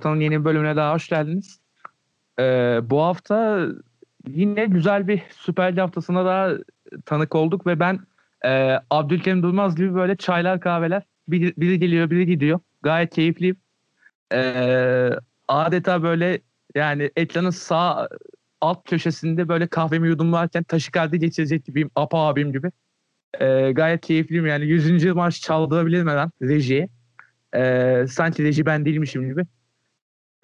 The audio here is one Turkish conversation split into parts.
Potan'ın yeni bölümüne daha hoş geldiniz. Ee, bu hafta yine güzel bir Süper Lig haftasına daha tanık olduk ve ben e, Abdülkerim Durmaz gibi böyle çaylar kahveler biri, biri geliyor biri gidiyor. Gayet keyifliyim. Ee, adeta böyle yani ekranın sağ alt köşesinde böyle kahvemi yudumlarken taşikardi geçirecek gibiyim. Apa abim gibi. Ee, gayet keyifliyim yani 100. marş çaldırabilirim hemen rejiye. Ee, sanki reji ben değilmişim gibi.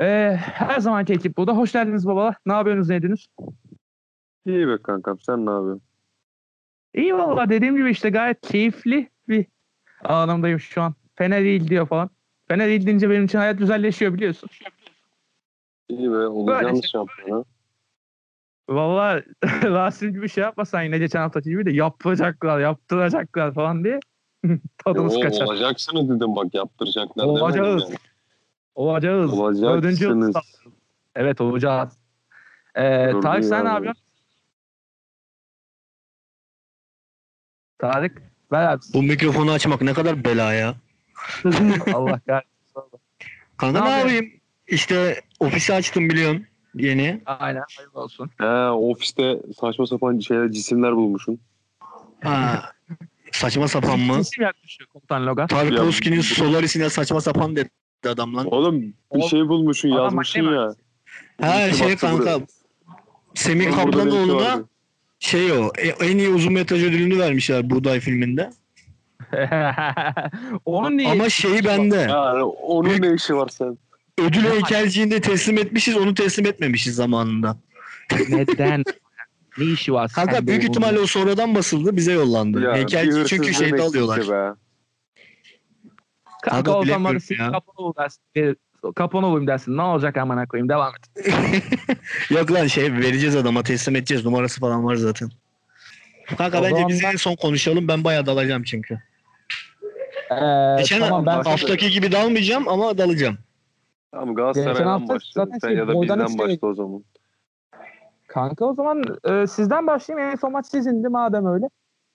Ee, her zamanki ekip burada. Hoş geldiniz babalar. Ne yapıyorsunuz, ne ediyorsunuz? İyi be kankam sen ne yapıyorsun? İyi valla dediğim gibi işte gayet keyifli bir anlamdayım şu an. Fener değil diyor falan. Fener değil deyince benim için hayat güzelleşiyor biliyorsun. İyi be olacağımız şampiyona. Valla Rasim gibi şey yapmasan yine geçen haftaki gibi de yapacaklar, yaptıracaklar falan diye tadımız Yo, kaçar. Olacaksınız dedim bak yaptıracaklar Olacağız. demedim yani. Olacağız. Olacaksınız. Evet olacağız. Ee, Dur Tarık sen ne yapıyorsun? Tarık ver abi. Bu mikrofonu açmak ne kadar bela ya. Allah kahretsin. Kanka Ne ne, yapayım? İşte ofisi açtım biliyorsun yeni. Aynen hayırlı olsun. He ofiste saçma sapan şeyler cisimler bulmuşsun. Ha, saçma sapan mı? Kesim yaklaşıyor komutan Logan. Tarkovski'nin Ya, bu- Solaris'ine saçma sapan dedi adam lan. Oğlum bir Oğlum, şey bulmuşsun adam yazmışsın makine ya. Ha İki şey baktı kanka. buraya. Semih Burada benimki vardı. şey o e- en iyi uzun metraj ödülünü vermişler Buğday filminde. Onun niye? Ama şeyi bende. Yani onun ne işi var sen? Ödül heykelciğinde teslim etmişiz onu teslim etmemişiz zamanında. Neden? ne işi var? Kanka sende büyük bunun? ihtimalle o sonradan basıldı bize yollandı. Ya, bir Heykelci çünkü şeyde demek alıyorlar. Be. Kanka Kanka o zaman ya. Kapanolu dersin. e, Kapanolu'yum dersin. Ne olacak amına koyayım? Devam et. Yok lan şey vereceğiz adama teslim edeceğiz numarası falan var zaten. Kanka O bence biz ben- en son konuşalım ben bayağı dalacağım çünkü. Ee, Geçen tamam ben haftaki gibi dalmayacağım ama dalacağım. Tamam Galatasaray'dan zaten Sen şey, ya da bizden üçte- başla o zaman. Kanka o zaman e, sizden başlayayım. En son maç sizindi madem öyle.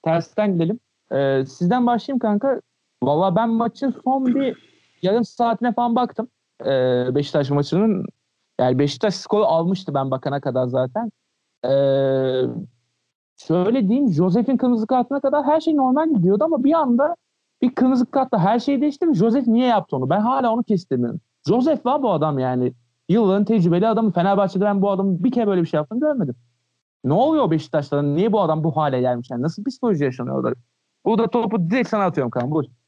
Tersten gidelim. E, sizden başlayayım kanka. Valla ben maçın son bir yarım saatine falan baktım. E, Beşiktaş maçının. Yani Beşiktaş skoru almıştı ben bakana kadar zaten. E, şöyle diyeyim. Josef'in kırmızı kartına kadar her şey normal gidiyordu ama bir anda bir kırmızı kartla her şey değişti mi? Josef niye yaptı onu? Ben hala onu kestirmiyorum. Josef var bu adam yani. Yılların tecrübeli adamı. Fenerbahçe'de ben bu adamın bir kere böyle bir şey yaptığını görmedim. Ne oluyor Beşiktaş'ta? Niye bu adam bu hale gelmiş? Yani nasıl psikoloji yaşanıyor orada? Burada topu direkt sana atıyorum kanka. Buyur.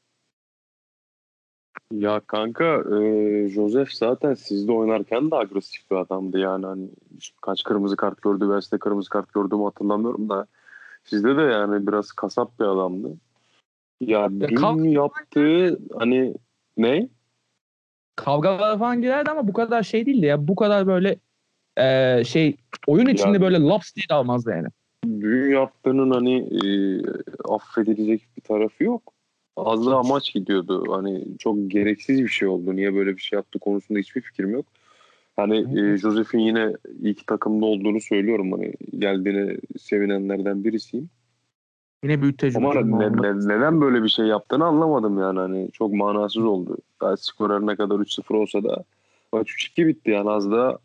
Ya kanka e, Joseph zaten sizde oynarken de agresif bir adamdı yani hani kaç kırmızı kart gördü size kırmızı kart gördüğümü hatırlamıyorum da sizde de yani biraz kasap bir adamdı. Ya, dün kalk- yaptığı hani ne? Kavgalar falan girerdi ama bu kadar şey değildi ya. Bu kadar böyle eee, şey oyun içinde Yani- böyle laps diye de almazdı yani. Dün yaptığının hani e, affedilecek bir tarafı yok. Az daha maç gidiyordu. Hani çok gereksiz bir şey oldu. Niye böyle bir şey yaptı konusunda hiçbir fikrim yok. Hani e, Joseph'in yine ilk takımda olduğunu söylüyorum. Hani geldiğine sevinenlerden birisiyim. Yine büyük tecrübe. Ama ne- ne- neden böyle bir şey yaptığını anlamadım yani. Hani çok manasız oldu. Yani skor ne kadar 3-0 olsa da maç 3-2 bitti yani az daha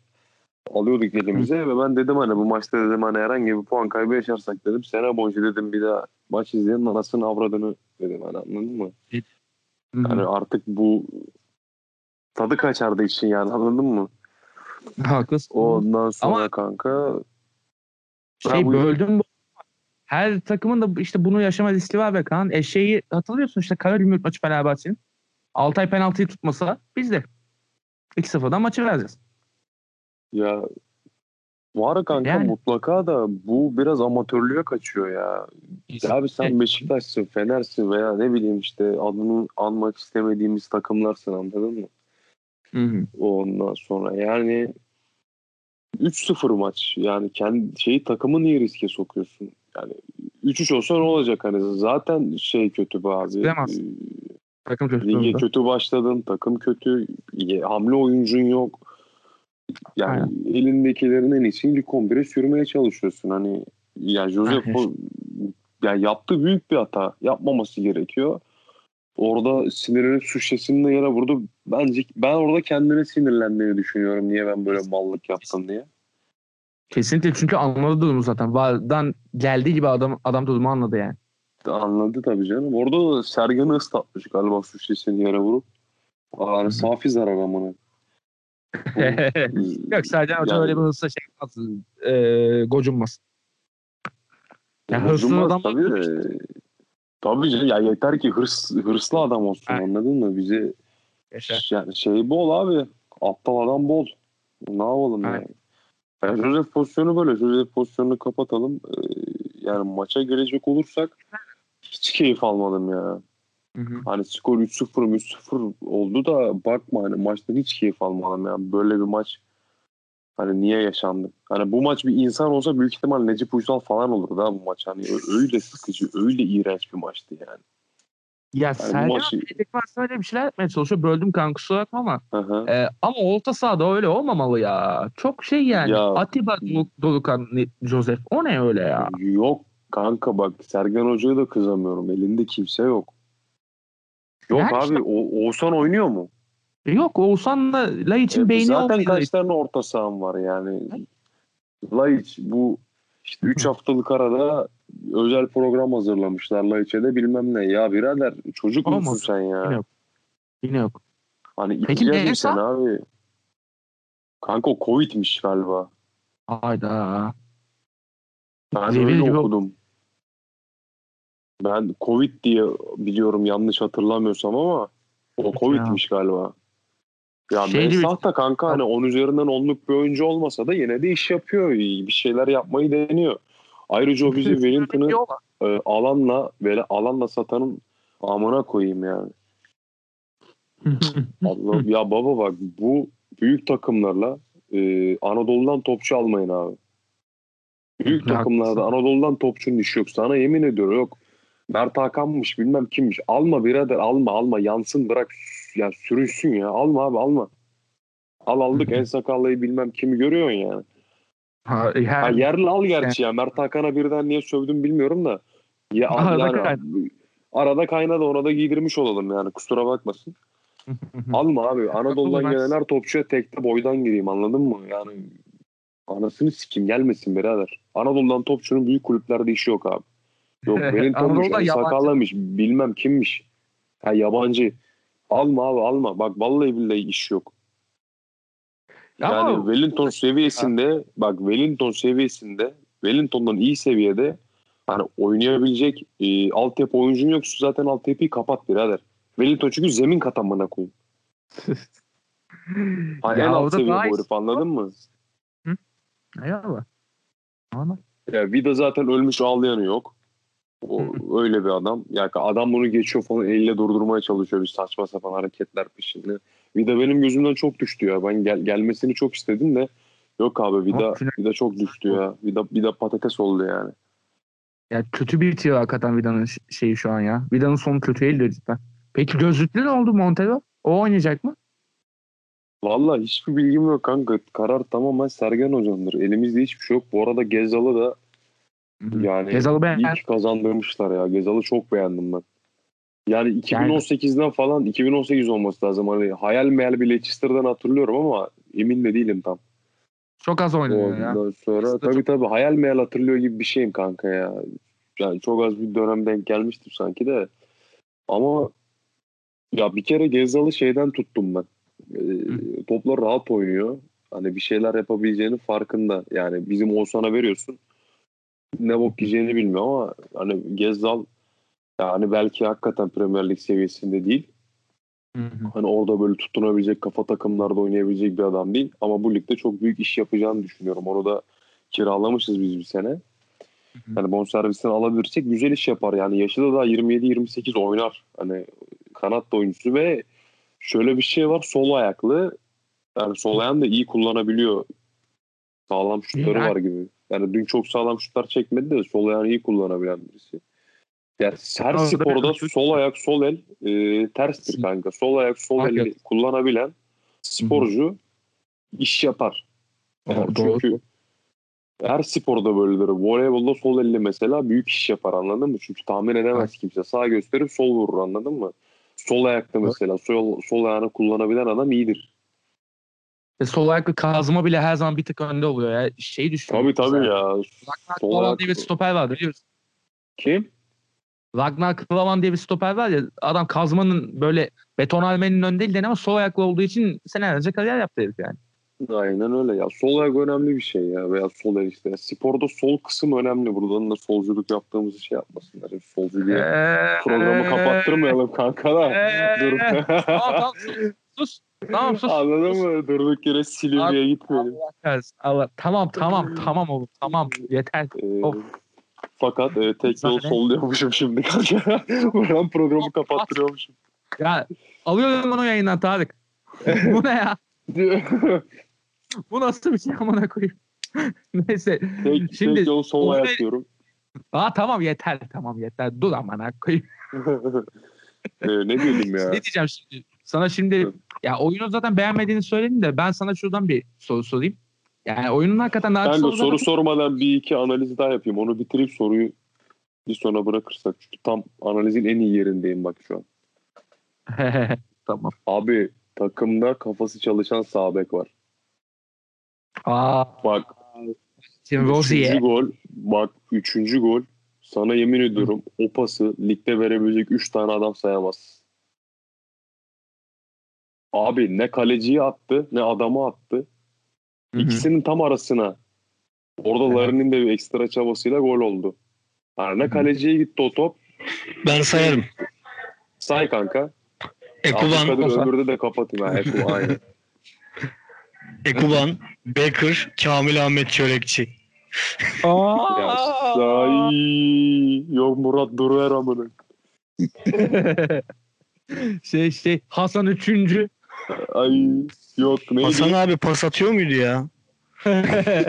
alıyorduk elimize ve ben dedim hani bu maçta dedim hani herhangi bir puan kaybı yaşarsak dedim sene boyunca dedim bir daha maç izleyenin anasını avradını dedim hani anladın mı? Hı. Hani artık bu tadı kaçardı için yani anladın mı? Haklısın. Ondan sonra Ama- kanka şey böldüm bu. Her takımın da işte bunu yaşama riski var be Kaan. E şeyi hatırlıyorsun işte Karagümrük maçı Fenerbahçe'nin. Altay penaltıyı tutmasa biz de 2-0'dan maçı vereceğiz. Ya var kanka Yani. mutlaka da bu biraz amatörlüğe kaçıyor ya. Ya abi sen Beşiktaş'sın, Fener'sin veya ne bileyim işte adını anmak istemediğimiz takımlarsın anladın mı? Hı hı. Ondan sonra yani 3-0 maç. Yani kendi şeyi takımı niye riske sokuyorsun? Yani 3-3 olsa ne olacak hani zaten şey kötü abi. Bilemez. Ee, Takım kötü Lige kötü başladın, takım kötü, hamle oyuncun yok. Yani elindekilerin en iyisini ilk 11'e sürmeye çalışıyorsun. Hani ya Josep Aynen. o ya yaptığı büyük bir hata. Yapmaması gerekiyor. orada sinirini su şişesinin yere vurdu. Bence ben orada kendine sinirlendiğini düşünüyorum. Niye ben böyle mallık yaptım diye. Kesinlikle çünkü anladı durumu zaten. Vardan geldiği gibi adam adam durumu anladı yani. Anladı tabii canım. Orada da Sergen'i ıslatmış galiba su şişesini yere vurup. Yani safi zarar amına. Yok Hoca Yani- öyle bir hırsla şey yapmaz. E, gocunmaz. Ya hırslı adam tabii de. Tabii canım ya yeter ki hırs, hırslı adam olsun Ha. anladın mı? Bizi yani şey bol abi. Aptal adam bol. Ne yapalım Aynen. yani. Yani Joseph pozisyonu böyle. Joseph pozisyonunu kapatalım. Ee, yani maça gelecek olursak hiç keyif almadım ya. Hı hı. Hani skor 3-0 3-0 oldu da bakma hani maçtan hiç keyif almadım yani. Böyle bir maç hani niye yaşandı? Hani bu maç bir insan olsa büyük ihtimal Necip Uysal falan olurdu ha bu maç. Hani öyle sıkıcı, öyle iğrenç bir maçtı yani. Ya bu Sercan maçı- öyle bir şeyler yapmaya çalışıyor. Böldüm kanka kusura bakma ama. E, ama orta sahada öyle olmamalı ya. Çok şey yani. Ya- Atiba Dolu- Dolukan Joseph. O ne öyle ya? Yok kanka bak Sergen Hoca'ya da kızamıyorum. Elinde kimse yok. Yok Yani abi işte- o, Oğuzhan oynuyor mu? Yok Oğuzhan'la Laiç'in E, beyni Zaten olmuyor. kaç tane orta saham var yani. Laiç bu işte 3 haftalık arada özel program hazırlamışlar Laiç'e de bilmem ne. Ya birader çocuk musun Olmaz. sen ya? Yine yok. Yine yok. Hani Peki Mensah? seni abi? Kanka o Covid'miş galiba. Hayda. Ben Zehir öyle gibi- okudum. Ben Covid diye biliyorum yanlış hatırlamıyorsam ama o Covid'miş galiba. Ya Şey Mensah da kanka hani 10 üzerinden 10'luk bir oyuncu olmasa da yine de iş yapıyor. Bir şeyler yapmayı deniyor. Ayrıca o bizi Wellington'ı e, alanla böyle alanla satanın amına koyayım yani. Allah, ya baba bak bu büyük takımlarla e, Anadolu'dan topçu almayın abi. Büyük Haklısın. takımlarda Anadolu'dan topçunun işi yok. Sana yemin ediyorum yok. Mert Hakan'mış bilmem kimmiş. Alma birader alma alma yansın bırak ya sürünsün ya. Alma abi alma. Al aldık en sakallıyı bilmem kimi görüyorsun yani. Ha, e, her, Ha, yerli al gerçi ya. Mert Hakan'a birden niye sövdüm bilmiyorum da. Ya, Arada yani, kaynadı. arada kaynadı ona da giydirmiş olalım yani kusura bakmasın. Alma abi. Anadolu'dan gelen her topçuya tekte boydan gireyim anladın mı? Yani anasını sikim gelmesin birader. Anadolu'dan topçunun büyük kulüplerde işi yok abi. Yok benim yabancı. Sakallı'mış, bilmem kimmiş. Ha yabancı. Alma abi alma. Bak vallahi billahi iş yok. Ama- Yani Wellington seviyesinde bak Wellington seviyesinde Wellington'dan iyi seviyede hani oynayabilecek e, altyapı oyuncun yoksa zaten altyapıyı kapat birader. Wellington çünkü zemin katamına koyun. Hani Ya en alt seviye bu herif anladın mı? Eyvallah. Ama Ya Vida zaten ölmüş ağlayanı yok. O öyle bir adam. Yani adam bunu geçiyor falan eliyle durdurmaya çalışıyor bir saçma sapan hareketler peşinde. Vida benim gözümden çok düştü ya. Ben gel, gelmesini çok istedim de yok abi Vida, Vida çok düştü ya. Vida, Vida patates oldu yani. ya kötü bir bitiyor hakikaten Vida'nın şeyi şu an ya. Vida'nın sonu kötü değildi cidden. Peki gözlüklü ne oldu Montero? O oynayacak mı? Vallahi hiçbir bilgim yok kanka. Karar tamamen Sergen Hoca'ndır. Elimizde hiçbir şey yok. Bu arada Gezal'ı da yani Gezal'ı ben iyi ki kazandırmışlar ya. Gezal'ı çok beğendim ben. Yani 2018'den falan 2018 olması lazım. Hani hayal meyal bir Leicester'dan hatırlıyorum ama emin de değilim tam. çok az oynuyor ya. Sonra tabii tabii hayal meyal hatırlıyor gibi bir şeyim kanka ya. Yani çok az bir dönem denk gelmiştim sanki de. Ama ya bir kere Gezal'ı şeyden tuttum ben. Ee, toplar rahat oynuyor. Hani bir şeyler yapabileceğinin farkında. Yani bizim Oğuzhan'a veriyorsun. Ne bok yiyeceğini bilmiyor ama hani Gezzal yani belki hakikaten Premier Lig seviyesinde değil. Hı hı. Hani orada böyle tutunabilecek kafa takımlarda oynayabilecek bir adam değil. Ama bu ligde çok büyük iş yapacağını düşünüyorum. Onu da kiralamışız biz bir sene. Yani bonservisini alabilirsek güzel iş yapar. Yani yaşı da daha 27-28 oynar. Hani kanat da oyuncusu ve şöyle bir şey var. Sol ayaklı. Yani sol ayağını da iyi kullanabiliyor. Sağlam şutları Yani- var gibi. Yani dün çok sağlam şutlar çekmedi de sol ayağını iyi kullanabilen birisi. Yani her Orada sporda sol ayak sol el e, terstir kanka. Sol ayak sol Hakikaten. eli kullanabilen sporcu iş yapar. Yani doğru. çünkü her sporda böyledir. Voleybolda sol elle mesela büyük iş yapar anladın mı? Çünkü tahmin edemez kimse. Sağ gösterip sol vurur anladın mı? Sol ayakta mesela sol, sol ayağını kullanabilen adam iyidir. E, sol ayaklı Kazma bile her zaman bir tık önde oluyor ya. Şey düşün. Tabii tabii ya. Ragnar ayak- diye bir stoper var biliyorsun. Kim? Ragnar Klavan diye bir stoper var ya adam Kazma'nın böyle betonarmenin önünde ama sol ayaklı olduğu için senelerce kariyer yaptı herif yani. Aynen öyle ya. Sol ayak önemli bir şey ya veya sol el işte. Sporda sol kısım önemli. Buradan da solculuk yaptığımızı şey yapmasınlar. Hep Solcu Ee, programı kapattırmayalım kanka da. Ee, Dur. tamam tamam sus. sus. Tamam sus. Anladın mı? Durduk yere Silivri'ye gitmeyelim. Allah. Allah. Tamam tamam tamam oğlum tamam yeter. Ee, Of. fakat e, tek yol sol diyormuşum şimdi kanka. Buradan programı kapattırıyormuşum. Ya alıyorum bunu yayından Tarık. Bu ne ya? Bu nasıl bir şey amına koyayım? Neyse. tek, Şimdi- tek yol sol ayak diyorum. Aa tamam yeter tamam yeter. Dur amına koyayım. Ee, ne diyordum ya? Ne diyeceğim şimdi? Sana şimdi ya oyunu zaten beğenmediğini söyledin de ben sana şuradan bir soru sorayım. Yani oyunun hakikaten daha Ben de soru olarak- sormadan bir iki analiz daha yapayım. Onu bitirip soruyu bir sona bırakırsak. Çünkü tam analizin en iyi yerindeyim bak şu an. tamam. Abi takımda kafası çalışan sağ bek var. Aa, Bak Tim üçüncü Rozier. gol. Bak üçüncü gol. Sana yemin ediyorum o pası ligde verebilecek üç tane adam sayamaz. Abi ne kaleciyi attı ne adamı attı. İkisinin tam arasına. Orada. Larin'in de bir ekstra çabasıyla gol oldu. Yani ne kaleciye gitti o top. Ben sayarım. Say kanka. Ekuban, Osa. öbürü de kapatayım. Ha, Eku, aynen. Ekuban, Becker, Kamil Ahmet Çörekçi. Ya Aa! say. Yok Murat Duruer amına. şey şey Hasan üçüncü. Ay yok neydi? Hasan abi pas atıyor muydu ya?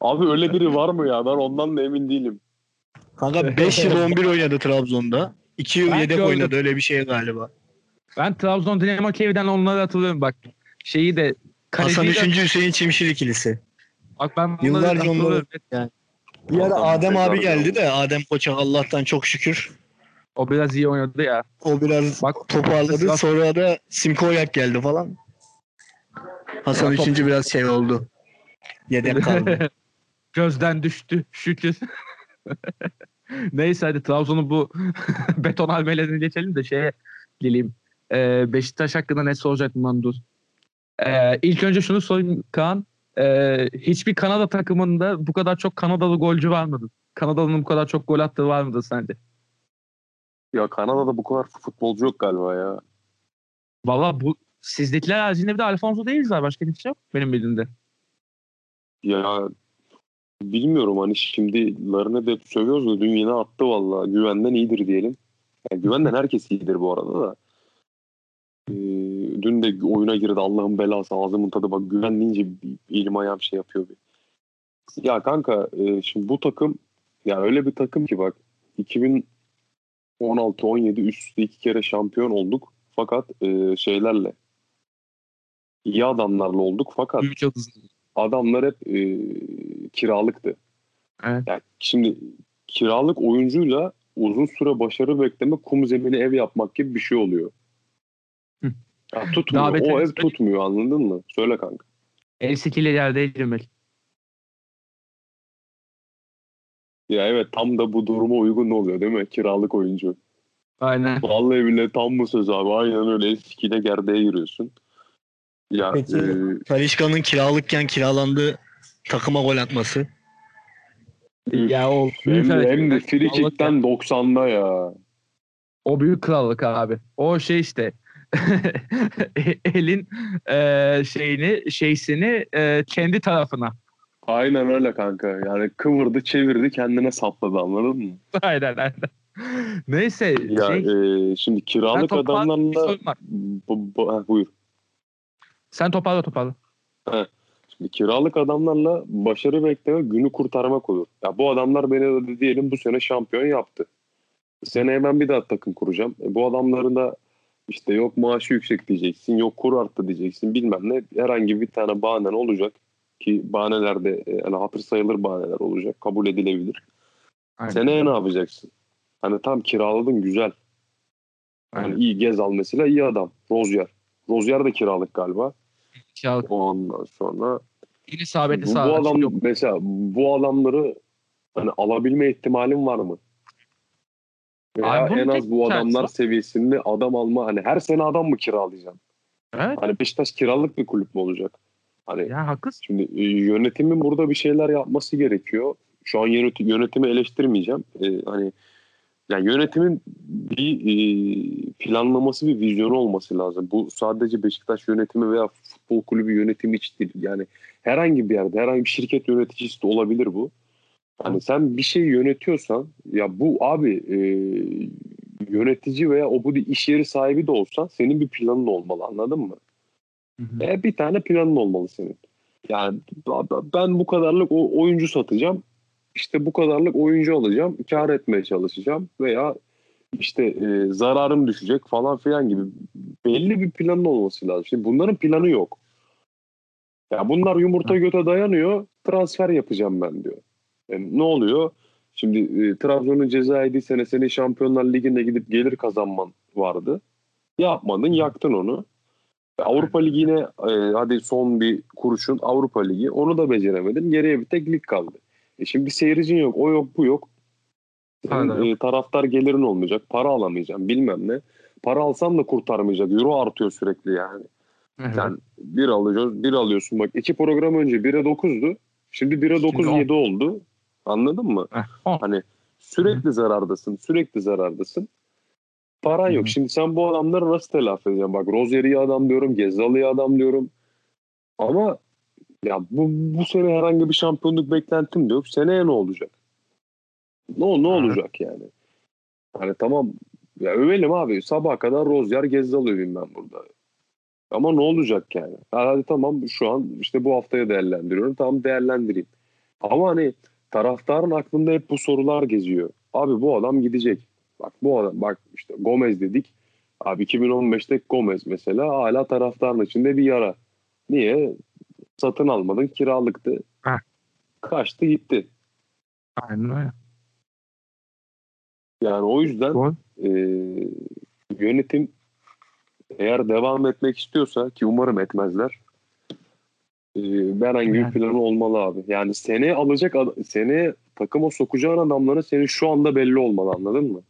Abi öyle biri var mı ya? Ben ondan da emin değilim. Kanka 5 yıl 11 oynadı Trabzon'da. 2 yıl Ben yedek gördüm. oynadı öyle bir şey galiba. ben Trabzon Dinamo Kiev'den onları hatırlıyorum bak. Şeyi de Hasan kaleciyi de- 3. Hüseyin Çimşir ikilisi. Bak ben Yıllarca hatırlıyorum. Bir ara Adem abi geldi geldi. de Adem Koçak Allah'tan çok şükür. O biraz iyi oynadı ya. O biraz Bak toparladı. Sonra da Simko Oyak geldi falan. Hasan Ya top- 3. biraz şey oldu. Yedek kaldı. Gözden düştü şükür. Neyse hadi Trabzon'un bu beton almelerini geçelim de şeye geleyim. Ee, Beşiktaş hakkında ne soracak mı dur. Ee, ilk önce şunu sorayım Kaan. Ee, hiçbir Kanada takımında bu kadar çok Kanadalı golcü var mıdır? Kanadalı'nın bu kadar çok gol attığı var mıdır sence? Ya Kanada'da bu kadar futbolcu yok galiba ya. Valla bu sizdekiler haricinde bir de Alfonso değiliz var. Başka kimse yok benim bildiğimde. Ya bilmiyorum hani şimdi Larin'e de sövüyoruz da dün yine attı valla. Güvenden iyidir diyelim. Yani güvenden herkes iyidir bu arada da. Ee, dün de oyuna girdi Allah'ın belası ağzımın tadı bak güven deyince elim ayağım şey yapıyor bir. Ya kanka e, şimdi bu takım ya öyle bir takım ki bak 2016-17 üst üste iki kere şampiyon olduk. Fakat e, şeylerle iyi adamlarla olduk fakat adamlar hep e, kiralıktı. Evet. Yani şimdi kiralık oyuncuyla uzun süre başarı bekleme kum zemini ev yapmak gibi bir şey oluyor. Hı. Ya tutmuyor. Beteri o ev söyleyeyim. tutmuyor anladın mı? Söyle kanka. El sikiyle yerde eğilmeli. Ya evet tam da bu duruma uygun oluyor değil mi? Kiralık oyuncu. Aynen. Vallahi bile tam bu söz abi. Aynen öyle eskiyle gerdeğe giriyorsun. Ya Peki. e, Talişka'nın kiralıkken kiralandığı takıma gol atması. Ya o hem, büyük de, hem de kick'ten 90'da ya. O büyük krallık abi. O şey işte elin e, şeyini şeysini e, kendi tarafına. Aynen öyle kanka. Yani kıvırdı çevirdi kendine sapladı anladın mı? aynen aynen. Neyse Ya şey, e, şimdi kiralık adamlarla bu, bu- ha, buyur. Sen toparla toparla. Şimdi kiralık adamlarla başarı bekleme günü kurtarmak olur. Ya bu adamlar beni de diyelim bu sene şampiyon yaptı. Seneye ben bir daha takım kuracağım. E, bu adamların da işte yok maaşı yüksek diyeceksin, yok kur arttı diyeceksin bilmem ne. Herhangi bir tane bahanen olacak ki bahaneler de e, yani hatır sayılır bahaneler olacak. Kabul edilebilir. Aynen. Seneye ne yapacaksın? Hani tam kiraladın güzel. Yani Aynen. iyi Gezal mesela iyi adam. Rozier. Rozier de kiralık galiba. Kiralık. Ondan sonra Yine isabetli bu, bu adam yok. mesela bu adamları hani alabilme ihtimalin var mı? Veya Abi en az bu adamlar var. seviyesinde adam alma hani her sene adam mı kiralayacaksın? Evet. Hani Beşiktaş kiralık bir kulüp mü olacak? Hani Ya haklısın. Şimdi e, yönetimin burada bir şeyler yapması gerekiyor. Şu an yönet- yönetimi eleştirmeyeceğim. E, hani yani yönetimin bir e, planlaması, bir vizyonu olması lazım. Bu sadece Beşiktaş yönetimi veya futbol kulübü yönetimi için değil. Yani herhangi bir yerde, herhangi bir şirket yöneticisi de olabilir bu. Hani sen bir şey yönetiyorsan ya bu abi e, yönetici veya o bu iş yeri sahibi de olsan senin bir planın olmalı anladın mı? Hı hı. E, bir tane planın olmalı senin. Yani ben bu kadarlık o oyuncu satacağım. İşte bu kadarlık oyuncu alacağım. Kar etmeye çalışacağım. Veya işte e, zararım düşecek falan filan gibi belli bir planın olması lazım. Şimdi bunların planı yok. Ya bunlar yumurta göte dayanıyor. Transfer yapacağım ben diyor. Yani ne oluyor? Şimdi e, Trabzon'un ceza yediği sene senin Şampiyonlar Ligi'ne gidip gelir kazanman vardı. Yapmadın, yaktın onu. Avrupa Ligi'ne e, hadi son bir kuruşun Avrupa Ligi. Onu da beceremedin. Geriye bir tek lig kaldı. E şimdi seyircin yok. O yok bu yok. Senin, e, taraftar gelirin olmayacak. Para alamayacağım bilmem ne. Para alsan da kurtarmayacak. Euro artıyor sürekli yani. Sen bir alıyorsun, bir alıyorsun. Bak iki program önce 1'e 9'du. Şimdi 1'e 9 on. 7 oldu. Anladın mı? Hani sürekli zarardasın. Sürekli zarardasın. Paran Hı yok. hı. Şimdi sen bu adamları nasıl telafi edeceksin? Bak Rozier'i adam diyorum. Gezzal'ı adam diyorum. Ama ya bu, bu sene herhangi bir şampiyonluk beklentim de yok. Seneye ne olacak? Ne, ne olacak yani? Hani tamam ya övelim abi. Sabaha kadar Rozier Gezzal öveyim ben burada. Ama ne olacak yani? Ha, Hadi tamam şu an işte bu haftaya değerlendiriyorum. Tamam değerlendireyim. Ama hani taraftarın aklında hep bu sorular geziyor. Abi bu adam gidecek. Bak bu adam bak işte Gomez dedik. Abi 2015'te Gomez mesela hala taraftarın içinde bir yara. Niye? Satın almadın kiralıktı. Heh. Kaçtı gitti. Aynen öyle. Yani o yüzden e, yönetim eğer devam etmek istiyorsa ki umarım etmezler e, herhangi bir Yani. planı olmalı abi. Yani seneye alacak seneye takıma sokacağın adamların senin şu anda belli olmalı anladın mı?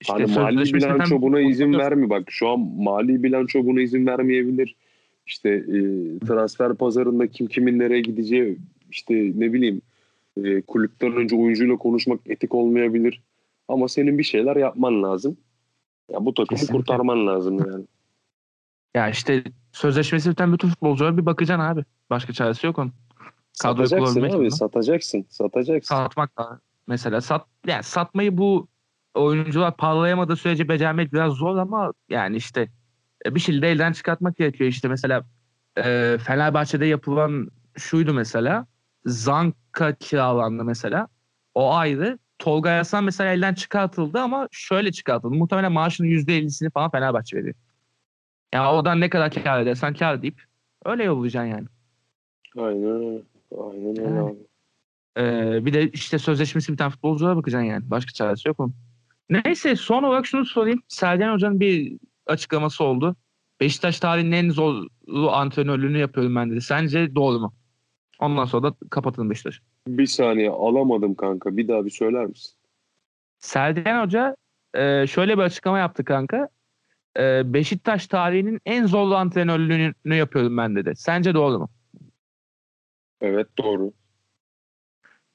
İşte hani mali bilanço buna izin vermiyor. Bak şu an mali bilanço buna izin vermeyebilir. İşte e, transfer pazarında kim kimin nereye gideceği işte ne bileyim e, kulüpten önce oyuncuyla konuşmak etik olmayabilir. Ama senin bir şeyler yapman lazım. Ya bu takımı Kesinlikle. kurtarman lazım yani. Ya işte sözleşmesi biten bütün futbolculara bir bakacaksın abi. Başka çaresi yok onun. Kadroyu Satacaksın abi, satacaksın, satacaksın. Satmak da mesela sat yani satmayı bu oyuncular parlayamadığı sürece becermek biraz zor ama yani işte e, bir şekilde elden çıkartmak gerekiyor. İşte mesela e, Fenerbahçe'de yapılan şuydu mesela Zanka kiralandı mesela. O ayrı. Tolga Yasan mesela elden çıkartıldı ama şöyle çıkartıldı. Muhtemelen maaşının %50'sini falan Fenerbahçe veriyor. Yani oradan ne kadar kar edersen kar deyip öyle yollayacaksın yani. Aynen öyle. Aynen öyle Yani. abi. Ee, bir de işte sözleşmesi biten futbolculara bakacaksın yani. Başka çaresi yok onun. Neyse son olarak şunu sorayım. Sergen Hoca'nın bir açıklaması oldu. Beşiktaş tarihinin en zorlu antrenörlüğünü yapıyorum ben dedi. Sence doğru mu? Ondan sonra da kapatalım Beşiktaş. Bir saniye alamadım kanka. Bir daha bir söyler misin? Sergen Hoca e, şöyle bir açıklama yaptı kanka. E, Beşiktaş tarihinin en zorlu antrenörlüğünü yapıyorum ben dedi. Sence doğru mu? Evet doğru.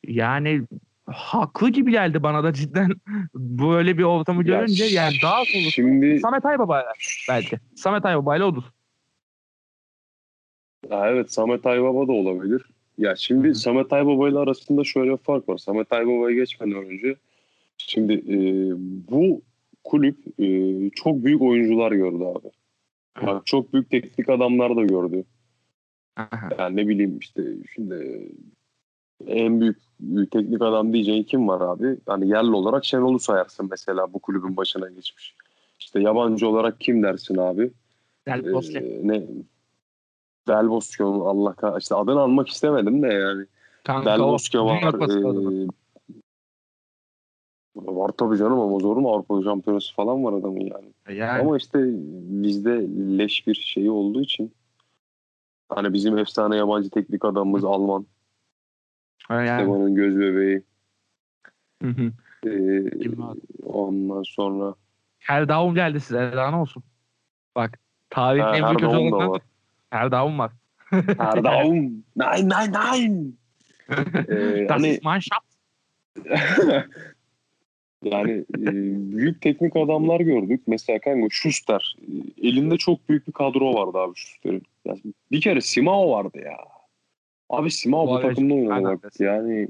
Yani haklı gibi geldi bana da cidden böyle bir ortamı Ya görünce yani daha zorlu. Şimdi Samet Aybaba'yla belki. Samet Aybaba'yla odur. Ya evet Samet Aybaba da olabilir. Ya şimdi Hı hı. Samet Aybaba ile arasında şöyle bir fark var. Samet Aybaba'ya geçmeden önce şimdi e, bu kulüp e, çok büyük oyuncular gördü abi. Bak, çok büyük teknik adamlar da gördü. Aha. Yani ne bileyim işte şimdi en büyük, teknik adam diyeceğin kim var abi? Hani yerli olarak Şenol'u sayarsın mesela bu kulübün başına geçmiş. İşte yabancı olarak kim dersin abi? Del Bosque. Ee, ne Del Bosque Allah kah işte adını almak istemedim de yani. Kanka Del Bosque var. Ee, Var tabii canım ama zor mu Avrupa Şampiyonası falan var adamın yani. Yani Ama işte bizde leş bir şeyi olduğu için hani bizim efsane yabancı teknik adamımız Alman. Yani. Stefan'ın göz bebeği. Hı hı. Ee, ondan sonra Herdaum geldi size. Ne olsun? Bak tarihin Ha, en büyük da hocalarından var. Erdaum. Nein nein nein. Ee, Das hani ist Mannschaft. yani e, büyük teknik adamlar gördük. Mesela kanka Schuster. Elinde çok büyük bir kadro vardı abi Schuster'in. Yani bir kere Simao vardı ya. Abi Simao bu takımda aynen. bak. Yani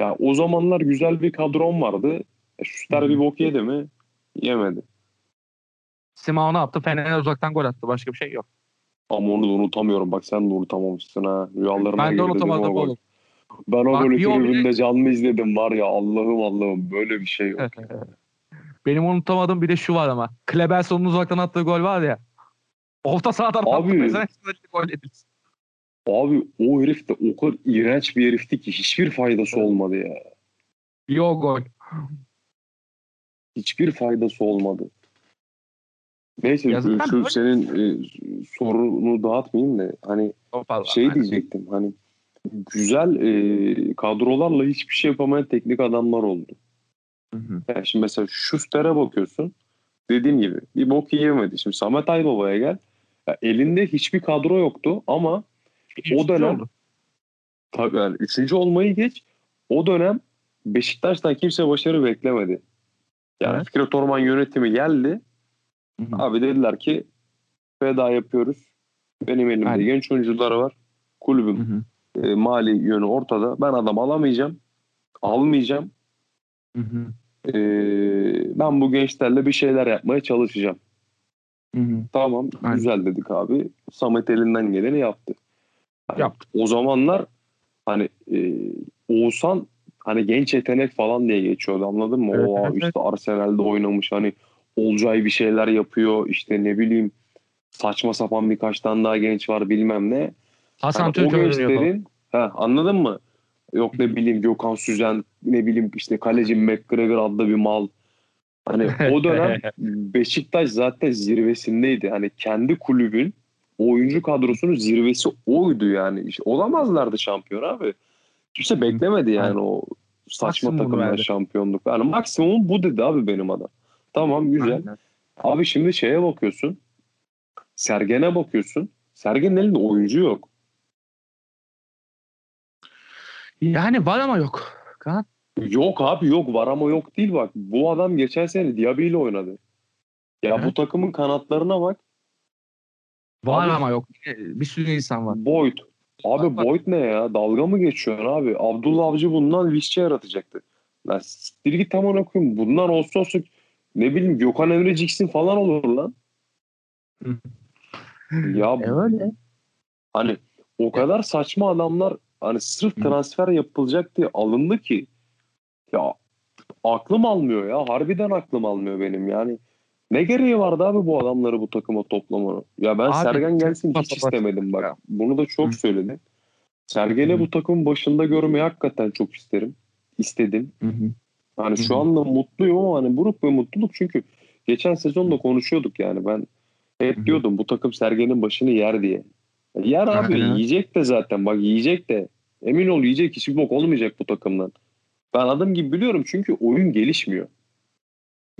ya o zamanlar güzel bir kadron vardı. E, bir bok yedi mi? Yemedi. Simao ne yaptı? Fener'e uzaktan gol attı. Başka bir şey yok. Ama onu da unutamıyorum. Bak sen de unutamamışsın ha. Rüyalarına Ben de unutamadım oğlum. Ben o golü tribünde canlı izledim var ya Allah'ım Allah'ım böyle bir şey yok. Benim unutamadığım bir de şu var ama. Klebelson'un uzaktan attığı gol var ya. Orta sahadan attı. Abi. Mesela gol edilsin. Abi o herif de o kadar iğrenç bir herifti ki hiçbir faydası olmadı ya. Bir o gol. Hiçbir faydası olmadı. Neyse şu, senin e, sorunu dağıtmayayım da hani fazla. şey Aynen. diyecektim hani güzel e, kadrolarla hiçbir şey yapamayan teknik adamlar oldu. Hı hı. Yani şimdi mesela Schuster'e bakıyorsun. Dediğim gibi bir bok yiyemedi. Şimdi Samet Aybaba'ya gel. Ya elinde hiçbir kadro yoktu ama İkinci dönem- oldu. tabii yani üçüncü olmayı geç. O dönem Beşiktaş'tan kimse başarı beklemedi. Yani Evet. Fikret Orman yönetimi geldi. Hı hı. Abi dediler ki feda yapıyoruz. Benim elimde Aynen. genç oyuncular var. Hı Kulübüm hı. e, mali yönü ortada. Ben adam alamayacağım. Almayacağım. Hı hı. E, ben bu gençlerle bir şeyler yapmaya çalışacağım. Hı hı. Tamam Aynen. güzel dedik abi. Samet elinden geleni yaptı. Hani Yaptı. O zamanlar hani e, Oğuzhan hani genç yetenek falan diye geçiyordu anladın mı? Evet, o evet, işte Arsenal'de oynamış hani Olcay bir şeyler yapıyor işte ne bileyim saçma sapan birkaç tane daha genç var bilmem ne. Hasan o Türk falan. gençlerin ha, anladın mı? Yok ne bileyim Gökhan Süzen ne bileyim işte kaleci McGregor adlı bir mal. Hani o dönem Beşiktaş zaten zirvesindeydi. Hani kendi kulübün oyuncu kadrosunun zirvesi oydu yani. İşte olamazlardı şampiyon abi. Kimse beklemedi yani o saçma Maksimum verdi. şampiyonluk. Yani maksimum bu dedi abi benim adam. Tamam güzel. Aynen. Abi şimdi şeye bakıyorsun. Sergen'e bakıyorsun. Sergen'in elinde oyuncu yok. Yani var ama yok. Kaan. Yok abi yok var ama yok değil bak. Bu adam geçen sene Diaby ile oynadı. Ya Evet. bu takımın kanatlarına bak. Var Abi- ama yok. Bir sürü insan var. Boyd. Abi Bak- Boyd ne ya? Dalga mı geçiyorsun abi? Abdullah Avcı bundan Visca yaratacaktı. Lan siktir git tam ona koyayım. Bundan olsa olsa ne bileyim Gökhan Emre Ciksin falan olur lan. Ya E öyle. hani o kadar saçma adamlar hani sırf transfer yapılacak diye alındı ki ya aklım almıyor ya. Harbiden aklım almıyor benim yani. Ne gereği vardı abi bu adamları bu takıma toplamanın? Ya ben Abi, Sergen gelsin hiç istemedim bak. ya. Bunu da çok Hı. söyledim. Sergen'i bu takımın başında görmeyi hakikaten çok isterim. İstedim. Hı hı. Hani şu anda mutluyum ama hani buruk bir mutluluk çünkü geçen sezonda konuşuyorduk yani ben hep diyordum bu takım Sergen'in başını yer diye. Yer abi Aynen. yiyecek de zaten bak yiyecek de emin ol yiyecek hiçbir bok olmayacak bu takımdan. Ben adım gibi biliyorum çünkü oyun gelişmiyor.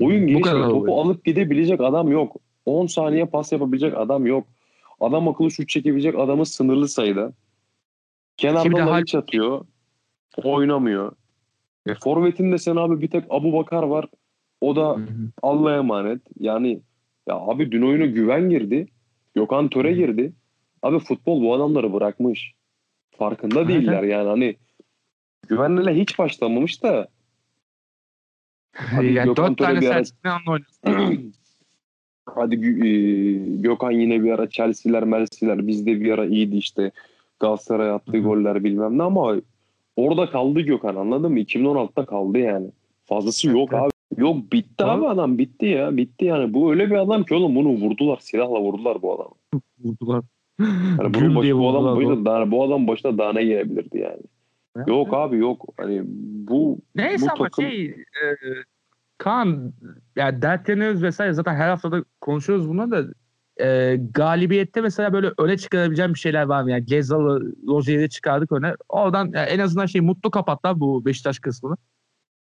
Oyun gelişmiyor. Topu oluyor. alıp gidebilecek adam yok. 10 saniye pas yapabilecek adam yok. Adam akıllı şut çekebilecek adamı sınırlı sayıda. Kenarda hal- Laliç atıyor. Oynamıyor. E, Forvet'inde sen abi bir tek Abu Bakar var. O da. Allah'a emanet. Yani ya abi dün oyuna güven girdi. Gökhan Töre girdi. Abi futbol bu adamları bırakmış. Farkında değiller yani hani güvenle hiç başlamamış da Hadi yani Gökhan dört tane anla oynuyorsun. hadi e, Gökhan yine bir ara Chelsea'ler, Mersi'ler bizde bir ara iyiydi işte. Galatasaray attığı Hı hı. goller bilmem ne ama orada kaldı Gökhan anladın mı? 2016'da kaldı yani. Fazlası yok evet. abi. Yok bitti Doğru. abi adam bitti ya. Bitti yani. Bu öyle bir adam ki oğlum bunu vurdular. Silahla vurdular bu adamı. Vurdular. Yani bunun başı, bu adam başına daha, bu adam başına daha ne gelebilirdi yani. Yok abi yok. Hani bu Neyse bu ama takım şey e, Kaan yani dertleniyoruz vesaire zaten her haftada konuşuyoruz bunu da e, galibiyette mesela böyle öne çıkarabileceğim bir şeyler var mı? Yani Gezal'ı Rozier'i çıkardık öne. Oradan yani en azından şey mutlu kapatlar bu Beşiktaş kısmını.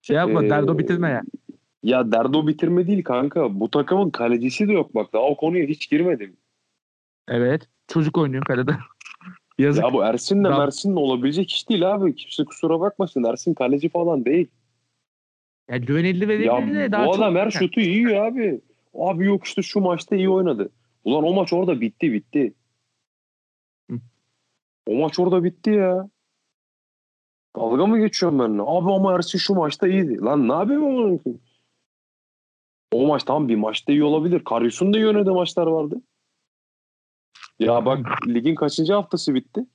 Şey yapma Ee, derdo bitirme ya. ya derdo bitirme değil kanka. Bu takımın kalecisi de yok bak. Daha o konuya hiç girmedim. Evet. Çocuk oynuyor kalede. Yazık. Ya bu Ersin'le Bravo. Mersin'le olabilecek iş değil abi. Kimse kusura bakmasın. Ersin kaleci falan değil. Ya güvenildi ve Ya de daha bu adam her şutu yiyor abi. Abi yok işte şu maçta iyi oynadı. Ulan o maç orada bitti bitti. Hı. O maç orada bitti ya. Dalga mı geçiyorum benimle? Abi ama Ersin şu maçta iyiydi. Lan ne yapayım ama? O maç tam bir maçta iyi olabilir. Karyus'un da iyi oynadığı maçlar vardı. Ya bak ligin kaçıncı haftası bitti?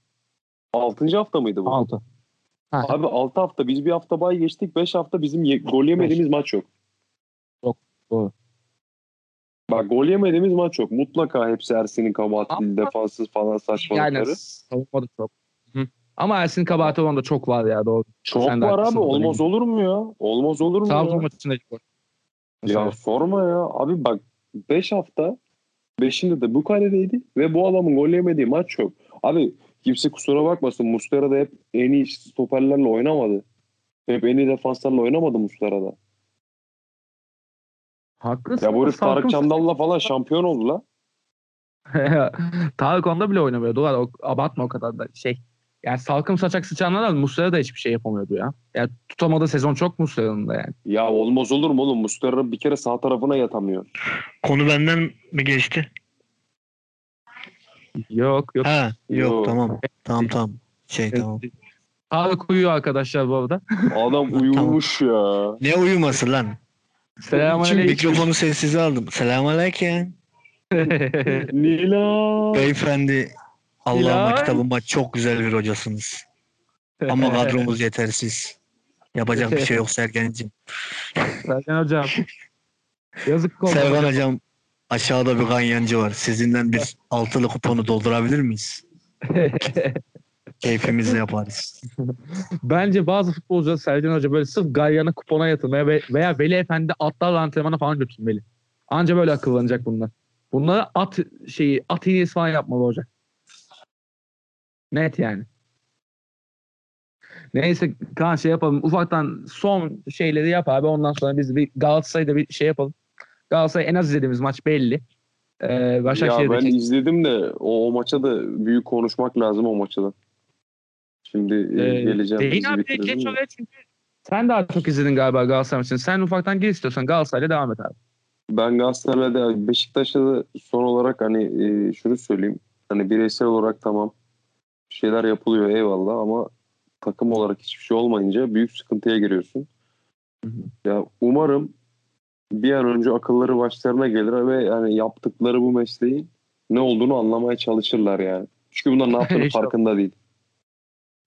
Altıncı hafta mıydı bu? Altı. Ha. Abi 6 hafta biz bir hafta bay geçtik 5 hafta bizim ye- gol yemediğimiz maç yok. Yok, doğru. Bak gol yemediğimiz maç yok. Mutlaka hepsi Ersin'in kabahati Ama- defanssız falan saçmalıkları. Yani savunmadı çok. Hı. Ama Ersin kabahati onda çok var ya doğru. çok sen var abi olmaz olur mu ya? Olmaz olur mu Trabzon ya? maçındaki gol. Ya sorma ya. Abi bak 5 hafta 5'inde de bu kaledeydi ve bu adamın gol yemediği maç yok. Abi kimse kusura bakmasın. Muslera da hep en iyi stoperlerle oynamadı. Hep en iyi defanslarla oynamadı Muslera da. Haklısın. Ya bu herif Tarık Çamdal'la falan şampiyon oldu la. Tarık onda bile oynamıyor. Doğru o, abartma o kadar da şey. Yani salkım saçak sıçanlar da Muslera da hiçbir şey yapamıyordu ya. Yani tutamadığı sezon çok Muslera'nın da yani. Ya olmaz olur mu oğlum? Muslera bir kere sağ tarafına yatamıyor. Konu benden mi geçti? Yok yok. Ha yok Yok. tamam. Tamam tamam. Şey tamam. Tarık uyuyor arkadaşlar bu arada. Adam uyumuş ya. Ne uyuması lan? Selamünaleyküm. Mikrofonu sessize aldım. Selamünaleyküm. Nila. Beyefendi Allah'ıma kitabıma çok güzel bir hocasınız. Ama kadromuz yetersiz. Yapacak bir şey yok Sergen'cim. Sergen hocam. Yazık oldu. Sergen hocam aşağıda bir ganyancı var. Sizinden bir altılı kuponu doldurabilir miyiz? Keyfimizle yaparız. Bence bazı futbolcular Sergen Hoca böyle sırf Galyana kupona yatırmaya ve- veya Veli Efendi atlarla antrenmana falan götürmeli. Anca böyle akıllanacak bunlar. Bunlara at şeyi at iğnesi falan yapmalı hoca. Net yani. Neyse Kaan şey yapalım. Ufaktan son şeyleri yap abi. Ondan sonra biz bir Galatasaray'da bir şey yapalım. Galatasaray en az izlediğimiz maç belli. Ee, Ya ben Başakşehir'deki izledim de o, o maça da büyük konuşmak lazım o maça da. Şimdi e, Ee, geleceğim. Değil abi geç oraya çünkü sen daha çok izledin galiba Galatasaray maçını. Sen ufaktan gir istiyorsan Galatasaray'la devam et abi. Ben Galatasaray'da Beşiktaş'ta da son olarak hani e, şunu söyleyeyim. Hani bireysel olarak tamam şeyler yapılıyor eyvallah ama takım olarak hiçbir şey olmayınca büyük sıkıntıya giriyorsun. Hı Ya umarım bir an önce akılları başlarına gelir ve yani yaptıkları bu mesleğin ne olduğunu anlamaya çalışırlar yani. Çünkü bunlar ne yaptığını farkında değil.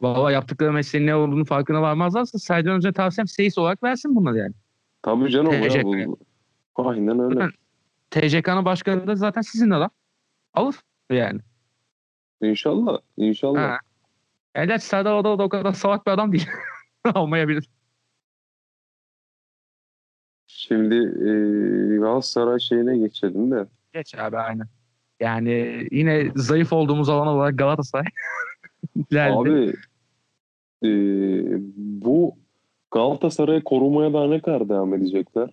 Valla yaptıkları mesleğin ne olduğunu farkına varmazlarsa Sercan Hoca tavsiyem seyis olarak versin bunları yani. Tabii canım ya Teşekkür bu. Aynen öyle. TCK'nın başkanı da zaten sizin adam. Alır yani. İnşallah. İnşallah. Ha. Gerçi Serdar Adalı da o kadar salak bir adam değil. Almayabilir. Şimdi e, Galatasaray şeyine geçelim de. Geç abi aynen. Yani yine zayıf olduğumuz alan olarak Galatasaray. Abi e, bu Galatasaray'ı korumaya daha ne kadar devam edecekler?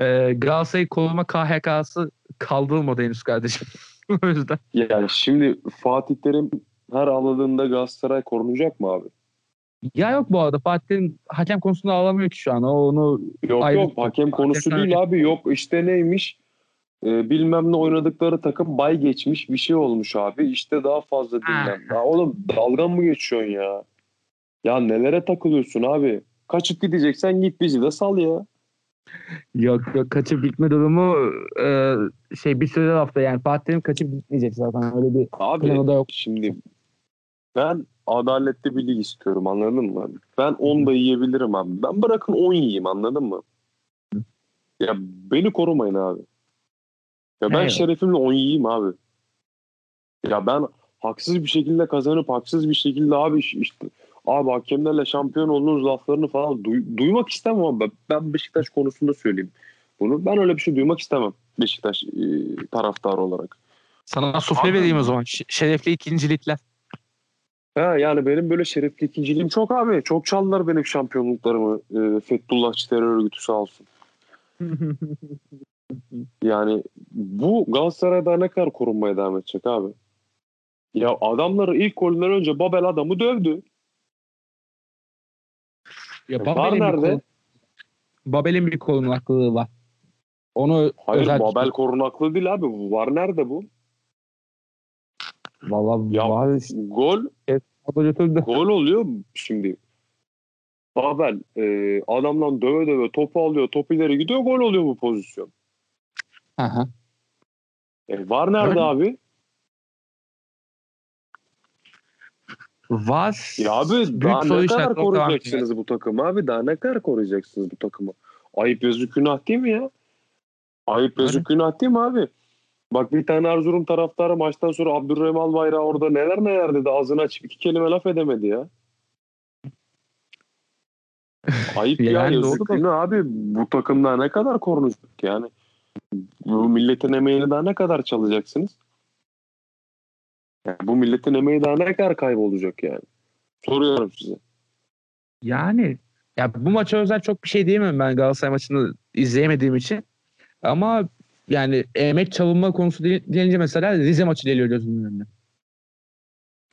Ee, Galatasaray koruma KHK'sı kaldırılmadı henüz kardeşim. o yüzden. Yani şimdi Fatih Terim her aladığında Galatasaray korunacak mı abi? Ya yok bu arada Fatih'in hakem konusunda ağlamıyor ki şu an. O onu Yok Ayrı- yok hakem konusu Hakem- değil abi. Yok işte neymiş? E, bilmem ne oynadıkları takım bay geçmiş bir şey olmuş abi. İşte daha fazla dinlen. Ya oğlum dalgan mı geçiyorsun ya? Ya nelere takılıyorsun abi? Kaçıp gideceksen git bizi de sal ya. Yok yok kaçıp gitme durumu e, şey bir süre hafta yani Fatih Terim kaçıp gitmeyecek zaten öyle bir Abi planı da yok. Şimdi ben adaletli bir lig istiyorum anladın mı? Ben 10 da yiyebilirim abi. Ben bırakın 10 yiyeyim anladın mı? Ya beni korumayın abi. Ya ben Eyvallah. şerefimle 10 yiyeyim abi. Ya ben haksız bir şekilde kazanıp haksız bir şekilde abi iş- işte abi hakemlerle şampiyon olduğunuz laflarını falan duy- duymak istemem ama ben- Beşiktaş konusunda söyleyeyim bunu. Ben öyle bir şey duymak istemem Beşiktaş e, taraftarı olarak. Sana sufle Abi- vereyim o zaman. Ş- şerefli ikincilikler. Ha, yani benim böyle şerefli ikinciliğim çok abi. Çok çaldılar benim şampiyonluklarımı. E, Fethullahçı terör örgütü sağ olsun. Yani bu Galatasaray'da ne kadar korunmaya devam edecek abi? Ya adamları ilk golünden önce Babel adamı dövdü. Ya Babel'in bir nerede? Babel'in bir korunaklığı var. Onu Hayır özel Babel korunaklı değil abi. Var nerede bu? Valla Ya- var. Gol götürdü. gol oluyor şimdi. Babel e, adamdan döve döve topu alıyor. Top ileri gidiyor. Gol oluyor bu pozisyon. Aha. E, var nerede Öyle. abi? Var. Ya abi daha ne kadar koruyacaksınız bu takımı abi? Daha ne kadar koruyacaksınız bu takımı? Ayıp yazık günah değil mi ya? Ayıp yazık günah değil mi abi? Bak bir tane Erzurum taraftarı maçtan sonra Abdurrahim Albayrak orada neler neler dedi. Ağzını açıp iki kelime laf edemedi ya. Ayıp ya Yani yazık doğru da- günah abi. Bu takım daha ne kadar korunacak yani? Bu milletin emeğini daha ne kadar çalacaksınız? Yani bu milletin emeği daha ne kadar kaybolacak yani? Soruyorum size. Yani ya bu maça özel çok bir şey diyemem ben Galatasaray maçını izleyemediğim için. Ama yani emek çalınma konusu de- denince mesela Rize maçı geliyor gözümün önüne.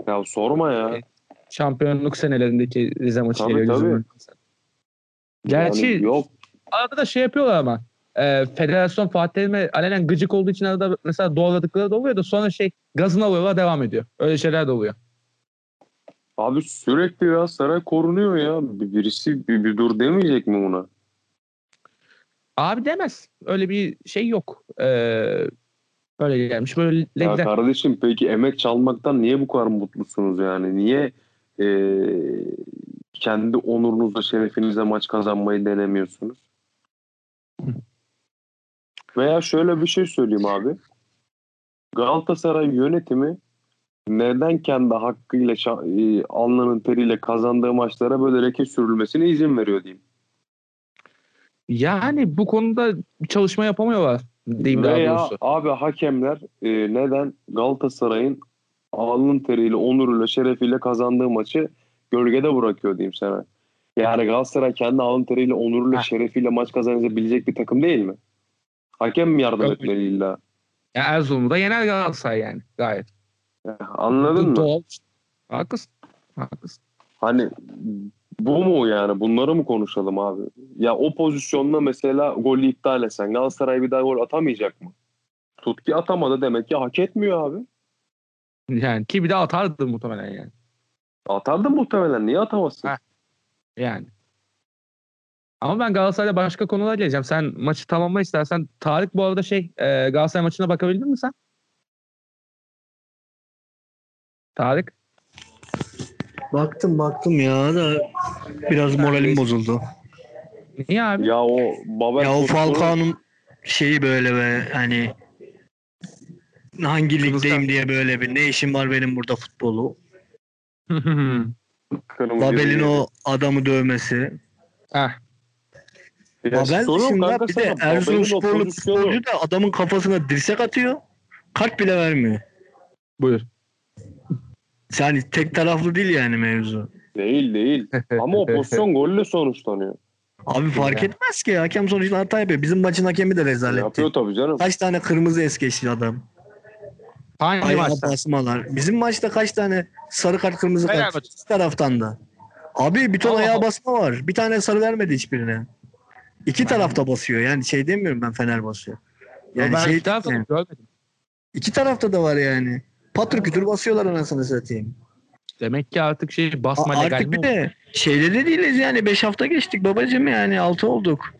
Ya sorma ya. Evet. Şampiyonluk senelerindeki Rize maçı Tabii, geliyor tabii. gözümün önüne. Gerçi Yani yok. arada da şey yapıyorlar ama e, federasyon Fatih Terim'e alenen gıcık olduğu için arada mesela doğradıkları da oluyor da sonra şey gazını alıyorlar devam ediyor. Öyle şeyler de oluyor. Abi sürekli ya saray korunuyor ya. Bir- Birisi bir, bir dur demeyecek mi buna? Abi demez. Öyle bir şey yok. Ee, böyle gelmiş böyle Ya gider. kardeşim peki emek çalmaktan niye bu kadar mutlusunuz yani? Niye e, kendi onurunuzla şerefinize maç kazanmayı denemiyorsunuz? Veya şöyle bir şey söyleyeyim abi. Galatasaray yönetimi neden kendi hakkıyla şa- e, alnının teriyle kazandığı maçlara böyle leke sürülmesine izin veriyor diyeyim. Yani bu konuda bir çalışma yapamıyorlar diyeyim daha Veya doğrusu. abi hakemler e, neden Galatasaray'ın alnın teriyle, onuruyla, şerefiyle kazandığı maçı gölgede bırakıyor diyeyim sana. Yani Galatasaray kendi alın teriyle, onuruyla, Ha. şerefiyle maç kazanabilecek bir takım değil mi? Hakem mi yardım etmeli illa? Ya Erzurum'da yener Galatasaray yani gayet. Ya, Anladın Bu mı? Doğal. Haklısın. Haklısın. Hani bu mu yani? Bunları mı konuşalım abi? Ya o pozisyonda mesela golü iptal etsen Galatasaray bir daha gol atamayacak mı? Tutki atamadı demek ki hak etmiyor abi. Yani ki bir de atardı muhtemelen yani. Atardı muhtemelen. Niye atamazsın? Ha. Yani. Ama ben Galatasaray'da başka konulara geleceğim. Sen maçı tamamla istersen. Tarık bu arada şey e, Galatasaray maçına bakabildin mi sen? Tarık. Baktım baktım ya da biraz moralim bozuldu. Niye abi? Ya o Babel Ya o Falcao'nun şeyi böyle be hani hangi Kırmızı ligdeyim kart. diye böyle bir ne işim var benim burada futbolu. Babel'in o adamı dövmesi. Heh. Babel dışında kanka bir de Erzurumsporlu futbolcu da adamın kafasına dirsek atıyor. Kart bile vermiyor. Buyur. Yani tek taraflı değil yani mevzu. Değil değil. Ama o pozisyon golle sonuçlanıyor. Abi fark etmez ki hakem sonuçta hata yapıyor. Bizim maçın hakemi de rezaletti. Yapıyor tabii canım. Kaç tane kırmızı es geçti adam. Hangi Ayağa maçta? basmalar. Bizim maçta kaç tane sarı kart kırmızı kart iki taraftan da. Abi bir ton ayağa basma var. Bir tane sarı vermedi hiçbirine. İki tarafta basıyor. Yani şey demiyorum ben Fener basıyor. Yani ben şey bir tarafta yani, görmedim. iki tarafta da var yani. Patır kütür basıyorlar anasını satayım. Demek ki artık şey basma A- legal Artık mi bir de şeyde de değiliz yani. Beş hafta geçtik babacım yani. Altı olduk.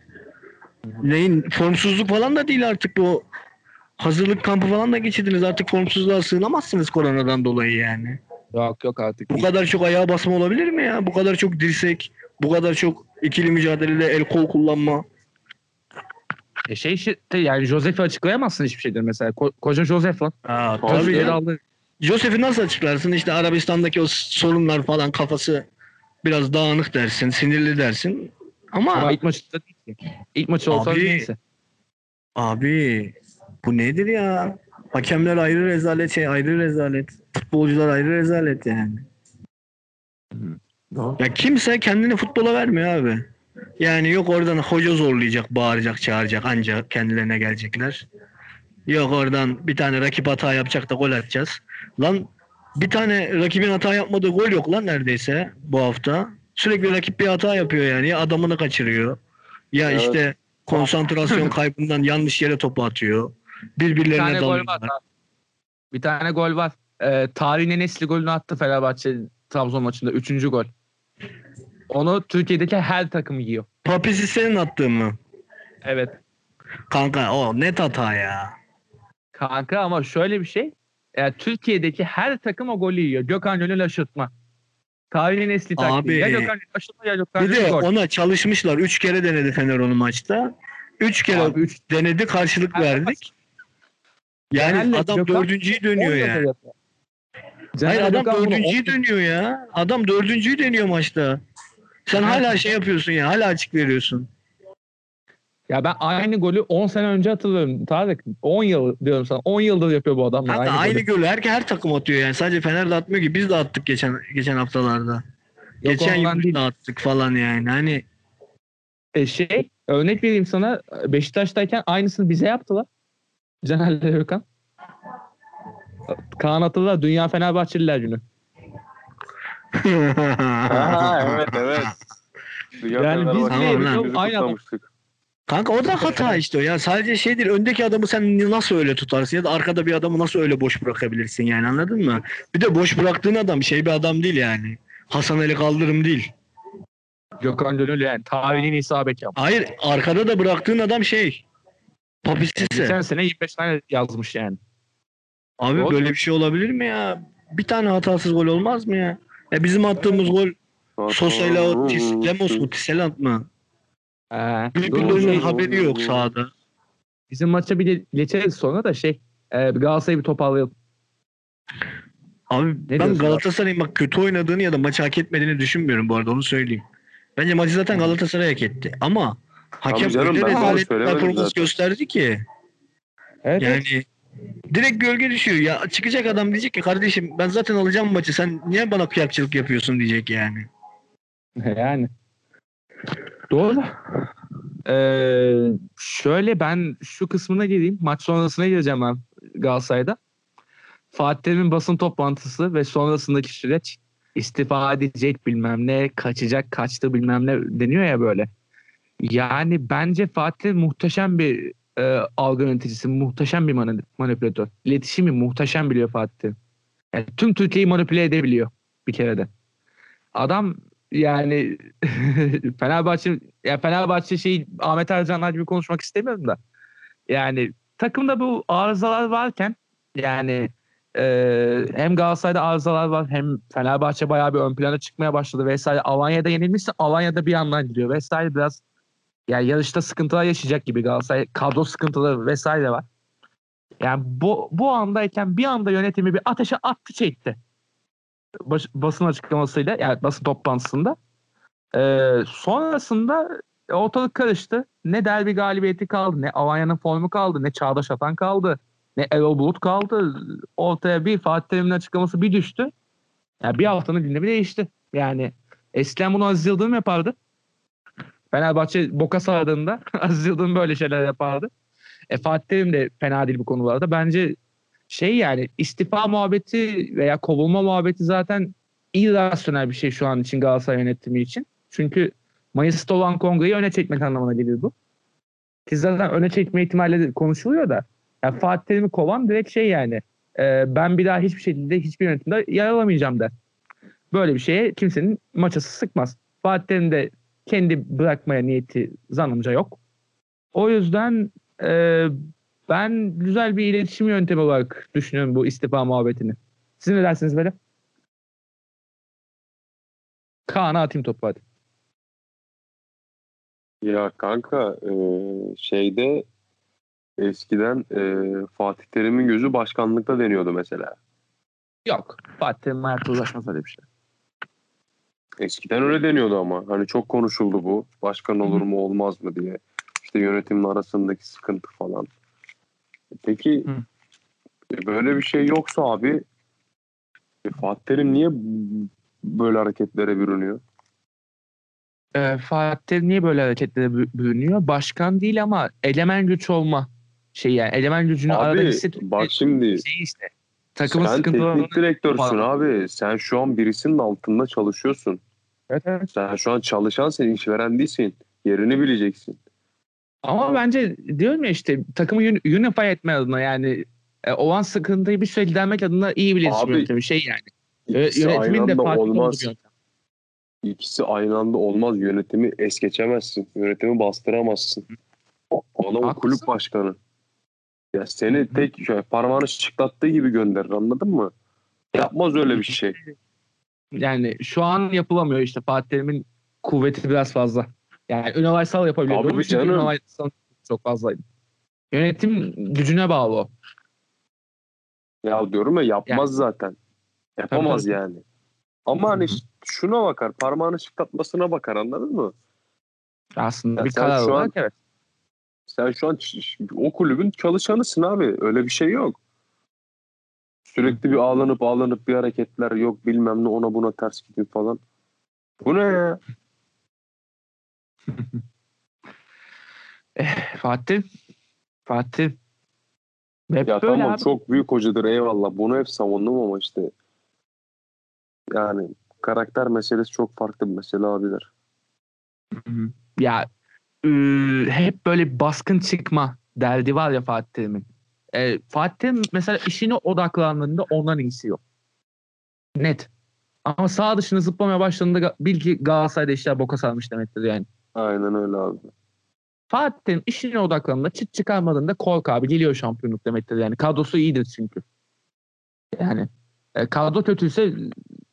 Neyin formsuzluk falan da değil artık bu. Hazırlık kampı falan da geçirdiniz. Artık formsuzluğa sığınamazsınız koronadan dolayı yani. Yok yok artık. Bu kadar çok ayağa basma olabilir mi ya? Bu kadar çok dirsek, bu kadar çok ikili mücadelede el kol kullanma. E şey işte yani Josef'i açıklayamazsın hiçbir şeydir mesela. Ko- koca Josef lan. Aa, Tabii ya. aldı. Josef'i nasıl açıklarsın? İşte Arabistan'daki o sorunlar falan kafası Biraz dağınık dersin, sinirli dersin. Ama, Ama ilk maçta değil ki. İlk maçı olsa Abi- neyse. abi bu nedir ya? Hakemler ayrı rezalet, şey ayrı rezalet. Futbolcular ayrı rezalet yani. Doğru. Ya kimse kendini futbola vermiyor abi. Yani yok oradan hoca zorlayacak, bağıracak, çağıracak ancak kendilerine gelecekler. Yok oradan bir tane rakip hata yapacak da gol atacağız. Lan bir tane rakibin hata yapmadığı gol yok lan neredeyse bu hafta. Sürekli rakip bir hata yapıyor yani. Ya adamını kaçırıyor. Ya Evet. işte konsantrasyon kaybından yanlış yere topu atıyor. Bir Birbirlerine tane gol dalıyorlar. var. Bir tane gol var. Ee, tarihin en eski golünü attı Fenerbahçe Trabzon maçında. Üçüncü gol. Onu Türkiye'deki her takım yiyor. Papisi senin attığın mı? Evet. Kanka o net hata ya. Kanka ama şöyle bir şey. Yani Türkiye'deki her takım o golü yiyor. Gökhan Gönül aşırtma. Tarihin eski taktiği. Abi. Ya Gökhan Gönül aşırtma ya Gökhan Bir de gol. ona çalışmışlar. Üç kere denedi Fener onu maçta. Üç kere Abi üç denedi karşılık Her verdik. Yani Genelde adam Gökhan- dördüncüyü dönüyor ya. yapıyor. Hayır adam Gökhan dördüncüyü dönüyor ya. Adam dördüncüyü dönüyor maçta. Sen hala şey yapıyorsun ya. Hala açık veriyorsun. Ya ben aynı golü 10 sene önce hatırlıyorum. Tarık 10 yıl diyorum sana. 10 yıldır yapıyor bu adamlar. Kanka aynı, aynı golü. golü her, her takım atıyor yani. Sadece Fener de atmıyor ki. Biz de attık geçen geçen haftalarda. Yok, geçen yıl de attık falan yani. Hani E şey örnek vereyim sana. Beşiktaş'tayken aynısını bize yaptılar. Caner'le Gökhan. Kaan hatırlar. Dünya Fenerbahçeliler günü. Evet evet. Dünya Yani biz de yapalım, aynı adam. Kanka o da hata işte o ya. Sadece şey değil. Öndeki adamı sen nasıl öyle tutarsın ya da arkada bir adamı nasıl öyle boş bırakabilirsin yani anladın mı? Bir de boş bıraktığın adam şey bir adam değil yani. Hasan Ali Kaldırım değil. Gökhan Gönül yani tarihin isabet yaptı. Hayır arkada da bıraktığın adam şey. Papisise. Geçen sene 25 tane yazmış yani. Abi Doğru. böyle bir şey olabilir mi ya? Bir tane hatasız gol olmaz mı ya? Ya bizim attığımız gol Sosa'yla o Tis- Lemos mu Tisselant mı? Ee. Birbirlerinin haberi yok sahada. bizim maça bir de geçeriz sonra da şey e, Galatasaray'ı bir toparlayalım. Abi ben diyorsun Galatasaray'ın bak kötü oynadığını ya da maçı hak etmediğini düşünmüyorum bu arada onu söyleyeyim. Bence maçı zaten Galatasaray hak etti. Ama hakem öyle ben rezalet performans gösterdi ki. Evet. evet. Yani direkt gölge düşüyor. Ya çıkacak adam diyecek ki kardeşim ben zaten alacağım maçı sen niye bana kıyakçılık yapıyorsun diyecek yani. Yani. Doğru. Ee, şöyle ben şu kısmına geleyim. Maç sonrasına geleceğim ben Galatasaray'da. Fatih Terim'in basın toplantısı ve sonrasındaki süreç istifa edecek bilmem ne, kaçacak, kaçtı bilmem ne deniyor ya böyle. Yani bence Fatih muhteşem bir e, algı yöneticisi, muhteşem bir mani- manipülatör. İletişimi muhteşem biliyor Fatih. Yani tüm Türkiye'yi manipüle edebiliyor bir kere de. Adam yani Fenerbahçe ya Fenerbahçe şey Ahmet Ercanlar gibi konuşmak istemiyorum da. Yani takımda bu arızalar varken yani e, hem Galatasaray'da arızalar var hem Fenerbahçe bayağı bir ön plana çıkmaya başladı vesaire. Alanya'da yenilmişse Alanya'da bir yandan gidiyor vesaire biraz yani yarışta sıkıntılar yaşayacak gibi Galatasaray kadro sıkıntıları vesaire var. Yani bu, bu andayken bir anda yönetimi bir ateşe attı çekti baş- basın açıklamasıyla yani basın toplantısında. Ee, sonrasında ortalık karıştı. Ne derbi galibiyeti kaldı, ne Alanya'nın formu kaldı, ne Çağdaş Atan kaldı, ne Erol Bulut kaldı. Ortaya bir Fatih Terim'in açıklaması bir düştü. Yani bir haftanın gündemi değişti. Yani eskiden bunu Aziz Yıldırım yapardı. Fenerbahçe boka sardığında Aziz Yıldırım böyle şeyler yapardı. E, Fatih de fena değil bu konularda. Bence şey yani istifa muhabbeti veya kovulma muhabbeti zaten irrasyonel bir şey şu an için Galatasaray yönetimi için. Çünkü Mayıs'ta olan kongreyi öne çekmek anlamına gelir bu. Ki zaten öne çekme ihtimalleri konuşuluyor da. Yani Fatih Terim'i kovan direkt şey yani e, ben bir daha hiçbir şekilde hiçbir yönetimde yer alamayacağım der. Böyle bir şeye kimsenin maçası sıkmaz. Fatih Terim de kendi bırakmaya niyeti zannımca yok. O yüzden e, ben güzel bir iletişim yöntemi olarak düşünüyorum bu istifa muhabbetini. Siz ne dersiniz böyle? Kaan'a atayım topu hadi. Ya kanka e, şeyde eskiden e, Fatih Terim'in gözü başkanlıkta deniyordu mesela. Yok. Fatih Terim hayatta ulaşmaz öyle bir şey. Eskiden öyle deniyordu ama. Hani çok konuşuldu bu. Başkan olur mu olmaz mı diye. İşte yönetimin arasındaki sıkıntı falan. E Peki Hı. e, böyle bir şey yoksa abi e, Fatih Terim niye böyle hareketlere bürünüyor? Ee, Fatih Terim niye böyle hareketlere bü- bürünüyor? Başkan değil ama elemen güç olma şey yani. Elemen gücünü arada Abi hissetmek bak şimdi şey işte. Takımın sen teknik direktörsün falan. abi. Sen şu an birisinin altında çalışıyorsun. Evet, evet. Sen şu an çalışan sen işveren değilsin. Yerini bileceksin. Ama bence diyorum ya işte takımı un- unify etme adına yani e, olan sıkıntıyı bir süre gidermek adına iyi bir iletişim Abi, yöntemi şey yani. İkisi Yönetimin de farklı olmaz. bir yöntem. İkisi aynı anda olmaz. Yönetimi es geçemezsin. Yönetimi bastıramazsın. Adam Haklısın. kulüp başkanı. Ya seni tek şöyle parmağını şıklattığı gibi gönderir anladın mı? Yapmaz öyle bir şey. Yani şu an yapılamıyor işte Fatih Terim'in kuvveti biraz fazla. Yani universal yapabiliyor. Tabii Çünkü canım. universal çok fazlaydı. Yönetim gücüne bağlı o. Ya diyorum ya yapmaz Yani- zaten. Yapamaz Tabii, yani. Ama hani Hı hı. şuna bakar. Parmağını şıklatmasına bakar anladın mı? Aslında Ya bir karar şu an- olarak evet. Sen şu an o kulübün çalışanısın abi. Öyle bir şey yok. Sürekli bir ağlanıp ağlanıp bir hareketler yok bilmem ne ona buna ters gidiyor falan. Bu ne ya? Fatih Terim. Fatih Terim. Hep Ya böyle tamam abi. çok büyük hocadır eyvallah. Bunu hep savundum ama işte yani karakter meselesi çok farklı bir mesele abiler. Ya ıı, hep böyle baskın çıkma derdi var ya Fatih Terim'in. E, Fatih mesela işine odaklandığında ondan iyisi yok. Net. Ama sağ dışına zıplamaya başladığında bil ki Galatasaray'da işler boka sarmış demektir yani. Aynen öyle abi. Fatih Terim işine odaklandığında çıt çıkarmadığında kork abi geliyor şampiyonluk demektir yani. Kadrosu iyidir çünkü. Yani e, kadro kötüyse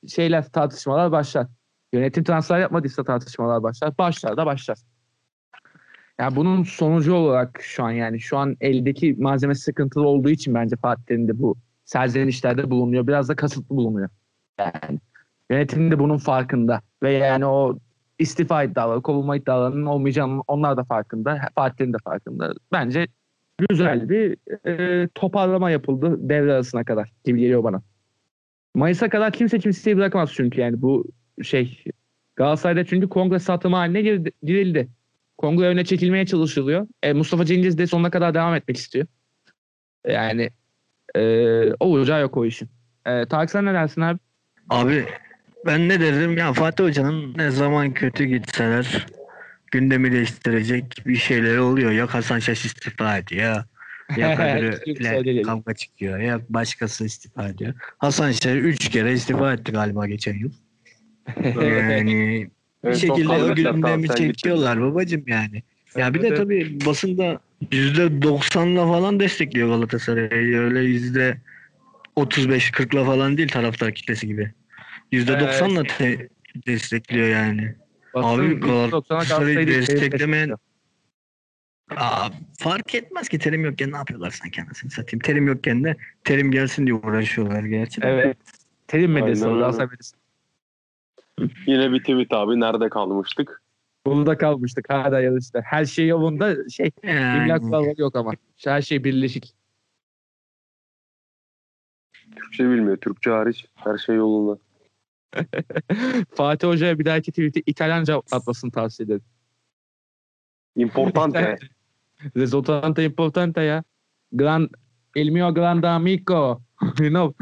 şeyler tartışmalar başlar. Yönetim transfer yapmadıysa tartışmalar başlar. Başlar da başlar. Yani bunun sonucu olarak şu an yani şu an eldeki malzeme sıkıntılı olduğu için bence Fatih Terim de bu serzenişlerde bulunuyor. Biraz da kasıtlı bulunuyor. Yani yönetim de bunun farkında. Ve yani o istifa iddiaları, kovulma iddialarının olmayacağının onlar da farkında. Fatih Terim de farkında. Bence güzel bir e, toparlama yapıldı devre arasına kadar gibi geliyor bana. Mayıs'a kadar kimse kimseyi bırakamaz çünkü yani bu şey Galatasaray'da çünkü kongre satımı haline girildi. Kongre öne çekilmeye çalışılıyor. E, Mustafa Cengiz de sonuna kadar devam etmek istiyor. Yani e, olacağı yok o işin. E, Tarık sen ne dersin abi? Abi ben ne derim ya Fatih Hoca'nın ne zaman kötü gitseler gündemi değiştirecek bir şeyleri oluyor. Yok Hasan Şaş istifa ediyor. Ya geliyor. kavga çıkıyor. Ya başkası istifa ediyor. Hasan Şaş 3 kere istifa etti galiba geçen yıl. Yani bir son şekilde gittin. çekiyorlar babacım yani. Ya bir de Evet, tabii basında %90'la falan destekliyor Galatasaray'ı. Öyle yüzde 35-40'la falan değil taraftar kitlesi gibi. %90'la te- destekliyor yani. Basın Abi, %90'a Galatasaray'ı desteklemeyen-. Aa, fark etmez ki terim yokken ne yapıyorlar sanki anasını satayım. Terim yokken de terim gelsin diye uğraşıyorlar gerçi. Evet. Terim medyası. Galatasaray medyası. Yine bir tweet abi nerede kalmıştık? Burada kalmıştık. Hala yarışta. Her şey yolunda şey Yani, imlak kuralları yok ama. Her şey birleşik. Türkçe bilmiyor. Türkçe hariç her şey yolunda. Fatih Hoca'ya bir dahaki tweet'i İtalyanca atmasını tavsiye ederim. Importante. Resultante importante ya. Gran, il mio grande amico. you know.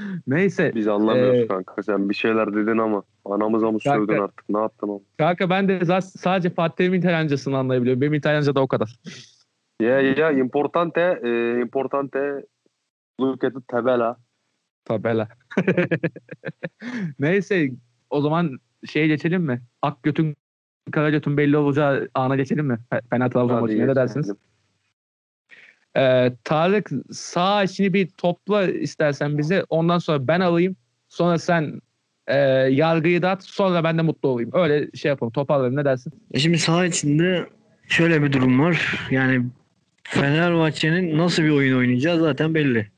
Neyse. Biz anlamıyoruz Ee, kanka. Sen bir şeyler dedin ama anamıza mı Kanka- sövdün artık? Ne yaptın oğlum? Kanka ben de zaten sadece Fatih Terim'in İtalyancasını anlayabiliyorum. Benim İtalyanca da o kadar. Ya ya importante e, importante look at the tabela. Tabela. Neyse o zaman şeye geçelim mi? Ak götün kara götün belli olacağı ana geçelim mi? Fe- Fena Trabzon maçı ne geçelim. Ee, Tarık sağ içini bir topla istersen bize. Ondan sonra ben alayım. Sonra sen e, yargıyı da at. Sonra ben de mutlu olayım. Öyle şey yapalım. Toparlayalım. Ne dersin? E Şimdi saha içinde şöyle bir durum var. Yani Fenerbahçe'nin nasıl bir oyun oynayacağı zaten belli.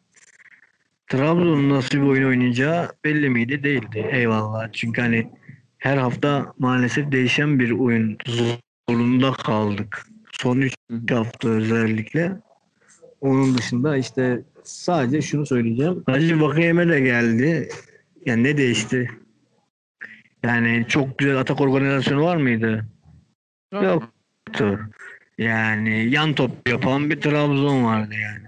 Trabzon'un nasıl bir oyun oynayacağı belli miydi? Değildi. Eyvallah. Çünkü hani her hafta maalesef değişen bir oyun zorunda kaldık. Son 3 Hı hı. hafta özellikle. Onun dışında işte sadece şunu söyleyeceğim. Hacı Vakayeme de geldi. Yani ne değişti? Yani çok güzel atak organizasyonu var mıydı? Yoktu. Yani yan top yapan bir Trabzon vardı yani.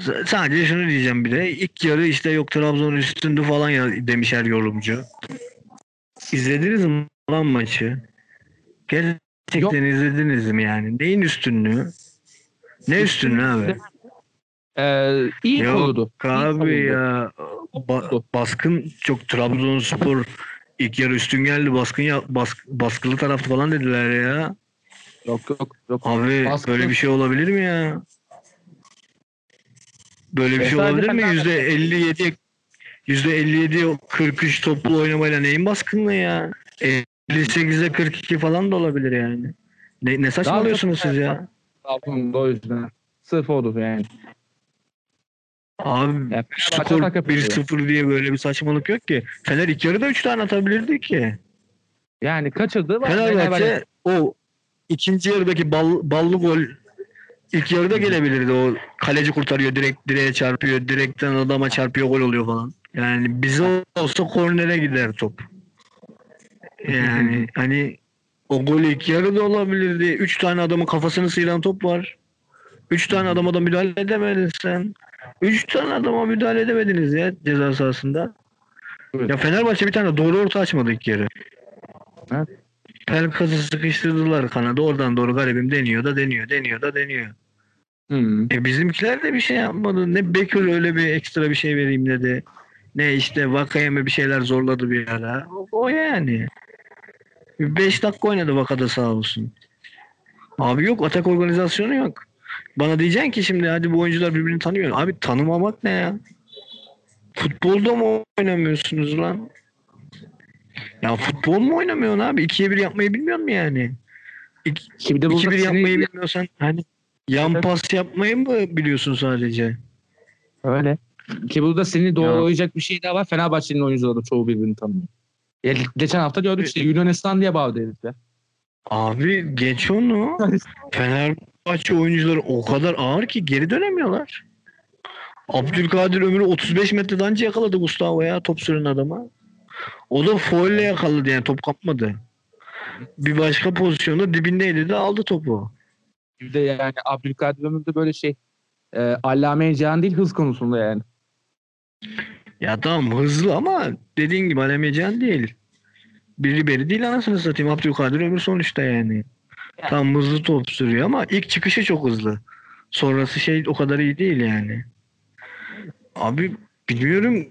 S- sadece şunu diyeceğim bir de. ilk yarı işte yok Trabzon üstündü falan ya demiş her yorumcu. İzlediniz mi lan maçı? Gerçekten Yok. izlediniz mi yani? Neyin üstünlüğü? Ne üstünlüğü abi? Ee, iyi Yok. İyi Abi kuruldu. ya ba- baskın çok Trabzonspor ilk yarı üstün geldi baskın ya bask- baskılı tarafta falan dediler ya. Yok yok yok. Abi Baskın- böyle bir şey olabilir mi ya? Böyle bir şey olabilir mi? Yüzde 57 yüzde 57 43 toplu oynamayla neyin baskınlığı ya? 58'de 42 falan da olabilir yani. Ne, ne saçmalıyorsunuz siz ya? Trabzon'da o yüzden. Sırf odur yani. Abi Fenerbahçe skor atak yapıyor. 1-0 diye böyle bir saçmalık yok ki. Fener ilk yarıda 3 tane atabilirdi ki. Yani kaçırdı. Fenerbahçe o ikinci yarıdaki bal, ballı gol ilk yarıda gelebilirdi. O kaleci kurtarıyor direkt direğe çarpıyor. Direkten adama çarpıyor gol oluyor falan. Yani bize olsa kornere gider top. Yani hani o gol ilk yarıda olabilirdi. Üç tane adamın kafasını sıyıran top var. Üç tane adama da müdahale edemedin sen. Üç tane adama müdahale edemediniz ya ceza sahasında. Evet. Ya Fenerbahçe bir tane doğru orta açmadı ilk yarı. Evet. Pelkas'ı sıkıştırdılar kanada. Oradan doğru garibim deniyor da deniyor, deniyor da deniyor. Hı. E bizimkiler de bir şey yapmadı. Ne Bekir öyle bir ekstra bir şey vereyim dedi. Ne işte Vakayeme bir şeyler zorladı bir ara. O, o yani. 5 dakika oynadı Vakada sağ olsun. Abi yok atak organizasyonu yok. Bana diyeceksin ki şimdi hadi bu oyuncular birbirini tanıyor. Abi tanımamak ne ya? Futbolda mı oynamıyorsunuz lan? Ya futbol mu oynamıyorsun abi? 2'ye 1 yapmayı bilmiyor musun yani? Şimdi burada 2-1 seni- yapmayı bilmiyorsan hani yan Evet. pas yapmayı mı biliyorsun sadece? Öyle. Ki burada seni doğrulayacak bir şey daha var. Fenerbahçe'nin oyuncuları çoğu birbirini tanıyor. Ya, geçen hafta gördük işte Yunanistan diye bağırdı herifler. Abi geç onu. Fenerbahçe oyuncuları o kadar ağır ki geri dönemiyorlar. Abdülkadir Ömür'ü 35 metreden önce yakaladı Gustavo ya top süren adama. O da foille yakaladı yani top kapmadı. Bir başka pozisyonda dibindeydi de aldı topu. Bir de yani Abdülkadir Ömür'de böyle şey e, allame Cihan değil hız konusunda yani. Ya tamam hızlı ama dediğin gibi alemeyeceğin değil. Biri beri değil anasını satayım. Abdülkadir Ömür sonuçta yani. Tam hızlı top sürüyor ama ilk çıkışı çok hızlı. Sonrası şey o kadar iyi değil yani. Abi bilmiyorum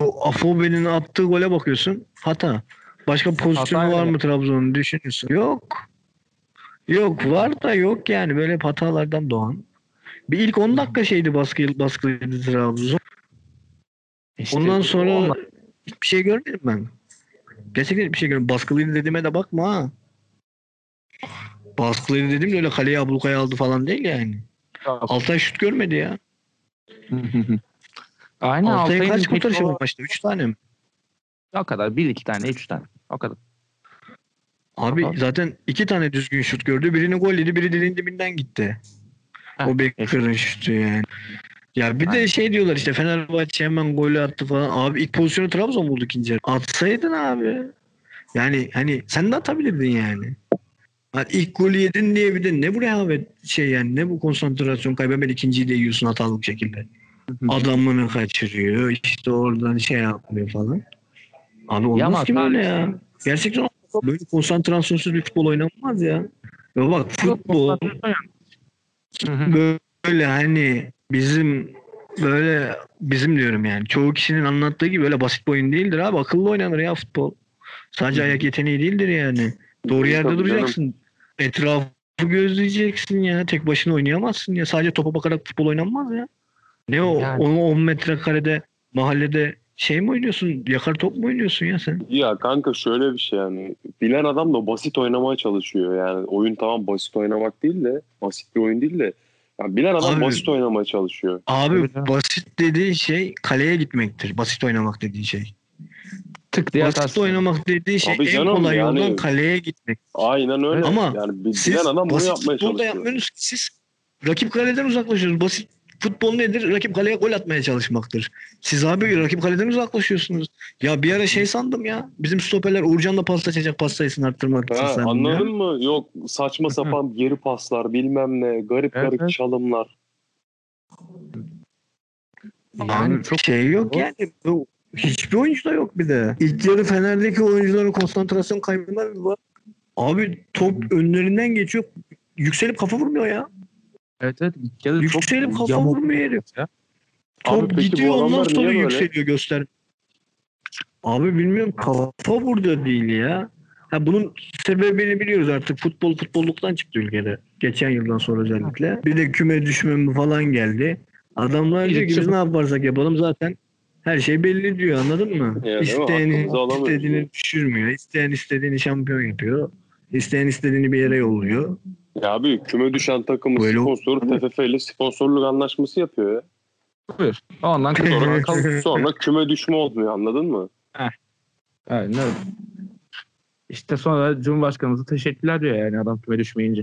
bu, Afobe'nin attığı gole bakıyorsun. Hata. Başka pozisyonu Hata var mı Trabzon'un düşünüyorsun. Yok. Yok var da yok yani böyle hatalardan doğan. Bir ilk 10 dakika şeydi baskı baskılıydı Trabzon. İşte Ondan sonra onlar- hiçbir şey görmedim ben. Gerçekten hiçbir şey görmedim. Baskılıydı dediğime de bakma ha. Baskılıydı dedim de öyle kaleye ablukaya aldı falan değil yani. Altay şut görmedi ya. Aynen Altay'ın Altay'ın kaç kurtarışı var maçta? 3 tane mi? O kadar. Bir iki tane, üç tane. O kadar. Abi Aha. zaten iki tane düzgün şut gördü. Birini gol yedi, biri dilin dibinden gitti. Heh, o Bekir'in şutu yani. Ya bir de şey diyorlar işte Fenerbahçe hemen golü attı falan. Abi ilk pozisyonu Trabzon buldu ikinci. Atsaydın abi. Yani hani sen de atabilirdin yani. Hani ilk golü yedin diye bir de ne bu rehavet şey yani ne bu konsantrasyon kaybı hemen ikinciyi de yiyorsun hatalı bir şekilde. Adamını kaçırıyor işte oradan şey yapmıyor falan. Abi olmaz Yamaz ki böyle abi. ya. Gerçekten böyle konsantrasyonsuz bir futbol oynanmaz ya. Ya bak futbol böyle hani bizim böyle bizim diyorum yani çoğu kişinin anlattığı gibi böyle basit bir oyun değildir abi akıllı oynanır ya futbol. Sadece ayak yeteneği değildir yani. Doğru yerde Tabii canım. duracaksın. Etrafı gözleyeceksin ya. Tek başına oynayamazsın ya. Sadece topa bakarak futbol oynanmaz ya. Ne o Yani. 10 metrekarede mahallede şey mi oynuyorsun? Yakar top mu oynuyorsun ya sen? Ya kanka şöyle bir şey yani. Bilen adam da basit oynamaya çalışıyor. Yani oyun tamam basit oynamak değil de basit bir oyun değil de Ya bilen adam Abi- basit oynamaya çalışıyor. Abi canım. basit dediği şey kaleye gitmektir. Basit oynamak dediği şey. Tık diye Basit atarsın. oynamak dediği şey Tabii en canım, kolay yani- yoldan kaleye gitmek. Aynen öyle. Ama yani Siz bilen adam bunu yapmaya çalışıyor. yapmıyorsunuz ki siz rakip kaleden uzaklaşıyorsunuz. Basit futbol nedir? Rakip kaleye gol atmaya çalışmaktır. Siz abi rakip kaleden uzaklaşıyorsunuz. Ya bir ara şey sandım ya. Bizim stoperler Uğurcan'la pas açacak pas sayısını arttırmak için Ha, sandım anladın ya. mı? Yok saçma sapan geri paslar bilmem ne garip Evet, garip evet. çalımlar. Yani çok şey yok yani. Bu, hiçbir oyuncuda yok bir de. İlk yarı Fener'deki oyuncuların konsantrasyon kaybından var. Abi top önlerinden geçiyor. Yükselip kafa vurmuyor ya. Evet evet. İlk yarı çok Yükselip kafa yamuk vurmuyor herif. ya. Top Abi peki bu gidiyor ondan adamlar sonra niye böyle? yükseliyor göster. Abi bilmiyorum kafa burada değil ya. Ha bunun sebebini biliyoruz artık. Futbol futbolluktan çıktı ülkede. Geçen yıldan sonra özellikle. Bir de küme düşme mi falan geldi. Adamlar diyor ki biz ne yaparsak yapalım zaten her şey belli diyor anladın mı? Yani değil mi? İsteyen Hakkımızı alamıyoruz istediğini düşürmüyor. İsteyen istediğini şampiyon yapıyor. İsteyen istediğini bir yere yolluyor. Ya abi küme düşen takımın Böyle sponsoru TFF ile sponsorluk anlaşması yapıyor ya. Buyur. Ondan Sonra, sonra küme düşme olmuyor anladın mı? Aynen öyle. İşte sonra Cumhurbaşkanımıza teşekkürler diyor yani adam küme düşmeyince.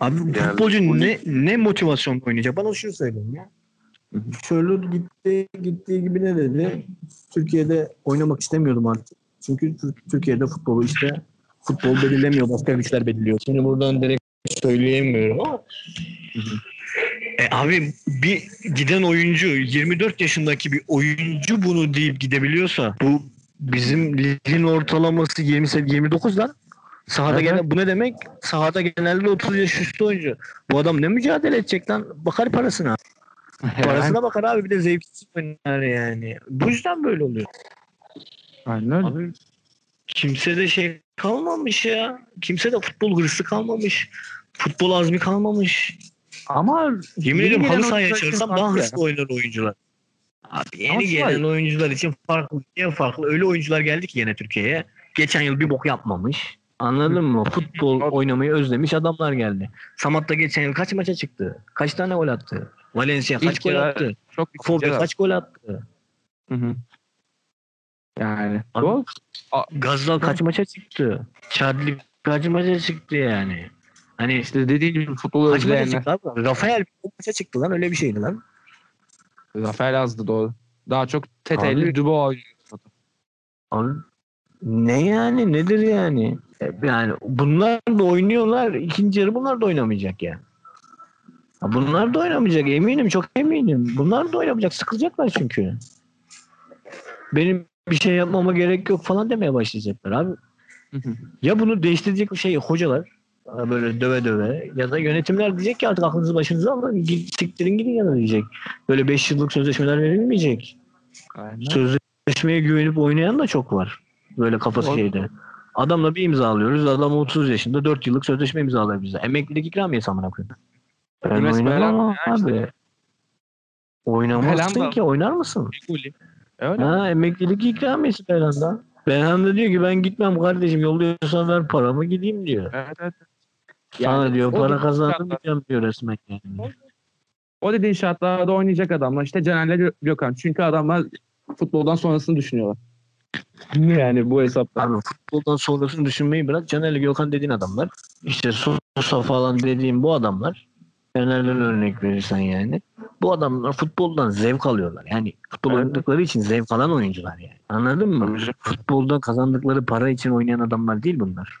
Abi Yani futbolcu bu ne ne motivasyonla oynayacak? Bana şunu söyleyin ya. Şöyle gitti gittiği gibi ne dedi? Türkiye'de oynamak istemiyordum artık. Çünkü Tür- Türkiye'de futbolu işte futbol belirlemiyor, başka güçler belirliyor. Şimdi buradan direkt söyleyemiyorum ama. E abi bir giden oyuncu 24 yaşındaki bir oyuncu bunu deyip gidebiliyorsa bu bizim ligin ortalaması 20 29 lan. Sahada Evet. gene bu ne demek? Sahada genelde 30 yaş üstü oyuncu. Bu adam ne mücadele edecek lan? Bakar parasına. Parasına bakar abi bir de zevksiz oynar yani. Bu yüzden böyle oluyor. Aynen öyle. Abi kimse de şey kalmamış ya. Kimse de futbol hırsı kalmamış. Futbol azmi kalmamış. Ama Yemin ediyorum halı sahaya farklı daha hırslı oynar oyuncular. Abi yeni Ama gelen şöyle- oyuncular için farklı. Niye farklı? Öyle oyuncular geldi ki yine Türkiye'ye. Geçen yıl bir bok yapmamış. Anladın mı? Futbol oynamayı özlemiş adamlar geldi. Samat da geçen yıl kaç maça çıktı? Kaç tane gol attı? Valencia kaç İlk gol attı? çok Kobe kaç gol attı? Hı hı. Yani Abi- o Gazdal kaç maça çıktı? Chadli kaç maça çıktı yani? Hani işte dediğim gibi futbolu kaç maça çıktı abi? Rafael maça çıktı lan öyle bir şeydi lan. Zafer azdı doğru. Daha çok Teteli Dubo oynuyor. Ne yani nedir yani? E, Yani bunlar da oynuyorlar. ikinci yarı bunlar da oynamayacak yani. Bunlar da oynamayacak eminim çok eminim. Bunlar da oynamayacak sıkılacaklar çünkü. Benim bir şey yapmama gerek yok falan demeye başlayacaklar abi. Ya bunu değiştirecek bir şey hocalar ha, böyle döve döve ya da yönetimler diyecek ki artık aklınızı başınıza alın siktirin gidin yana diyecek. Böyle 5 yıllık sözleşmeler verilmeyecek. Aynen. Sözleşmeye güvenip oynayan da çok var. Böyle kafası Doğru. şeyde. Adamla bir imza alıyoruz. Adam 30 yaşında 4 yıllık sözleşme imzalıyor bize. Emeklilik ikramiyesi amına koyayım. Ben oynamam ya işte. abi. Oynamazsın Belhanda. ki oynar mısın? Figuli. Öyle. Ha emeklilik ikramiyesi Belhanda. Belhanda diyor ki ben gitmem kardeşim yolluyorsan ver paramı gideyim diyor. Evet, evet. Sana Yani diyor o para dediğin kazandım diyor resmen yani. O dediğin şartlarda oynayacak adamlar işte Gö- Gökhan. Çünkü adamlar futboldan sonrasını düşünüyorlar. yani bu hesapta. Abi futboldan sonrasını düşünmeyi bırak. Caner'le Gökhan dediğin adamlar. İşte Sosa falan dediğim bu adamlar. Caner'den örnek verirsen yani. Bu adamlar futboldan zevk alıyorlar. Yani futbol Evet. oynadıkları için zevk alan oyuncular yani. Anladın mı? Futbolda kazandıkları para için oynayan adamlar değil bunlar.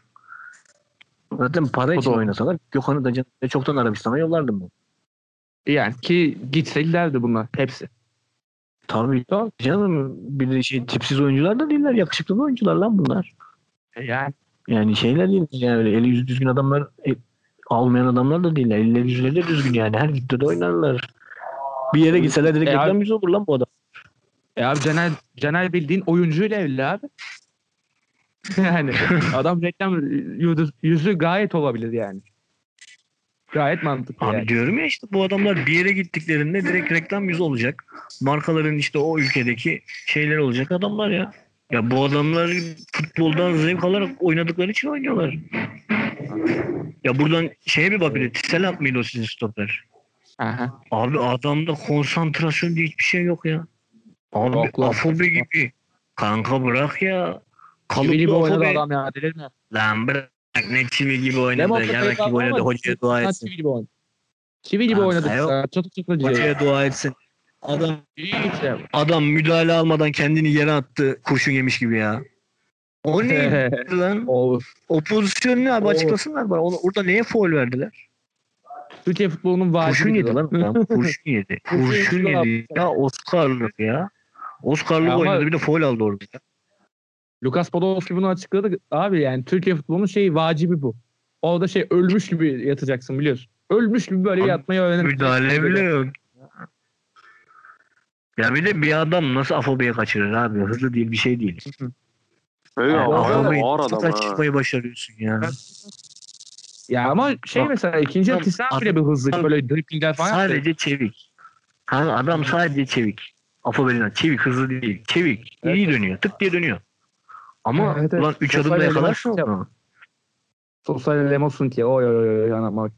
Zaten para için oynasalar Gökhan'ı da çoktan Arabistan'a yollardım ben. Yani ki gitse giderdi bunlar hepsi. Tabii Doğru. canım. Bir de şey tipsiz oyuncular da değiller. Yakışıklı oyuncular lan bunlar. Yani Yani şeyler değil yani öyle eli yüzü düzgün adamlar e, almayan adamlar da değiller. Elleri yüzleri de düzgün yani. Her ligde de oynarlar. Bir yere gitseler direkt E abi- reklam yüzü olur lan bu adam. E abi Caner, Caner bildiğin oyuncuyla evli abi. yani adam reklam yüzü, yüzü gayet olabilir yani. Gayet mantıklı Abi yani. diyorum ya işte bu adamlar bir yere gittiklerinde direkt reklam yüzü olacak. Markaların işte o ülkedeki şeyler olacak adamlar ya. Ya bu adamlar futboldan zevk alarak oynadıkları için oynuyorlar. Ya buradan şeye bir bak bir de Tisselat mıydı o sizin stoper? Aha. Abi adamda konsantrasyon diye hiçbir şey yok ya. Abi Yok lan. afobe gibi. Kanka bırak ya. Çivi gibi Kalıplı oynadı adam ya. Delir mi? Lan bırak ne çivi gibi oynadı. Yarak gibi oynadı. Hocaya dua Çivi etsin. gibi oynadı. Çivi gibi oynadı. Çatı çatı. Hocaya dua etsin. Adam adam müdahale almadan kendini yere attı. Kurşun yemiş gibi ya. O ne lan? Olur. O pozisyon ne abi açıklasınlar bana. Orada neye foul verdiler? Türkiye futbolunun vacibi. Kurşun yedi lan adam. Kurşun yedi. Kurşun yedi. Ya Oscar'lık ya. Oscar'lık Ama- oynadı bir de foul aldı orada. Lukas Podolski bunu açıkladı. Abi yani Türkiye futbolunun şeyi vacibi bu. Orada şey ölmüş gibi yatacaksın biliyorsun. Ölmüş gibi böyle Abi, yatmayı öğrenir. Müdahale bile yok. Ya bir de bir adam nasıl afobeye kaçırır abi? Hızlı değil bir şey değil. Abi, ağır, Afobeyi ağır nasıl adam çıkmayı başarıyorsun ya. Ya ama şey Bak, mesela ikinci adam- Tisan bile bir hızlı böyle driplingler falan yaptı. Sadece çevik. Kanka adam sadece çevik. Afobelinden çevik hızlı değil. Çevik. Evet. iyi dönüyor. Tık diye dönüyor. Ama Evet, evet. ulan 3 Sosyal adımda yakalarsın. Sosyal Lemos'un ki oy oy oy oy anlatmak.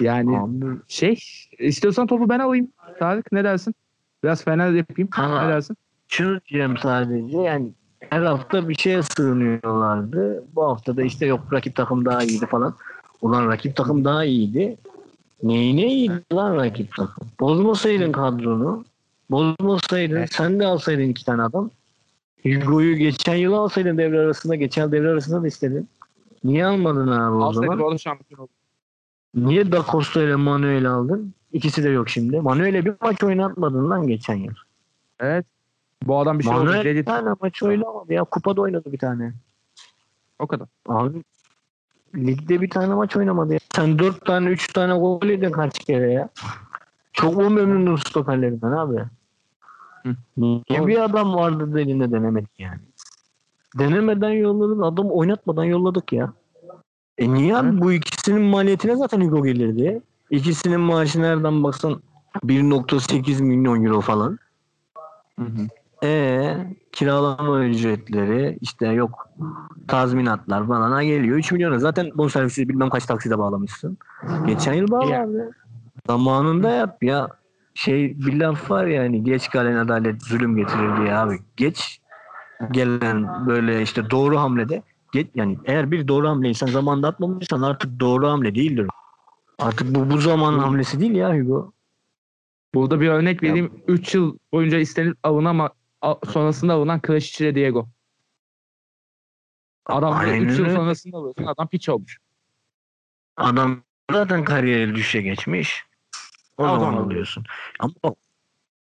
Yani Abi, şey istiyorsan topu ben alayım. Tarık ne dersin? Biraz fena yapayım. Ha. Ne dersin? şunu diyeceğim sadece yani her hafta bir şeye sığınıyorlardı. Bu hafta da işte yok rakip takım daha iyiydi falan. Ulan rakip takım daha iyiydi. Neyine iyiydi lan rakip takım? Bozmasaydın kadronu. Bozmasaydın. Evet. Sen de alsaydın iki tane adam. Hugo'yu geçen yıl alsaydın devre arasında. Geçen devre arasında da istedin. Niye almadın abi o Alsaydı zaman? arada şampiyon oldu. Niye Da Costa ile Manuel aldın? İkisi de yok şimdi. Manuel'e bir maç oynatmadın lan geçen yıl. Evet. Bu adam bir şey oldu. Manuel bir Dedi. tane maç oynamadı ya. Kupada oynadı bir tane. O kadar. Abi ligde bir tane maç oynamadı ya. Sen dört tane üç tane gol yedin kaç kere ya. Çok mu memnunum stoperlerinden abi? Hı. Niye bir adam vardı elinde denemedik yani. Denemeden yolladık. Adam oynatmadan yolladık ya. E niye abi? Bu ikisinin maliyetine zaten Hugo gelirdi. İkisinin maaşı nereden baksan 1.8 milyon euro falan. Hı hı. E kiralama ücretleri işte yok tazminatlar falana geliyor. 3 milyona zaten bonservisi bilmem kaç takside bağlamışsın. Geçen yıl bağla Ya. abi. Zamanında yap ya. Şey bir laf var ya hani geç gelen adalet zulüm getirir diye abi. Geç gelen böyle işte doğru hamlede geç, yani eğer bir doğru hamleysen zamanında atmamışsan artık doğru hamle değildir. Artık bu bu zaman hamlesi değil ya Hugo. Burada bir örnek vereyim. 3 yıl boyunca istenip alınama a- sonrasında alınan Krasic Diego. Adam 3 Aynen yıl sonrasında alıyorsun. Adam piç olmuş. Adam zaten kariyeri düşe geçmiş. O O zaman alıyorsun. Ama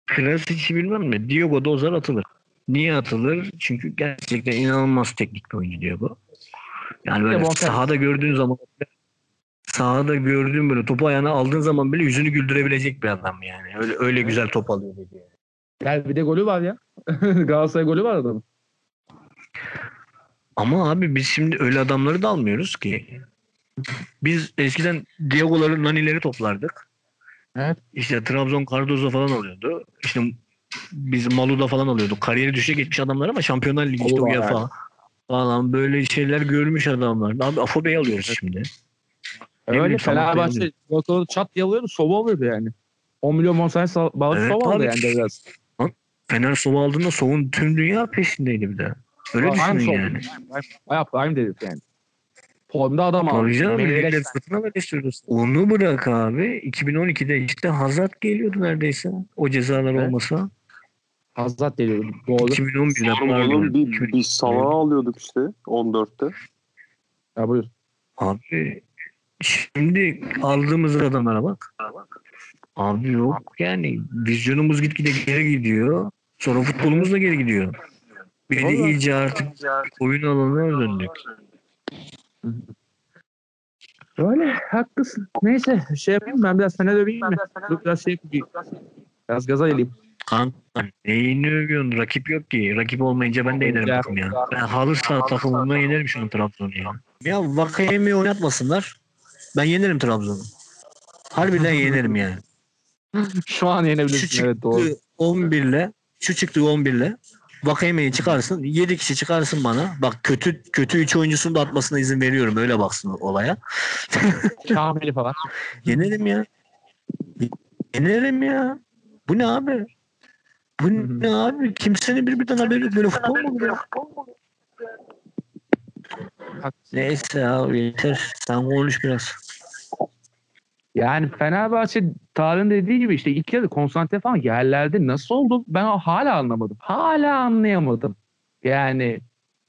Krasic'i bilmem mi? Diogo Dozar atılır. Niye atılır? Çünkü gerçekten inanılmaz teknik bir oyuncu Diogo. Yani böyle bonservis. sahada gördüğün zaman sahada gördüğün böyle topu ayağına aldığın zaman bile yüzünü güldürebilecek bir adam yani. Öyle öyle güzel top alıyor dedi. Gel bir de golü var ya. Galatasaray golü var adamın. Ama abi biz şimdi öyle adamları da almıyoruz ki. Biz eskiden Diego'ları, Nani'leri toplardık. Evet. İşte Trabzon Cardozo falan alıyordu. İşte biz Maluda falan alıyorduk. Kariyeri düşe geçmiş adamlar ama Şampiyonlar Ligi işte UEFA falan böyle şeyler görmüş adamlar. Abi Afobe'yi alıyoruz şimdi. Ne Öyle Fenerbahçe ortalığı çat diye alıyordu. Sova alıyordu yani. 10 milyon bonservis bağlı Evet Sova aldı yani biraz. Fener Sova aldığında Sov'un tüm dünya peşindeydi bir de. Öyle Prime düşünün Sova. yani. Bayağı prime dedik yani. Formda adam aldı. Tabii canım Meyveli millet efsane. fırtına istiyoruz. Onu bırak abi. 2012'de işte Hazard geliyordu neredeyse. O cezalar Evet. olmasa. Hazrat geliyordu. Doğru. 2011'de Oğlum pardon. bir, bir sana alıyorduk işte 14'te. Ya buyur. Abi şimdi aldığımız adamlara bak. Abi yok yani vizyonumuz gitgide geri gidiyor. Sonra futbolumuz da geri gidiyor. Bir de Vallahi. iyice artık oyun alanına döndük. Öyle haklısın. Neyse şey yapayım ben biraz Fener öveyim mi? Dur biraz şey yapayım. Biraz gaza geleyim. Kanka neyini övüyorsun? Rakip yok ki. Rakip olmayınca ben de yenerim takım ya. Ben halı saha takımına yenerim şu an Trabzon'u ya. Ya Vakayemi oynatmasınlar. Ben yenerim Trabzon'u. Harbiden yenerim yani. Şu an Şu yenebilirsin çıktığı evet doğru. 11'le şu çıktığı 11'le Vakayeme'yi çıkarsın. 7 kişi çıkarsın bana. Bak kötü kötü 3 oyuncusunu da atmasına izin veriyorum. Öyle baksın olaya. Şamili falan. Yenerim ya. Yenerim ya. Bu ne abi? Bu ne abi? Kimsenin birbirinden haberi yok. Böyle futbol mu olur ya? Haklısın. Neyse abi yeter. Sen konuş biraz. Yani Fenerbahçe Tarık'ın dediği gibi işte ilk yarı konsantre falan yerlerde nasıl oldu ben hala anlamadım. Hala anlayamadım. Yani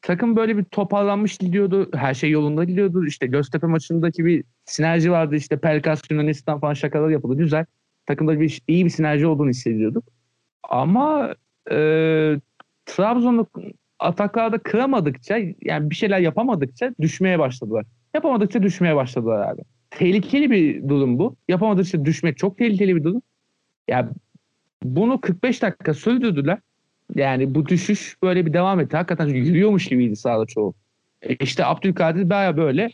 takım böyle bir toparlanmış gidiyordu. Her şey yolunda gidiyordu. İşte Göztepe maçındaki bir sinerji vardı. İşte Pelkas, Yunanistan falan şakalar yapıldı. Güzel. Takımda bir iyi bir sinerji olduğunu hissediyorduk. Ama e, Trabzon'u ataklarda kıramadıkça yani bir şeyler yapamadıkça düşmeye başladılar. Yapamadıkça düşmeye başladılar abi tehlikeli bir durum bu. Yapamadıkça düşmek çok tehlikeli bir durum. Ya bunu 45 dakika sürdürdüler. Yani bu düşüş böyle bir devam etti. Hakikaten yürüyormuş gibiydi sahada çoğu. E işte Abdülkadir baya böyle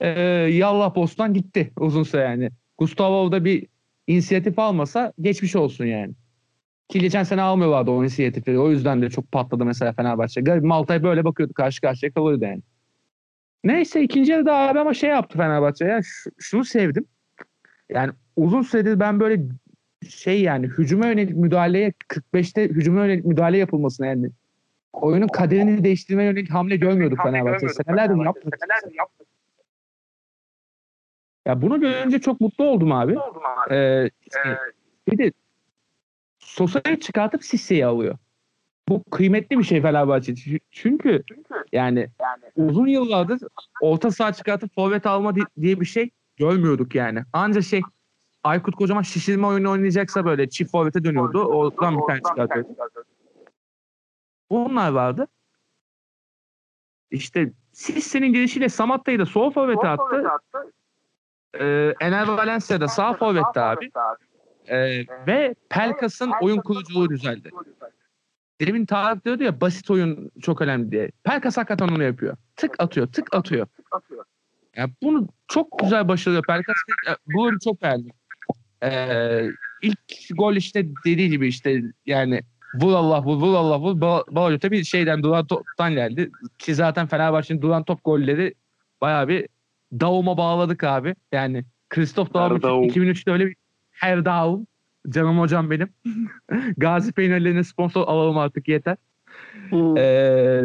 e, yallah postan gitti uzun süre yani. Gustavo da bir inisiyatif almasa geçmiş olsun yani. Ki geçen sene almıyorlardı o inisiyatifi. O yüzden de çok patladı mesela Fenerbahçe. Malta'ya böyle bakıyordu karşı karşıya kalıyordu yani. Neyse ikinci yarıda abi ama şey yaptı Fenerbahçe ya şunu sevdim. Yani uzun süredir ben böyle şey yani hücuma yönelik müdahaleye 45'te hücuma yönelik müdahale yapılmasına yani oyunun kaderini değiştirmeye yönelik hamle görmüyorduk Fenerbahçe. Senelerdir yaptık. Ya bunu görünce çok mutlu oldum abi. Ee, işte bir de Sosa'yı çıkartıp Sisse'yi alıyor. Bu kıymetli bir şey Fenerbahçe için. Çünkü yani uzun yıllardır orta saha çıkartıp forvet alma di- diye bir şey görmüyorduk yani. Anca şey Aykut Kocaman şişirme oyunu oynayacaksa böyle çift forvete dönüyordu. Oradan bir tane çıkartıyordu. Bunlar vardı. İşte Sisse'nin gelişiyle Samatta'yı da sol forvete attı. Ee, Ener Valencia da sağ forvette abi. Ee, ve Pelkas'ın oyun kuruculuğu düzeldi. Demin Tarık diyordu ya basit oyun çok önemli diye. Pelkas hakikaten onu yapıyor. Tık atıyor, tık atıyor. Yani bunu çok güzel başarıyor Pelkas. e, Bu oyunu çok beğendim. Ee, ilk gol işte dediği gibi işte yani vur Allah vur, vur Allah vur. Ba- Balot'a bir şeyden duran toptan geldi. Ki zaten Fenerbahçe'nin duran top golleri bayağı bir davuma bağladık abi. Yani Kristof Daum. 2003'te öyle bir her Daum. Canım hocam benim. Gazi peynirlerine sponsor alalım artık yeter. Ee,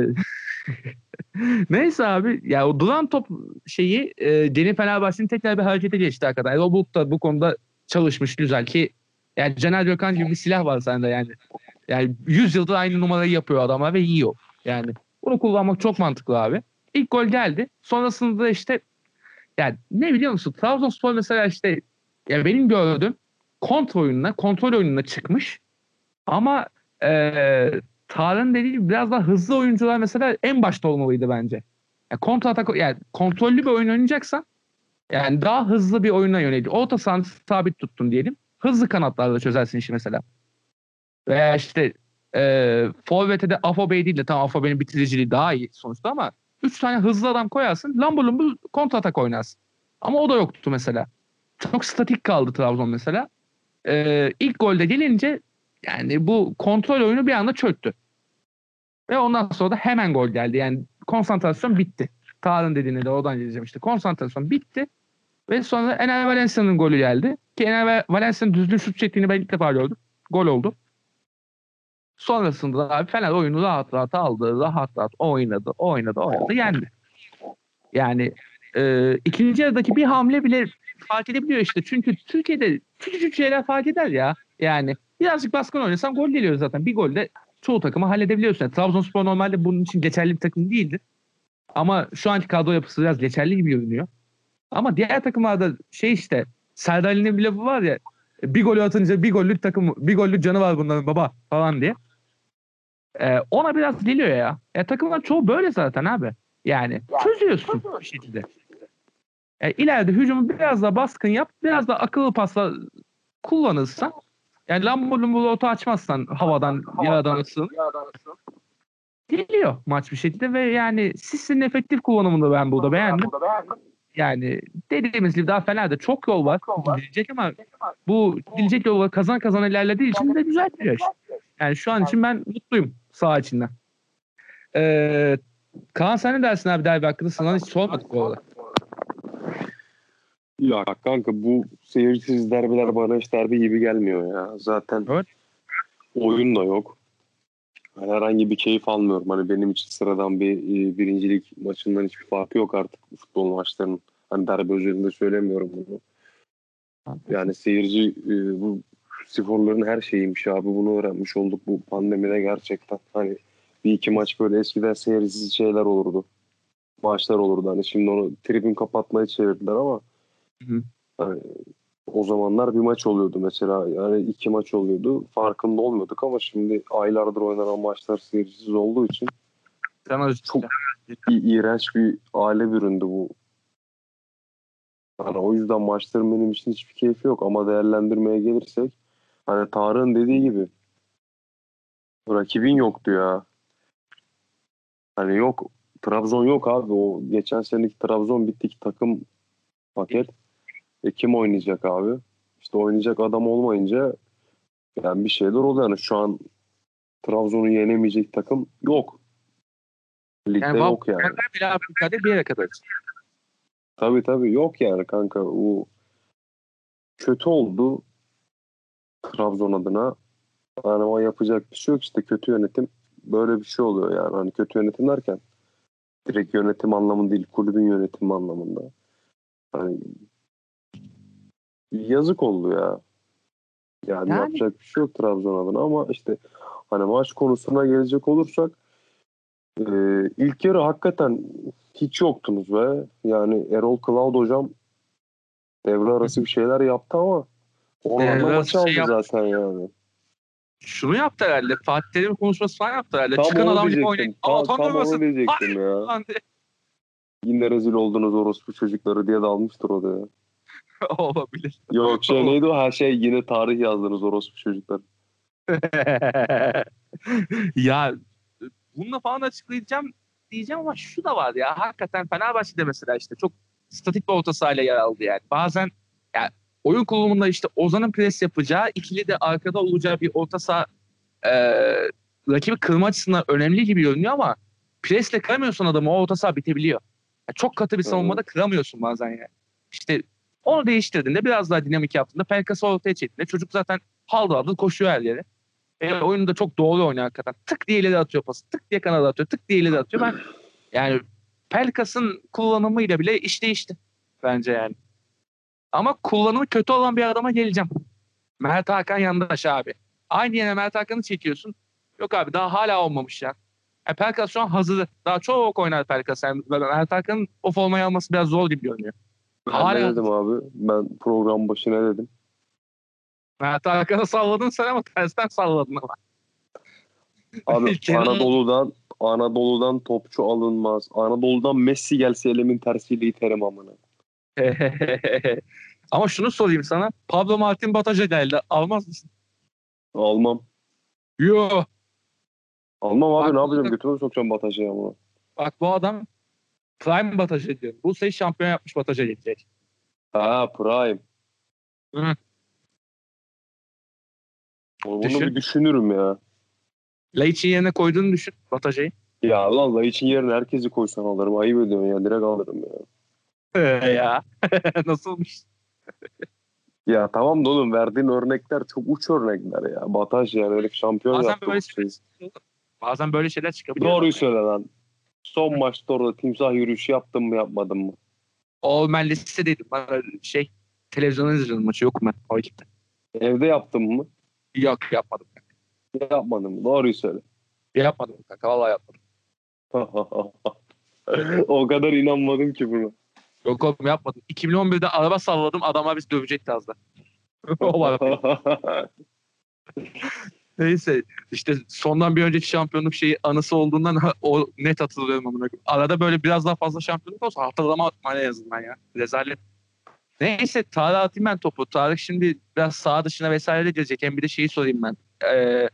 Neyse abi ya o duran top şeyi e, Yeni Fenerbahçe'nin tekrar bir harekete geçti hakikaten. Erol Bulut da bu konuda çalışmış güzel ki yani Caner Gökhan gibi bir silah var sende yani. Yani 100 yıldır aynı numarayı yapıyor adamlar ve yiyor. Yani bunu kullanmak çok mantıklı abi. İlk gol geldi. Sonrasında işte yani ne biliyor musun? Trabzonspor mesela işte ya benim gördüğüm kontrol oyununa, kontrol oyununa çıkmış. Ama eee Tarık'ın dediği gibi biraz daha hızlı oyuncular mesela en başta olmalıydı bence. Yani kontra atak yani kontrollü bir oyun oynayacaksan yani daha hızlı bir oyuna yöneldi. Orta sahanı sabit tuttun diyelim. Hızlı kanatlarla çözersin işi mesela. Veya işte e, Forvet'e de Afobe'yi değil de tamam Afobe'nin bitiriciliği daha iyi sonuçta ama 3 tane hızlı adam koyarsın. Lambur lumbur kontra atak oynarsın. Ama o da yoktu mesela. Çok statik kaldı Trabzon mesela. E, ilk golde gelince yani bu kontrol oyunu bir anda çöktü. Ve ondan sonra da hemen gol geldi. Yani konsantrasyon bitti. Tarık'ın dediğine de oradan geleceğim işte. Konsantrasyon bitti. Ve sonra Ener Valencia'nın golü geldi. Ki Ener Valencia'nın düzgün şut çektiğini ben ilk defa gördüm. Gol oldu. Sonrasında da abi Fener oyunu rahat rahat aldı. Rahat rahat oynadı, oynadı, oynadı, yendi. Yani e, ikinci yarıdaki bir hamle bile fark edebiliyor işte. Çünkü Türkiye'de küçücük şeyler fark eder ya. Yani birazcık baskın oynasan gol geliyor zaten. Bir golde çoğu takımı halledebiliyorsun. Yani Trabzonspor normalde bunun için geçerli bir takım değildir. Ama şu anki kadro yapısı biraz geçerli gibi görünüyor. Ama diğer takımlarda şey işte Serdar Ali'nin bir lafı var ya bir golü atınca bir gollük takım bir gollük canı var bunların baba falan diye. Ee, ona biraz geliyor ya. ya. Takımlar çoğu böyle zaten abi. Yani çözüyorsun bir şekilde. E, ileride hücumu biraz daha baskın yap. Biraz da akıllı pasla kullanırsan yani lambur lumbur otu açmazsan havadan yaradan ısın. Geliyor maç bir şekilde ve yani Sis'in efektif kullanımını ben burada beğendim. Yani dediğimiz gibi daha Fener'de çok yol var. Gidilecek ama bu gidilecek yol kazan kazan ilerlediği için de güzel bir yaş. Yani şu an için ben mutluyum sağ içinden. Ee, Kaan sen ne dersin abi derbi hakkında? Sana hiç sormadık bu arada. Ya kanka bu seyircisiz derbiler bana hiç derbi gibi gelmiyor ya. Zaten Evet. oyun da yok. Yani herhangi bir keyif almıyorum. Hani benim için sıradan bir e, birincilik maçından hiçbir farkı yok artık futbol maçlarının. Hani derbi özelinde söylemiyorum bunu. Yani seyirci e, bu sporların her şeyiymiş abi. Bunu öğrenmiş olduk bu pandemide gerçekten. Hani bir iki maç böyle eskiden seyircisiz şeyler olurdu. Maçlar olurdu. Hani şimdi onu tribün kapatmaya çevirdiler ama Hı hani o zamanlar bir maç oluyordu mesela. Yani iki maç oluyordu. Farkında olmuyorduk ama şimdi aylardır oynanan maçlar seyircisiz olduğu için özür Çok- bir iğrenç bir aile büründü bu. Yani o yüzden maçların benim için hiçbir keyfi yok ama değerlendirmeye gelirsek hani Tarık'ın dediği gibi rakibin yoktu ya. Hani yok Trabzon yok abi o geçen seneki Trabzon bittik takım paket. E kim oynayacak abi? İşte oynayacak adam olmayınca yani bir şeyler oluyor. Yani şu an Trabzon'u yenemeyecek takım yok. Ligde Yani yok yani. Bile Afrika'da bir yere kadar. Tabii tabii yok yani kanka. O kötü oldu Trabzon adına. Yani ama yapacak bir şey yok işte kötü yönetim böyle bir şey oluyor yani. Hani kötü yönetim derken direkt yönetim anlamında değil kulübün yönetimi anlamında. Hani yazık oldu ya. Yani, Yani- yapacak bir şey yok Trabzon adına ama işte hani maç konusuna gelecek olursak e, ilk yarı hakikaten hiç yoktunuz be. Yani Erol Cloud hocam devre arası bir şeyler yaptı ama arası maçı şey aldı yaptı. zaten yani. Şunu yaptı herhalde. Fatih Terim konuşması falan yaptı herhalde. Tam Çıkan adam gibi oynayın. Tam, Ama tam onu diyecektim ya. Yine rezil oldunuz orospu çocukları diye dalmıştır o da ya. Olabilir. Yok şey neydi o? Her şey yine tarih yazdınız orospu çocuklar. ya bununla falan açıklayacağım diyeceğim ama şu da var ya hakikaten Fenerbahçe'de mesela işte çok statik bir orta sahayla yer aldı yani. Bazen yani oyun kurulumunda işte Ozan'ın pres yapacağı ikili de arkada olacağı bir orta saha e, rakibi kırma açısından önemli gibi görünüyor ama presle kıramıyorsun adamı o orta saha bitebiliyor. Yani çok katı bir savunmada kıramıyorsun bazen yani. İşte onu değiştirdiğinde biraz daha dinamik yaptığında Pelkas'ı ortaya çektiğinde çocuk zaten haldır haldır koşuyor her yere. E, oyunu da çok doğru oynuyor hakikaten. Tık diye ileri atıyor pası. Tık diye kanada atıyor. Tık diye ileri atıyor. Ben yani Pelkas'ın kullanımıyla bile iş değişti. Bence yani. Ama kullanımı kötü olan bir adama geleceğim. Mert Hakan yandaş abi. Aynı yere Mert Hakan'ı çekiyorsun. Yok abi daha hala olmamış ya. Yani Pelkas şu an hazır. Daha çok oynar Pelkas. Yani Mert Hakan'ın o formayı alması biraz zor gibi görünüyor. Ben Hala- dedim abi? Ben program başına dedim. Mert Hakan'ı salladın sen ama tersten salladın ama. Abi Anadolu'dan Anadolu'dan topçu alınmaz. Anadolu'dan Messi gelse elimin tersiyle iterim amına. Ama şunu sorayım sana. Pablo Martin Bataja geldi. Almaz mısın? Almam. Yo. Almam abi Bak- ne yapacağım? Götüme sokacağım Bataş'a amına. Bak bu adam Prime Bataja diyor. Bu sene şampiyon yapmış Bataja gelecek. Ha Prime. Hı. Bunu Düşün. bir düşünürüm ya. Laiç'in yerine koyduğunu düşün Bataja'yı. Ya vallahi için yerine herkesi koysan alırım. Ayıp ediyorsun ya. Direkt alırım ya. Ee, ya. Nasılmış? Ya tamam da oğlum verdiğin örnekler çok uç örnekler ya. Bataş yani öyle şampiyon Bazen böyle şeyler Bazen böyle şeyler çıkabiliyor. Doğruyu söyle lan. Son maçta orada timsah yürüyüşü yaptın mı yapmadın mı? O ben listedeydim. Bana şey televizyonda izledim maçı. Yokum ben o ekipte. Evde yaptın mı? Yok yapmadım. Yapmadın mı? Doğruyu söyle. Yapmadım kanka. Vallahi yapmadım. o kadar inanmadım ki buna. Yok oğlum yapmadım. 2011'de araba salladım. Adama biz dövecekti az da. o var. Neyse işte sondan bir önceki şampiyonluk şeyi anısı olduğundan o net hatırlıyorum amına koyayım. Arada böyle biraz daha fazla şampiyonluk olsa hatırlama atmaya yazın ya. Rezalet. Neyse Tarık'a atayım ben topu. Tarık şimdi biraz sağ dışına vesaire de gelecek. Hem bir de şeyi sorayım ben. Ee,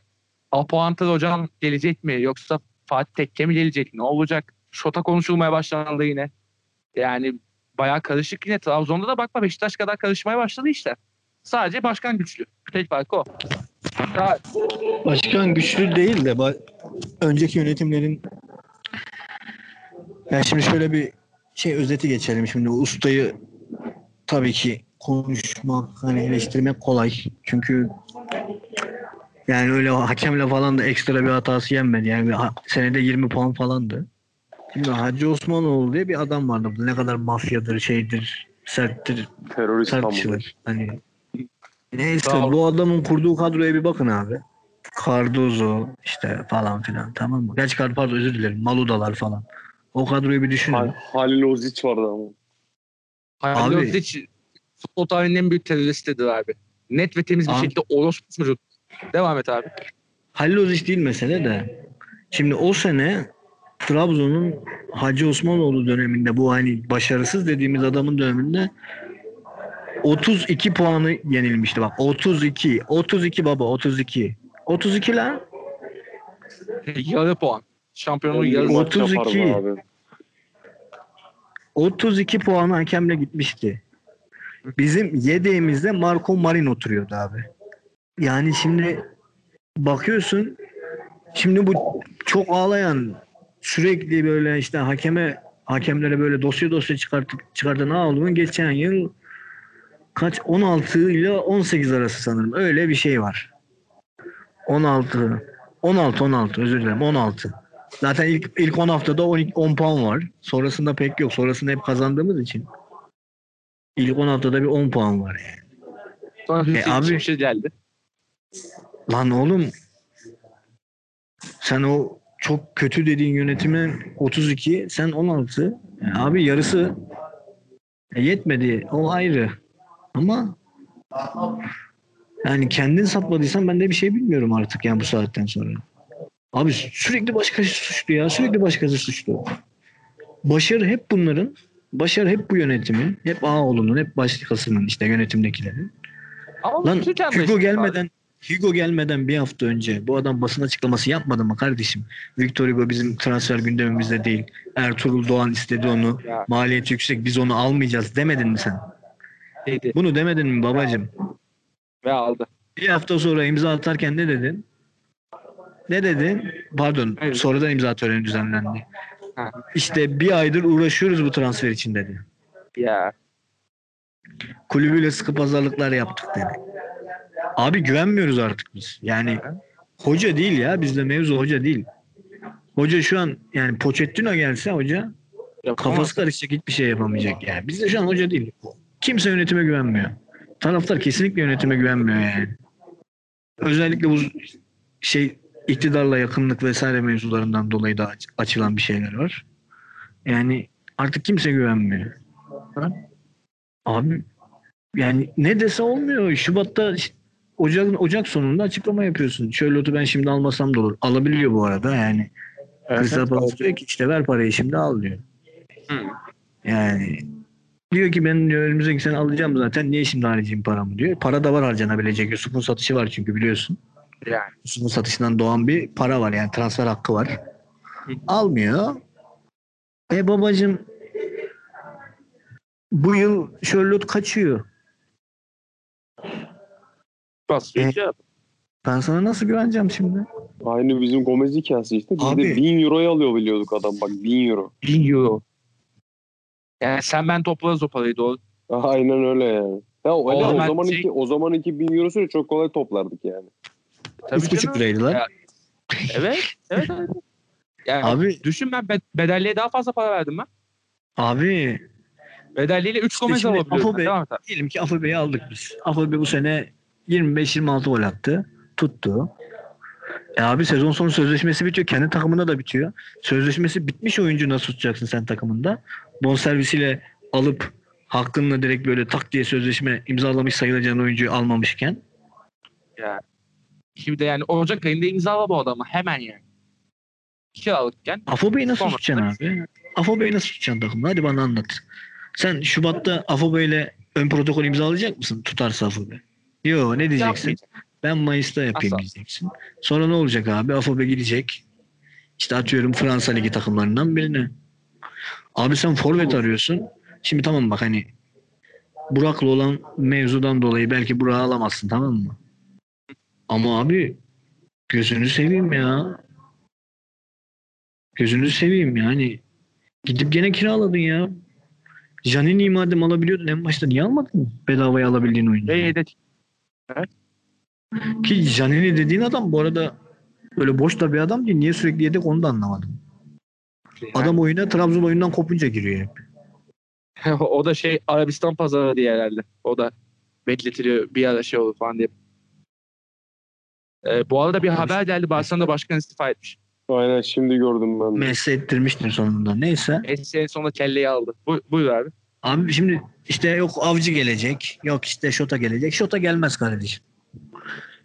Apoantar hocam gelecek mi? Yoksa Fatih Tekke mi gelecek? Ne olacak? Şota konuşulmaya başlandı yine. Yani bayağı karışık yine. Trabzon'da da bakma Beşiktaş kadar karışmaya başladı işte. Sadece başkan güçlü. Tek farkı o. Başkan güçlü değil de ba- önceki yönetimlerin yani şimdi şöyle bir şey özeti geçelim şimdi ustayı tabii ki konuşmak hani eleştirmek kolay çünkü yani öyle hakemle falan da ekstra bir hatası yenmedi yani senede 20 puan falandı. Şimdi Hacı Osmanoğlu diye bir adam vardı. Ne kadar mafyadır, şeydir, serttir, Terörist tartışılır. Hani neyse bu adamın kurduğu kadroya bir bakın abi. Cardozo işte falan filan tamam mı? Gerçi pardon özür dilerim. Maludalar falan. O kadroyu bir düşünün. Hal- Halil Ozic vardı ama. Halil Abi- Ozic futbol tarihinin en büyük teröristidir abi. Net ve temiz bir Abi- şekilde orospu çocuk. Devam et abi. Halil Ozic değil mesele de. Şimdi o sene Trabzon'un Hacı Osmanoğlu döneminde bu hani başarısız dediğimiz adamın döneminde 32 puanı yenilmişti bak 32 32 baba 32 32 lan Yarı puan. Şampiyonluğun 11 yarısı. maç 32. yapardı abi. 32 puanı hakemle gitmişti. Bizim yedeğimizde Marco Marin oturuyordu abi. Yani şimdi bakıyorsun şimdi bu çok ağlayan sürekli böyle işte hakeme hakemlere böyle dosya dosya çıkartıp çıkartan Ağol'un geçen yıl kaç 16 ile 18 arası sanırım. Öyle bir şey var. 16 16 16 özür dilerim 16. Zaten ilk ilk 10 haftada 12, 10 puan var. Sonrasında pek yok. Sonrasında hep kazandığımız için. İlk 10 haftada bir 10 puan var yani. Sonra E, abi- Çimşir geldi. Lan oğlum sen o çok kötü dediğin yönetime 32 sen 16 E, abi yarısı e, yetmedi o ayrı ama yani kendin satmadıysan ben de bir şey bilmiyorum artık yani bu saatten sonra. Abi sürekli başkası suçlu ya sürekli başkası suçlu. Başarı hep bunların başarı hep bu yönetimin hep Ağoğlu'nun hep başkasının işte yönetimdekilerin. Ama Lan Hugo abi. gelmeden Hugo gelmeden bir hafta önce bu adam basın açıklaması yapmadı mı kardeşim? Victor Hugo bizim transfer gündemimizde değil. Ertuğrul Doğan istedi onu. Ya. Maliyeti yüksek biz onu almayacağız demedin mi sen? Dedi Bunu demedin mi babacım? ve aldı. Bir hafta sonra imza atarken ne dedin? Ne dedin? Pardon Evet. sonradan imza töreni düzenlendi. Ha. İşte bir aydır uğraşıyoruz bu transfer için dedi. Ya. kulübüyle sıkı pazarlıklar yaptık dedi. Abi güvenmiyoruz artık biz. Yani hoca değil ya bizde mevzu hoca değil. Hoca şu an yani Pochettino gelse hoca kafası karışacak hiçbir şey yapamayacak yani. Bizde şu an hoca değil. Kimse yönetime güvenmiyor. Taraftar kesinlikle yönetime güvenmiyor yani. Özellikle bu şey iktidarla yakınlık vesaire mevzularından dolayı da aç- açılan bir şeyler var. Yani artık kimse güvenmiyor. Abi yani ne dese olmuyor. Şubat'ta Ocak, Ocak sonunda açıklama yapıyorsun. Charlotte'u ben şimdi almasam da olur. Alabiliyor bu arada yani. Crystal Palace diyor ki işte ver parayı şimdi al diyor. Hı. Yani diyor ki ben diyor, önümüzdeki sene alacağım zaten. Niye şimdi harcayayım paramı diyor. Para da var harcanabilecek. Yusuf'un satışı var çünkü biliyorsun. Yani. Yusuf'un satışından doğan bir para var yani transfer hakkı var. Almıyor. E babacım bu yıl Charlotte kaçıyor. Basıyor. E, Ben sana nasıl güveneceğim şimdi? Aynı bizim Gomez hikayesi işte. Biz Abi- de 1000 euroya alıyor biliyorduk adam bak 1000 euro. 1000 euro. Yani sen ben toplarız o parayı doğru. Aynen öyle yani. Ya o, O o zaman şey- iki, o zaman iki 1000 eurosunu çok kolay toplardık yani. Tabii Üç buçuk liraydı lan. Ya- Evet. Evet. evet. Yani Abi düşün ben bed- bedelliye daha fazla para verdim ben. abi Bedelliyle 3 Gomez şimdi alabiliyorum. Diyelim ki Afobe'yi aldık biz. Afobe bu sene 25-26 gol attı. Tuttu. E abi sezon sonu sözleşmesi bitiyor. Kendi takımında da bitiyor. Sözleşmesi bitmiş oyuncu nasıl tutacaksın sen takımında? Bonservisiyle alıp hakkınla direkt böyle tak diye sözleşme imzalamış sayılacağın oyuncuyu almamışken. Ya. Şimdi yani Ocak ayında imzala bu adamı hemen yani. Kiralıkken Afobe'yi nasıl Sonra- tutacaksın abi? Afobe'yi nasıl tutacaksın takımda? Hadi bana anlat. Sen Şubat'ta Afobe ile ön protokol imzalayacak mısın? Tutarsa Afobe. Yo ne diyeceksin? yapmayacak. Ben Mayıs'ta yapayım Asla. diyeceksin. Sonra ne olacak abi? Afobe gidecek. İşte atıyorum Fransa Ligi takımlarından birine. Abi sen forvet arıyorsun. Şimdi tamam bak hani Burak'la olan mevzudan dolayı belki Burak'ı alamazsın tamam mı? Ama abi gözünü seveyim ya. Gözünü seveyim yani. Gidip gene kiraladın ya. Janini'yi madem alabiliyordun en başta niye almadın? Bedavaya alabildiğin oyuncu. Ve yedek. Ki Janini dediğin adam bu arada böyle boş da bir adam değil. Niye sürekli yedek onu da anlamadım. Adam oyuna Trabzon oyundan kopunca giriyor hep. o da şey Arabistan pazarı diye herhalde. O da bekletiliyor bir ara şey olur falan diye. Ee, bu arada bir haber geldi. Barcelona başkan istifa etmiş. Aynen şimdi gördüm ben. de. Mesle ettirmiştir sonunda. Neyse. Messi en sonunda kelleyi aldı. Bu, buyur abi. Abi şimdi işte yok avcı gelecek. Yok işte Şota gelecek. Şota gelmez kardeşim.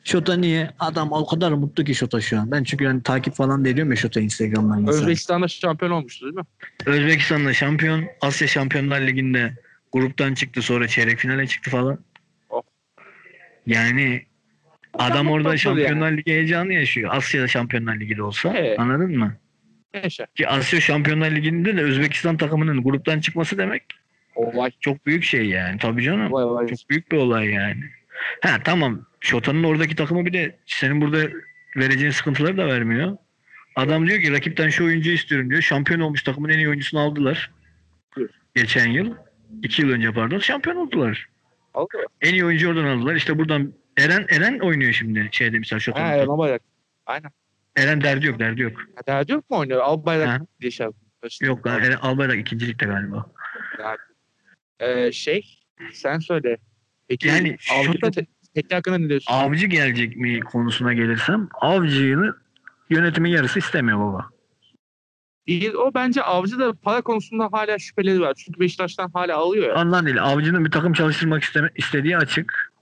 Şota niye? Adam o kadar mutlu ki Şota şu an. Ben çünkü yani takip falan da ediyorum ya Şota Instagram'dan. mesela. Özbekistan'da şampiyon olmuştu değil mi? Özbekistan'da şampiyon. Asya Şampiyonlar Ligi'nde gruptan çıktı sonra çeyrek finale çıktı falan. Oh. Yani adam orada Şampiyonlar Ligi heyecanı yaşıyor. Asya Şampiyonlar Ligi'de olsa. Evet. Anladın mı? Yaşa. Ki Asya Şampiyonlar Ligi'nde de Özbekistan takımının gruptan çıkması demek Olay. çok büyük şey yani. Tabii canım. Olay olay. Çok büyük bir olay yani. Ha tamam. Şota'nın oradaki takımı bir de senin burada vereceğin sıkıntıları da vermiyor. Adam diyor ki rakipten şu oyuncuyu istiyorum diyor. Şampiyon olmuş takımın en iyi oyuncusunu aldılar. Evet. Geçen yıl. iki yıl önce pardon. Şampiyon oldular. Aldı mı? En iyi oyuncu oradan aldılar. İşte buradan Eren Eren oynuyor şimdi şeyde mesela Ha, Şota'nın. Eren Albayrak. Aynen. Eren derdi yok derdi yok. Ha, Derdi yok mu oynuyor? Albayrak Ha. diye şey. Yok Eren Albayrak ikincilikte galiba. Ee, şey sen söyle. Peki Yani şurada- te- tekli hakkında ne diyorsun? Avcı gelecek mi konusuna gelirsem Avcı'nın yönetimin yarısı istemiyor baba. Değil, o bence Avcı da para konusunda hala şüpheleri var. Çünkü Beşiktaş'tan hala alıyor ya. Ondan değil. Avcı'nın bir takım çalıştırmak isteme, istediği açık.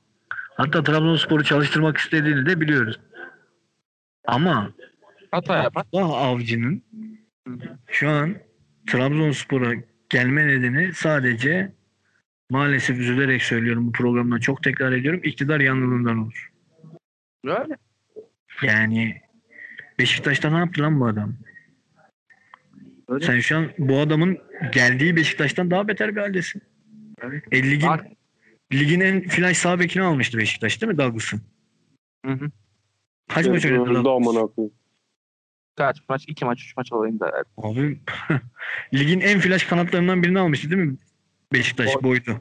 Hatta Trabzonspor'u çalıştırmak istediğini de biliyoruz. Ama Hata yapar. Avcı'nın şu an Trabzonspor'a gelme nedeni sadece maalesef üzülerek söylüyorum bu programda çok tekrar ediyorum iktidar yanlılığından olur. Öyle. Yani Beşiktaş'ta ne yaptı lan bu adam? Öyle. Sen şu an bu adamın geldiği Beşiktaş'tan daha beter bir haldesin. Evet. E, ligin, Ar- ligin en flash sağ bekini almıştı Beşiktaş değil mi Douglas'ın? Hı hı. Kaç maç oynadı Douglas? amına koyayım. Kaç maç? iki maç, üç maç alayım da. Abi ligin en flash kanatlarından birini almıştı değil mi? Beşiktaş Boy- boydu.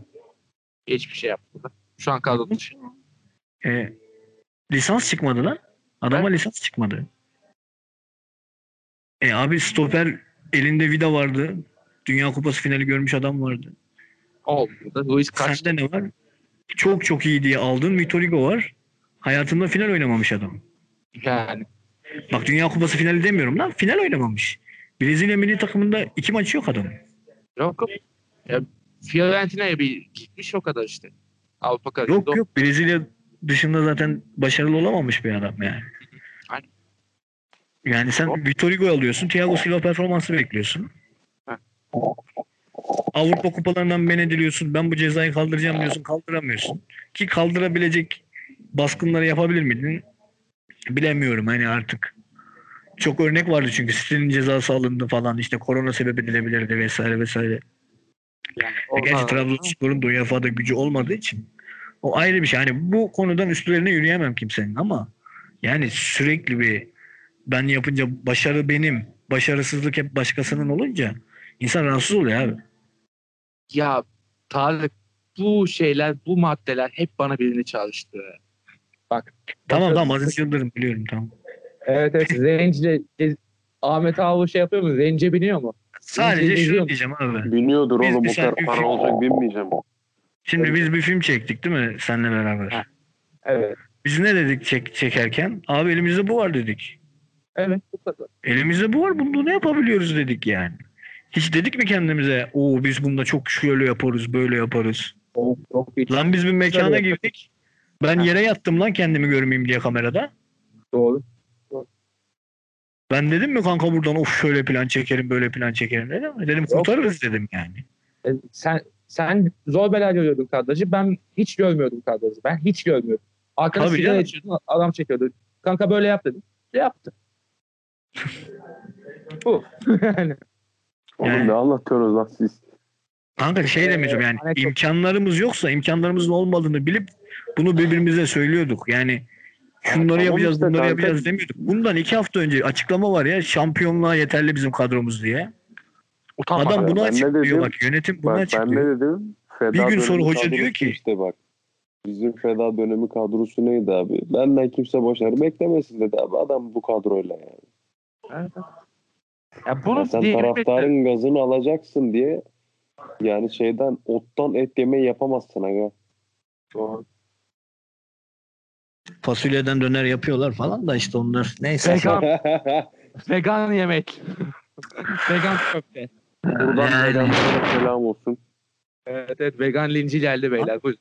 Hiçbir şey yapmadı. Şu an kadro dışı. E, lisans çıkmadı lan. Adama lisans çıkmadı. E abi stoper elinde vida vardı. Dünya Kupası finali görmüş adam vardı. Olmadı. Luis kaç? Sende ne var? Çok çok iyi diye aldığın Vitor Hugo var. Hayatında final oynamamış adam. Yani. Bak Dünya Kupası finali demiyorum lan. Final oynamamış. Brezilya milli takımında iki maçı yok adam. Yok. Ya, Fiorentina'ya bir gitmiş o kadar işte. Avrupa karıştı. Yok yok Brezilya dışında zaten başarılı olamamış bir adam yani. Aynen. Yani sen Vitor Hugo alıyorsun. Thiago Silva performansı bekliyorsun. Heh. Avrupa kupalarından men ediliyorsun. Ben bu cezayı kaldıracağım diyorsun. Kaldıramıyorsun. Ki kaldırabilecek baskınları yapabilir miydin? Bilemiyorum hani artık. Çok örnek vardı çünkü City'nin cezası alındı falan. işte korona sebep edilebilirdi vesaire vesaire. Yani, E Gerçi Trabzonspor'un da UEFA'da gücü olmadığı için o ayrı bir şey. Hani bu konudan üstlerine yürüyemem kimsenin ama yani sürekli bir ben yapınca başarı benim, başarısızlık hep başkasının olunca insan rahatsız oluyor abi. Ya Tarık bu şeyler, bu maddeler hep bana birini çağrıştı. Bak. Tamam tamam Aziz Yıldırım biliyorum tamam. Evet evet. Zenci Ahmet Avu şey yapıyor mu? Zence biniyor mu? Sadece şunu diyeceğim abi. Biniyordur Biz oğlum o kadar para olacak binmeyeceğim. Şimdi biz bir film çektik değil mi seninle beraber? Ha. Evet. Biz ne dedik çek, çekerken? Abi elimizde bu var dedik. Evet. Bu kadar. Elimizde bu var bunu ne yapabiliyoruz dedik yani. Hiç dedik mi kendimize o biz bunda çok şöyle yaparız böyle yaparız. Çok, çok iyi. Lan biz bir mekana girdik. Ben Ha. yere yattım lan kendimi görmeyeyim diye kamerada. Doğru. Ben dedim mi kanka buradan of şöyle plan çekerim böyle plan çekerim dedim. mi? Dedim kurtarırız dedim yani. E, sen sen zor bela görüyordun kadrajı. Ben hiç görmüyordum kadrajı. Ben hiç görmüyordum. Arkada Tabii sigara içiyordun. Adam çekiyordu. Kanka böyle yap dedim. Yaptı. Bu. yani. Oğlum ne anlatıyorsunuz lan siz? Kanka şey demeyeceğim yani hani çok- imkanlarımız yoksa imkanlarımızın olmadığını bilip bunu birbirimize söylüyorduk. Yani Şunları Tamam yapacağız, işte bunları kanka. yapacağız demiyorduk. Bundan iki hafta önce açıklama var ya şampiyonluğa yeterli bizim kadromuz diye. Utanma. Adam bunu açıklıyor dedim? bak yönetim bunu Bak ben açıklıyor. ne dedim? Feda Bir gün sonra dönemi hoca diyor kadrosu ki- işte bak. Bizim feda dönemi kadrosu neydi abi? Benden kimse başarı beklemesin dedi abi adam bu kadroyla yani. Evet. Ya bunu Ya sen taraftarın gazını alacaksın diye yani şeyden ottan et yemeği yapamazsın aga. Doğru. Fasulyeden döner yapıyorlar falan da işte onlar neyse. Vegan, vegan yemek. vegan köfte. Buradan Yani. veganlara selam olsun. Evet, evet vegan linci geldi beyler. Buyurun.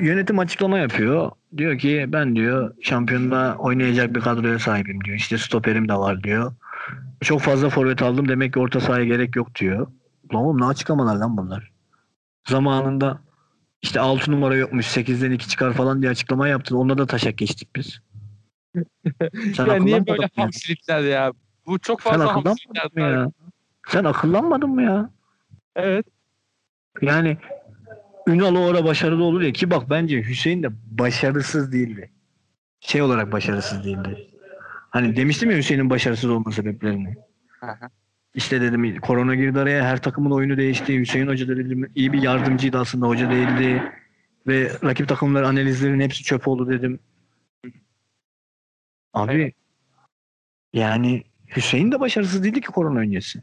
Yönetim açıklama yapıyor. Diyor ki ben diyor şampiyonluğa oynayacak bir kadroya sahibim diyor. İşte stoperim de var diyor. Çok fazla forvet aldım demek ki orta sahaya gerek yok diyor. Lan oğlum ne açıklamalar lan bunlar. Zamanında işte 6 numara yokmuş 8'den 2 çıkar falan diye açıklama yaptın. Onunla da taşak geçtik biz. Sen ya niye böyle hamsilikler ya? Bu çok Sen fazla hamsilikler. mı ya? Sen akıllanmadın mı ya? Evet. Yani Ünal o ara başarılı olur ya ki bak bence Hüseyin de başarısız değildi. Şey olarak başarısız değildi. Hani demiştim ya Hüseyin'in başarısız olma sebeplerini. Aha. İşte dedim korona girdi araya her takımın oyunu değişti. Hüseyin Hoca da dedim iyi bir yardımcıydı aslında hoca değildi. Ve rakip takımlar analizlerin hepsi çöp oldu dedim. Abi Evet. yani Hüseyin de başarısız değildi ki korona öncesi.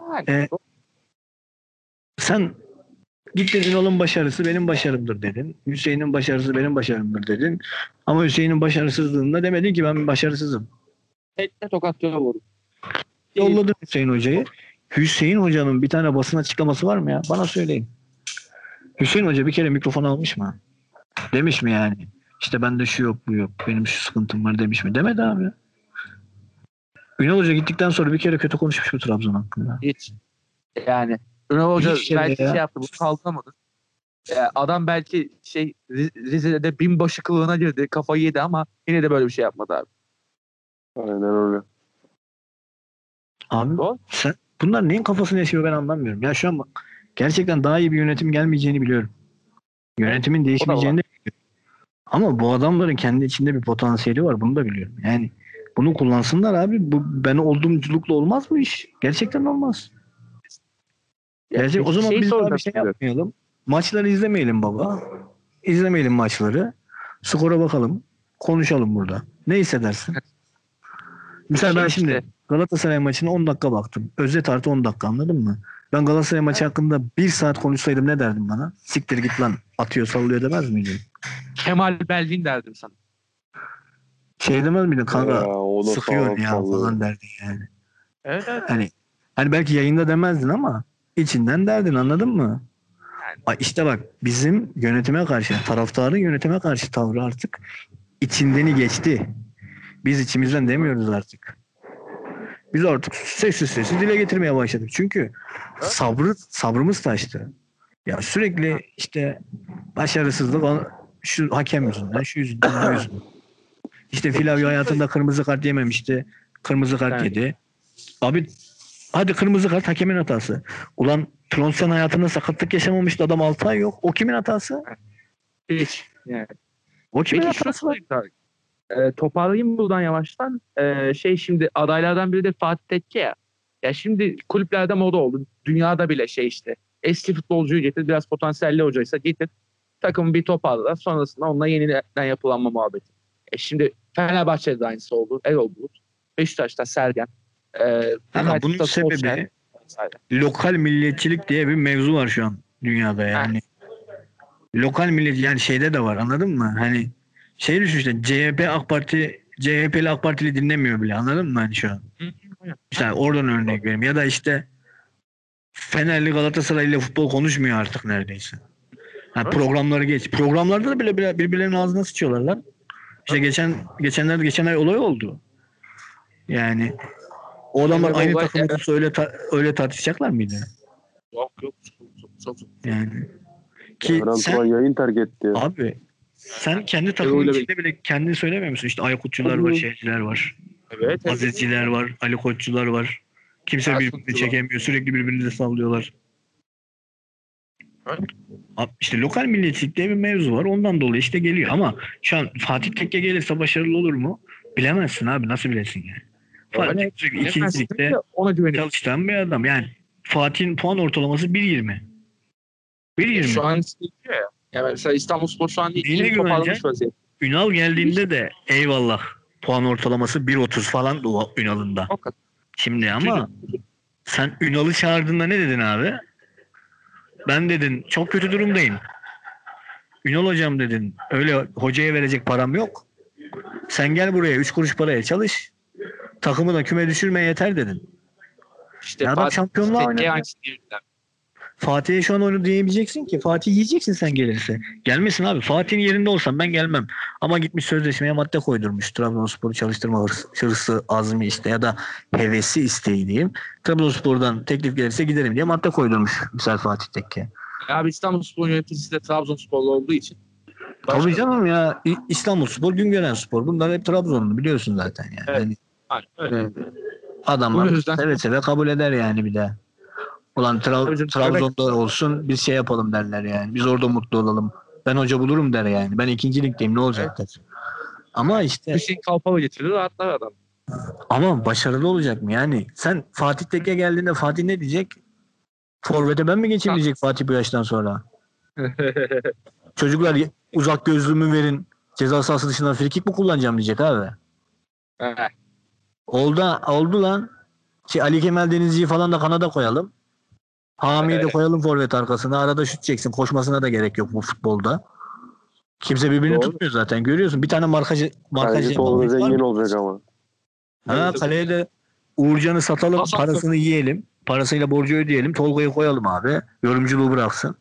Yani, E, Sen gittin Ünal'ın başarısı benim başarımdır dedin. Hüseyin'in başarısı benim başarımdır dedin. Ama Hüseyin'in başarısızlığında demedin ki ben başarısızım. tekne tokatlıyor vurdu. Yolladın Hüseyin Hoca'yı. Hüseyin Hoca'nın bir tane basın açıklaması var mı ya? Bana söyleyin. Hüseyin Hoca bir kere mikrofon almış mı? Demiş mi yani? İşte bende şu yok bu yok. Benim şu sıkıntım var demiş mi? Demedi abi. Ünal Hoca gittikten sonra bir kere kötü konuşmuş mu Trabzon hakkında? Hiç. Yani Ünal Hoca Hiç şey belki ya. şey yaptı. Bu kaldıramadı. Ee, adam belki şey Riz- Rize'de de binbaşı kılığına girdi. Kafayı yedi ama yine de böyle bir şey yapmadı abi. Aynen öyle. Abi Doğru. sen bunlar neyin kafasını yaşıyor ben anlamıyorum. Ya şu an bak gerçekten daha iyi bir yönetim gelmeyeceğini biliyorum. Yönetimin değişmeyeceğini de biliyorum. Ama bu adamların kendi içinde bir potansiyeli var. Bunu da biliyorum. Yani bunu kullansınlar abi. Bu ben olduğumculukla olmaz bu iş. Gerçekten olmaz. Gerçek, o zaman Şey biz daha bir şey yapmayalım. Maçları izlemeyelim baba. İzlemeyelim maçları. Skora bakalım. Konuşalım burada. Ne hissedersin? Mesela ben Şey şimdi işte, Galatasaray maçına 10 dakika baktım. Özet artı 10 dakika anladın mı? Ben Galatasaray maçı hakkında 1 saat konuşsaydım ne derdim bana? Siktir git lan atıyor sallıyor demez miydin? Kemal Belvin derdim sana. Şey demez miydin kanka Ya, sıkıyor ya sallıyor. falan derdin yani. Evet evet. Hani hani belki yayında demezdin ama içinden derdin anladın mı? Yani. Ay işte bak bizim yönetime karşı taraftarın yönetime karşı tavrı artık içindeni geçti. Biz içimizden demiyoruz artık. Biz artık sessiz sessiz dile getirmeye başladık. Çünkü sabrı sabrımız taştı. Ya sürekli işte başarısızlık şu hakem yüzünden, şu yüzünden, bu yüzünden. İşte Flavio hayatında kırmızı kart yememişti. Kırmızı kart Evet. yedi. Abi hadi kırmızı kart hakemin hatası. Ulan Tronsen hayatında sakatlık yaşamamıştı adam 6 ay yok. O kimin hatası? Hiç. Yani. O kimin Peki şu hatası var? Ee, toparlayayım buradan yavaştan. Ee, şey şimdi adaylardan biri de Fatih Tekke ya. Ya şimdi kulüplerde moda oldu. Dünyada bile şey işte. Eski futbolcuyu getir. Biraz potansiyelli hocaysa getir. Takımı bir toparla. Sonrasında onunla yeniden yapılanma muhabbeti. E şimdi Fenerbahçe'de de aynısı oldu. Erol Bulut. Beşiktaş'ta Sergen. Ee, Ama bunun sebebi lokal milliyetçilik diye bir mevzu var şu an dünyada yani. Lokal millet yani şeyde de var anladın mı? Hani şey düşün işte CHP AK Parti CHP'li AK Partili dinlemiyor bile anladın mı hani şu an? İşte oradan örnek vereyim. Ya da işte Fenerli Galatasaraylı futbol konuşmuyor artık neredeyse. Ha, Evet. programları geç. Programlarda da bile bile birbirlerinin ağzına sıçıyorlar lan. İşte geçen geçenlerde geçen ay olay oldu. Yani o adamlar Evet, aynı olay- takım olsa öyle ta- öyle tartışacaklar mıydı? Yok yok. Çok, çok, çok. Yani ki Evren sen yayın terk etti ya. abi sen kendi takımın öyle içinde bile kendini söylemiyor musun? İşte Aykutçular var, şeyciler var. Evet. evet. Hazretçiler var, Ali Koççular var. Kimse birbirini çekemiyor. Sürekli birbirini de sallıyorlar. Abi İşte lokal milliyetçilikte bir mevzu var. Ondan dolayı işte geliyor. Ama şu an Fatih Tekke gelirse başarılı olur mu? Bilemezsin abi. Nasıl bilesin yani? Fatih. Tekke ikincilikte çalışan bir adam. Yani Fatih'in puan ortalaması 1.20. 1.20. Şu an diyor ya. Ya mesela İstanbulspor şu an iyi toparlamış vaziyette. Ünal geldiğinde de eyvallah. Puan ortalaması 1.30 falan Ünal'ın da. Şimdi ama sen Ünal'ı çağırdığında ne dedin abi? Ben dedin çok kötü durumdayım. Ünal hocam dedin. Öyle hocaya verecek param yok. Sen gel buraya 3 kuruş paraya çalış. Takımı da küme düşürme yeter dedin. İşte Ya adam şampiyonluğa oynadı. Fatih'e şu an onu diyemeyeceksin ki. Fatih yiyeceksin sen gelirse. Gelmesin abi. Fatih'in yerinde olsam ben gelmem. Ama gitmiş sözleşmeye madde koydurmuş. Trabzonspor'u çalıştırma hırsı, hırsı, azmi işte ya da hevesi isteği diyeyim. Trabzonspor'dan teklif gelirse giderim diye madde koydurmuş. Misal Fatih Tekke. Abi İstanbulspor yöneticisi de Trabzonsporlu olduğu için. Tabii canım ya. İstanbulspor, Güngören Spor. Bunlar hep Trabzonlu biliyorsun zaten yani. Evet. Yani Aynen öyle. adamlar seve seve kabul eder yani bir de. Ulan Tra- Trabzon'da olsun biz şey yapalım derler yani. Biz orada mutlu olalım. Ben hoca bulurum der yani. Ben ikinci ligdeyim ne olacak der. Ama işte Hüseyin Kalpalı getirir rahatlar adam. ama başarılı olacak mı? Yani sen Fatih Tekke geldiğinde Fatih ne diyecek? Forvet'e ben mi geçeyim diyecek Fatih bu yaştan sonra. Çocuklar uzak gözlüğümü verin. Ceza sahası dışından frikik mi kullanacağım diyecek abi. Eh, Oldu, oldu lan. Şey, Ali Kemal Denizci'yi falan da kanada koyalım. Hami'yi de koyalım forvet arkasına. Arada şut çeksin. Koşmasına da gerek yok bu futbolda. Kimse birbirini Doğru. tutmuyor zaten. Görüyorsun bir tane markacı markacı Tolga zengin olacak ama. Ha, kaleye de Uğurcan'ı satalım. Pas. Parasını yiyelim. Parasıyla borcu ödeyelim. Tolga'yı koyalım abi. Yorumculuğu bıraksın.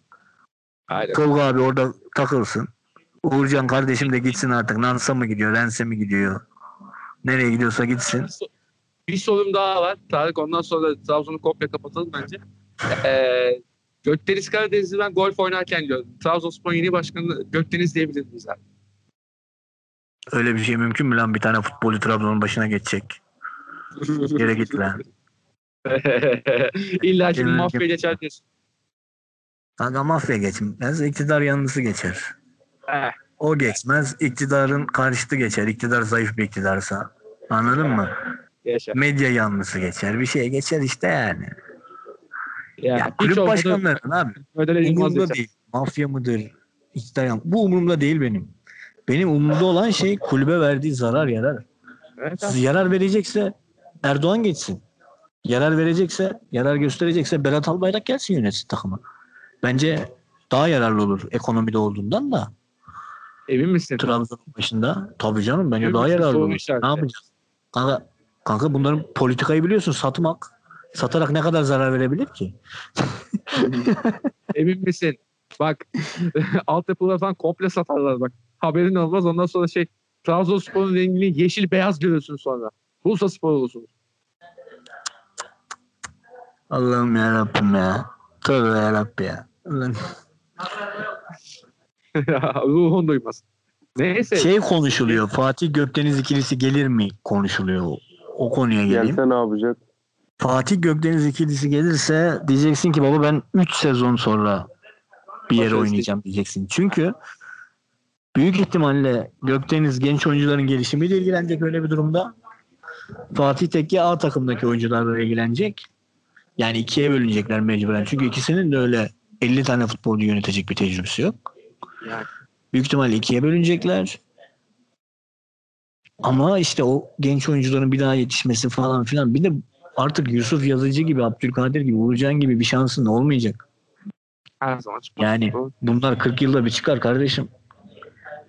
Aynen. Tolga abi orada takılsın. Uğurcan kardeşim de gitsin artık. Nans'a mı gidiyor? Lens'e mi gidiyor? Nereye gidiyorsa gitsin. Bir sorum daha var. Tarık ondan sonra Trabzon'u komple kapatalım bence. Ee, Gökdeniz Karadeniz'i ben golf oynarken gördüm. Trabzonspor yeni başkanı Gökdeniz diyebilir miyiz abi? Öyle bir şey mümkün mü lan? Bir tane futbolcu Trabzon'un başına geçecek. Yere git lan. İlla ki mafya geçer diyorsun. Kanka mafya geçmez. iktidar yanlısı geçer. Eh, O geçmez. iktidarın karşıtı geçer. İktidar zayıf bir iktidarsa. Anladın mı? yaşa. Medya yanlısı geçer. Bir şey geçer işte yani. Yani, Ya kulüp başkanlarının abi. ödele Umurumda değil. Mafya mıdır? İktidar yan- Bu umurumda değil benim. Benim umurumda olan şey kulübe verdiği zarar yarar. Evet, abi. Yarar verecekse Erdoğan geçsin. Yarar verecekse, yarar gösterecekse Berat Albayrak gelsin yönetsin takımı. Bence daha yararlı olur ekonomide olduğundan da. Emin misin? Trabzon'un başında. Tabii canım bence Emin daha misin? yararlı olur. işareti. Ne yapacağız? Kanka, kanka bunların politikayı biliyorsun satmak. Satarak ne kadar zarar verebilir ki? Emin misin? Bak altyapılar falan komple satarlar bak. Haberin olmaz ondan sonra şey Trabzonspor'un rengini yeşil beyaz görürsün sonra. Bursa Spor olursun. Allah'ım ya Rabbim ya. Tövbe ya Rabbi ya. Ruhun duymaz. Neyse. Şey konuşuluyor. Fatih Gökdeniz ikilisi gelir mi konuşuluyor. O, o konuya geleyim. Gelse ne yapacak? Fatih Gökdeniz ikilisi gelirse diyeceksin ki baba ben 3 sezon sonra bir yere oynayacağım diyeceksin. Çünkü büyük ihtimalle Gökdeniz genç oyuncuların gelişimiyle ilgilenecek öyle bir durumda. Fatih Tekke A takımdaki oyuncularla ilgilenecek. Yani ikiye bölünecekler mecburen. Çünkü ikisinin de öyle 50 tane futbolcu yönetecek bir tecrübesi yok. Yani. Büyük ihtimalle ikiye bölünecekler. Ama işte o genç oyuncuların bir daha yetişmesi falan filan. Bir de artık Yusuf Yazıcı gibi, Abdülkadir gibi, Uğurcan gibi bir şansın olmayacak. Her zaman çıkmaz. Yani bunlar 40 yılda bir çıkar kardeşim.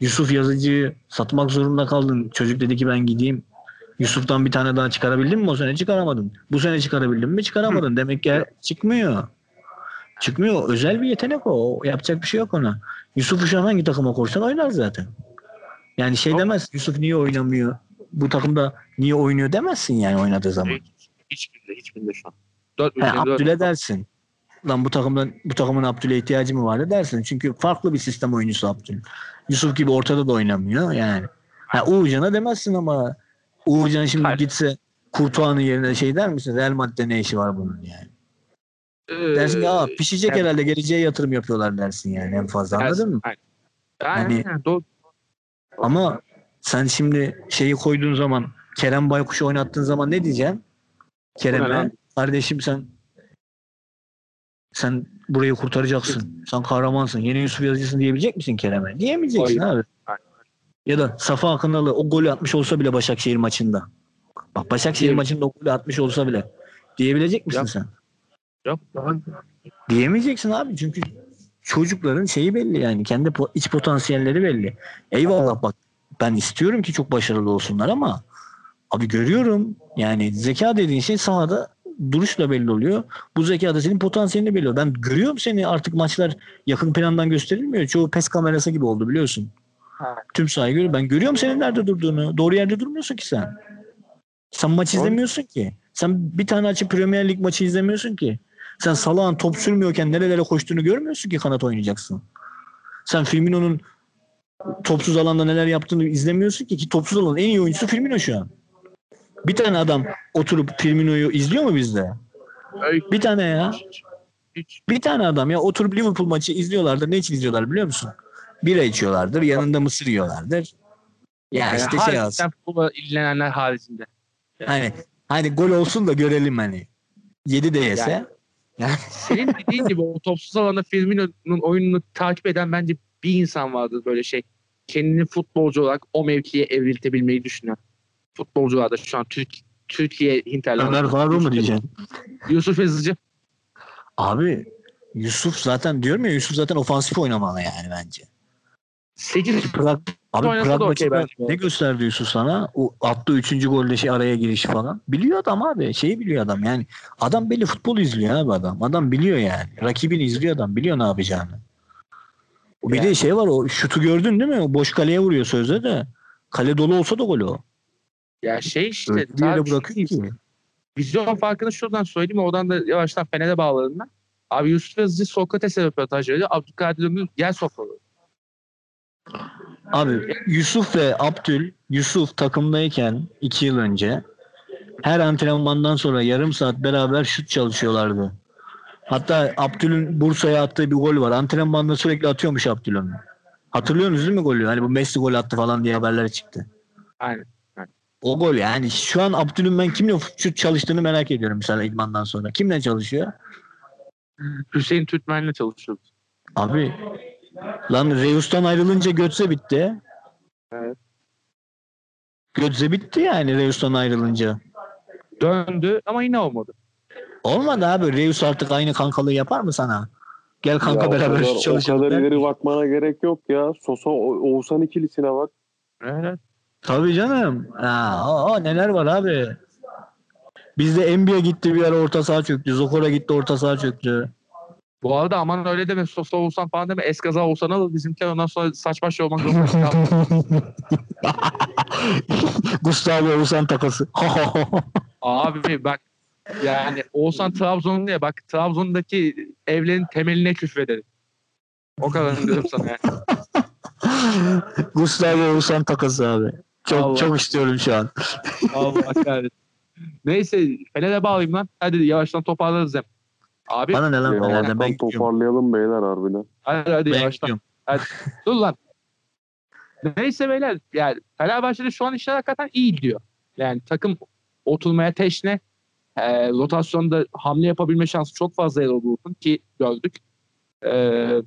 Yusuf Yazıcı'yı satmak zorunda kaldın. Çocuk dedi ki ben gideyim. Yusuf'tan bir tane daha çıkarabildin mi? O sene çıkaramadın. Bu sene çıkarabildin mi? Çıkaramadın. Demek ki çıkmıyor. Çıkmıyor. Özel bir yetenek o. Yapacak bir şey yok ona. Yusuf'u şu an hangi takıma koysan oynar zaten. Yani şey demez. Yusuf niye oynamıyor? Bu takımda niye oynuyor demezsin yani oynadığı zaman. Hiç, hiçbirinde, hiçbirinde şu an. Dört He, Abdül'e dersin. Lan bu takımdan bu takımın Abdül'e ihtiyacı mı vardı dersin. Çünkü farklı bir sistem oyuncusu Abdül. Yusuf gibi ortada da oynamıyor yani. Ha, Uğurcan'a demezsin ama Uğurcan şimdi Hayır. gitse Kurtuğan'ın yerine şey der misin? Real Madrid'de ne işi var bunun yani? Ee, Dersin ki aa pişecek evet. herhalde geleceğe yatırım yapıyorlar dersin yani en fazla dersin. anladın mı? Aynen. Doğru. Ama sen şimdi şeyi koyduğun zaman Kerem Baykuş'u oynattığın zaman ne diyeceksin? Kerem'e kardeşim sen sen burayı kurtaracaksın. Sen kahramansın. Yeni Yusuf Yazıcısın diyebilecek misin Kerem'e? Diyemeyeceksin Hayır. abi. Ya da Safa Akınalı o golü atmış olsa bile Başakşehir maçında. Bak Başakşehir maçında o golü atmış olsa bile. Diyebilecek misin Yap. sen? Yok. Diyemeyeceksin abi çünkü çocukların şeyi belli yani kendi iç potansiyelleri belli. Eyvallah bak ben istiyorum ki çok başarılı olsunlar ama abi görüyorum yani zeka dediğin şey sahada duruşla belli oluyor. Bu zeka da senin potansiyelini belli oluyor. Ben görüyorum seni artık maçlar yakın plandan gösterilmiyor. Çoğu pes kamerası gibi oldu biliyorsun. Ha. Tüm sahayı görüyorum. Ben görüyorum senin nerede durduğunu. Doğru yerde durmuyorsun ki sen. Sen maç izlemiyorsun ki. Sen bir tane açıp Premier Lig maçı izlemiyorsun ki. Sen Salah'ın top sürmüyorken nerelere koştuğunu görmüyorsun ki kanat oynayacaksın. Sen Firmino'nun topsuz alanda neler yaptığını izlemiyorsun ki ki topsuz alanın en iyi oyuncusu Firmino şu an. Bir tane adam oturup Firmino'yu izliyor mu bizde? Bir tane ya. Bir tane adam ya oturup Liverpool maçı izliyorlardır. Ne için izliyorlar biliyor musun? Bira içiyorlardır. Yanında mısır yiyorlardır. Ya Yani işte şey alsın. futbola ilgilenenler haricinde. Hani hani gol olsun da görelim hani. 7 de yese. Yani- Senin dediğin gibi o topsuz alanda Firmino'nun oyununu takip eden bence bir insan vardır böyle şey. Kendini futbolcu olarak o mevkiye evriltebilmeyi düşünen. Futbolcularda şu an Türk Türkiye Hinterland. Ömer Faruk mu diyeceksin? Yusuf Yazıcı. Abi Yusuf zaten diyorum ya Yusuf zaten ofansif oynamalı yani bence. 8 Prag, abi Prag maçında bence. ne gösterdi Yusuf sana? O attığı üçüncü golde şey araya girişi falan. Biliyor adam abi. Şeyi biliyor adam yani. Adam belli futbol izliyor abi adam. Adam biliyor yani. Rakibini izliyor adam. Biliyor ne yapacağını. Bir de Yani. şey var o şutu gördün değil mi? O boş kaleye vuruyor sözde de. Kale dolu olsa da gol o. ya şey işte bir yere tabii bırakıyor ki. vizyon farkını şuradan söyleyeyim oradan da yavaştan Fener'e bağlarım ben. Abi Yusuf Yazıcı Sokrates'e röportaj veriyor. Abdülkadir Ömür gel Sokrat'a. Abi Yusuf ve Abdül Yusuf takımdayken iki yıl önce her antrenmandan sonra yarım saat beraber şut çalışıyorlardı. Hatta Abdül'ün Bursa'ya attığı bir gol var. Antrenmanda sürekli atıyormuş Abdül'ün. Hatırlıyorsunuz değil mi golü? Hani bu Messi gol attı falan diye haberler çıktı. Aynen. O gol yani şu an Abdül'ün ben kimle şut çalıştığını merak ediyorum mesela idmandan sonra. Kimle çalışıyor? Hüseyin Türkmen'le çalışıyoruz. Abi lan Reus'tan ayrılınca Götze bitti. Evet. Götze bitti yani Reus'tan ayrılınca. Döndü ama yine olmadı. Olmadı abi. Reus artık aynı kankalığı yapar mı sana? Gel kanka Ya o beraber kadar, şu çalışalım. O kadar ileri bakmana gerek yok ya. Sosa O- Oğuzhan ikilisine bak. Evet. Tabii canım. O, o neler var abi. Bizde NBA gitti bir ara orta saha çöktü. Zokora gitti orta saha çöktü. Bu arada aman öyle deme Sosa Oğuzhan falan deme. Eskaza Oğuzhan alır bizimkiler ondan sonra saç baş olmak zorunda. Gustavo Oğuzhan takası. Abi bak yani Oğuzhan Trabzon'un diye bak Trabzon'daki evlerin temeline küfrederim. O kadar diyorum sana yani. Gustavo Oğuzhan takası abi. Çok Allah. çok istiyorum şu an. Allah kahretsin. Neyse Fener'e bağlayayım lan. Hadi yavaştan toparlarız hem. Abi Bana ne lan Fener'den ben gidiyorum. toparlayalım beyler harbiden. hadi hadi Ben yavaştan. gidiyorum. Dur lan. Neyse beyler yani Fenerbahçe'de şu an işler hakikaten iyi gidiyor. Yani takım oturmaya teşne. E, rotasyonda hamle yapabilme şansı çok fazla Erol Bulut'un ki gördük. E,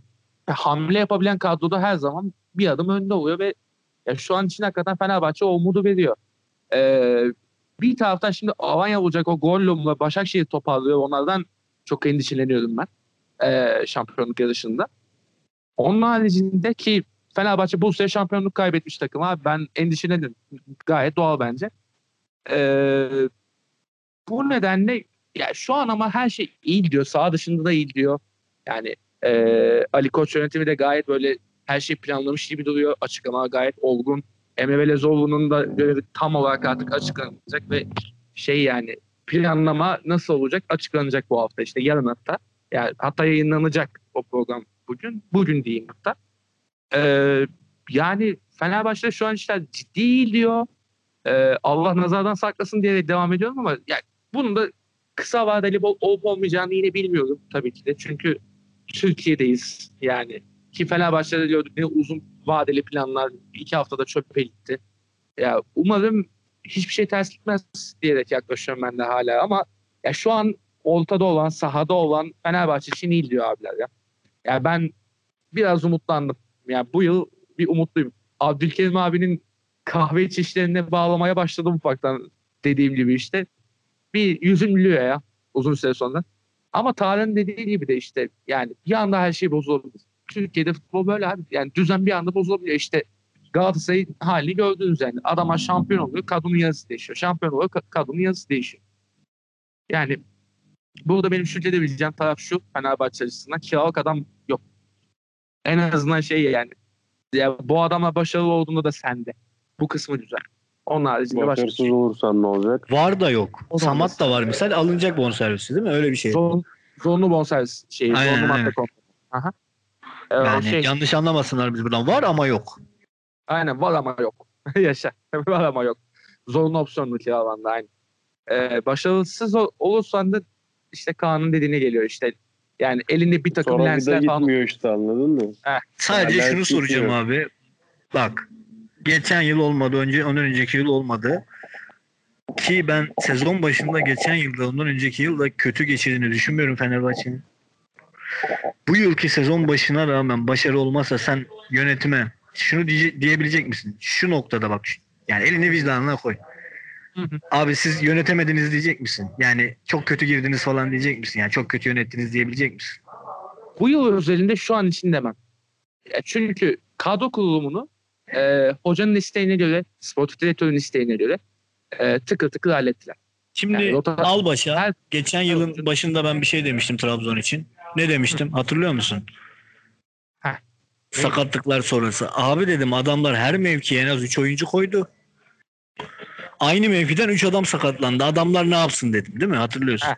hamle yapabilen kadroda her zaman bir adım önde oluyor ve ya şu an için hakikaten Fenerbahçe o umudu veriyor. E, bir taraftan şimdi Avanya olacak o Gollum'la Başakşehir toparlıyor. Onlardan çok endişeleniyorum ben. E, şampiyonluk yarışında. Onun haricinde ki Fenerbahçe bu sene şampiyonluk kaybetmiş takım abi. Ben endişeleniyorum. Gayet doğal bence. Ee, bu nedenle ya şu an ama her şey iyi gidiyor. Sağ dışında da iyi gidiyor. Yani e, Ali Koç yönetimi de gayet böyle her şey planlamış gibi duruyor. Açıklama gayet olgun. Emre Belezoğlu'nun da görevi tam olarak artık açıklanacak ve şey yani planlama nasıl olacak açıklanacak bu hafta işte yarın hatta. Yani hatta yayınlanacak o program bugün. Bugün diyeyim hatta. Ee, yani Fenerbahçe şu an işler ciddi değil diyor. Ee, Allah nazardan saklasın diye devam ediyorum ama yani bunun da kısa vadeli olup olmayacağını yine bilmiyorum tabii ki de. Çünkü Türkiye'deyiz yani. Ki Fenerbahçe'de diyorduk ne uzun vadeli planlar iki haftada çöpe gitti. Ya umarım hiçbir şey ters gitmez diyerek yaklaşıyorum ben de hala ama ya şu an ortada olan, sahada olan Fenerbahçe için iyi diyor abiler ya. Ya ben biraz umutlandım. Yani bu yıl bir umutluyum. Abdülkerim abinin kahve içişlerine bağlamaya başladım ufaktan dediğim gibi işte. Bir yüzüm gülüyor ya uzun süre sonra. Ama Tarık'ın dediği gibi de işte yani bir anda her şey bozulabilir. Türkiye'de futbol böyle abi. Yani düzen bir anda bozulabiliyor. İşte Galatasaray'ın halini gördünüz yani. Adama şampiyon oluyor, kadının yazısı değişiyor. Şampiyon oluyor, ka- kadının yazısı değişiyor. Yani burada benim şükredebileceğim taraf şu Fenerbahçe açısından kiralık adam yok. En azından şey yani ya bu adamla başarılı olduğunda da sende. Bu kısmı güzel. Onun haricinde başka şey. olursan ne olacak? Var da yok. O Samat da var misal alınacak bonservisi değil mi? Öyle bir şey. Zor, zorunlu bonservis şeyi. Aynen, zorunlu aynen. madde kontrolü. Aha. Ee, Yani şey, yanlış anlamasınlar biz buradan. Var ama yok. Aynen var ama yok. Yaşa. var ama yok. Zorunlu opsiyonlu kiralanda aynı. Ee, başarısız ol- olursan da işte Kaan'ın dediğine geliyor işte. Yani elinde bir takım Sonra bir lensler falan. gitmiyor işte anladın mı? Sadece Yani şunu soracağım gitmiyor. abi. Bak. Geçen yıl olmadı. Önce ondan önceki yıl olmadı. Ki ben sezon başında geçen yılda ondan önceki yılda kötü geçirdiğini düşünmüyorum Fenerbahçe'nin. Bu yılki sezon başına rağmen başarı olmazsa sen yönetime şunu diye- diyebilecek misin? Şu noktada bak. Yani elini vicdanına koy. Hı hı. Abi siz yönetemediniz diyecek misin? Yani çok kötü girdiniz falan diyecek misin? Yani çok kötü yönettiniz diyebilecek misin? Bu yıl özelinde şu an için demem. Ya çünkü kadro kurulumunu e, hocanın isteğine göre, sportif direktörün isteğine göre e, tıkır tıkır hallettiler. Şimdi Yani Albaş'a Her- geçen yılın başında ben bir şey demiştim Trabzon için. Ne demiştim? Hatırlıyor musun? Heh. Sakatlıklar sonrası. Abi dedim adamlar her mevkiye en az 3 oyuncu koydu. Aynı mevkiden 3 adam sakatlandı. Adamlar ne yapsın dedim değil mi? Hatırlıyorsun. Heh.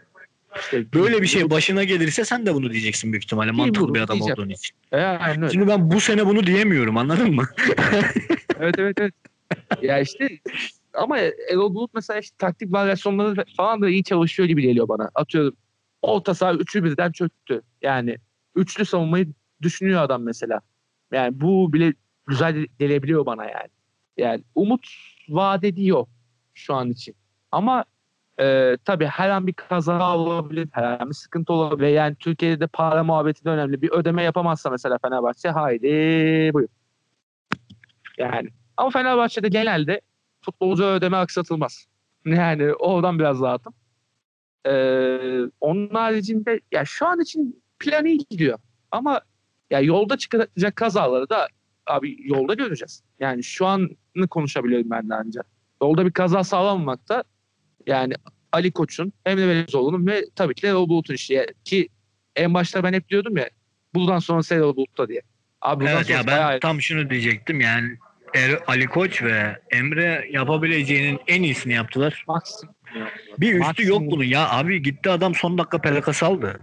İşte Böyle bir şey başına gelirse sen de bunu diyeceksin büyük ihtimalle. Mantıklı bir adam diyeceğim. olduğun için. E, aynen öyle. Şimdi ben bu sene bunu diyemiyorum anladın mı? evet evet evet. ya işte ama Erol Bulut mesela işte taktik varyasyonları falan da iyi çalışıyor gibi geliyor bana. Atıyorum orta saha üçü birden çöktü. Yani üçlü savunmayı düşünüyor adam mesela. Yani bu bile güzel gelebiliyor bana yani. Yani umut vaat ediyor şu an için. Ama e, tabii her an bir kaza olabilir, her an bir sıkıntı olabilir. Yani Türkiye'de de para muhabbeti de önemli. Bir ödeme yapamazsa mesela Fenerbahçe haydi buyur. Yani ama Fenerbahçe'de genelde futbolcu ödeme aksatılmaz. Yani oradan biraz rahatım. Ee, onun haricinde ya şu an için plan iyi gidiyor. Ama ya yolda çıkacak kazaları da abi yolda göreceğiz. Yani şu anı konuşabiliyorum ben de ancak. Yolda bir kaza sağlanmamakta yani Ali Koç'un, Emre Belezoğlu'nun ve tabii ki Erol Bulut'un işi. Ki en başta ben hep diyordum ya buradan sonra Erol Bulut'ta diye. Abi Evet ya ben bayağı- tam şunu diyecektim yani Er- Ali Koç ve Emre yapabileceğinin en iyisini yaptılar. maksimum. Bir üstü Maksimum. yok bunun ya abi gitti adam son dakika pelakası aldı.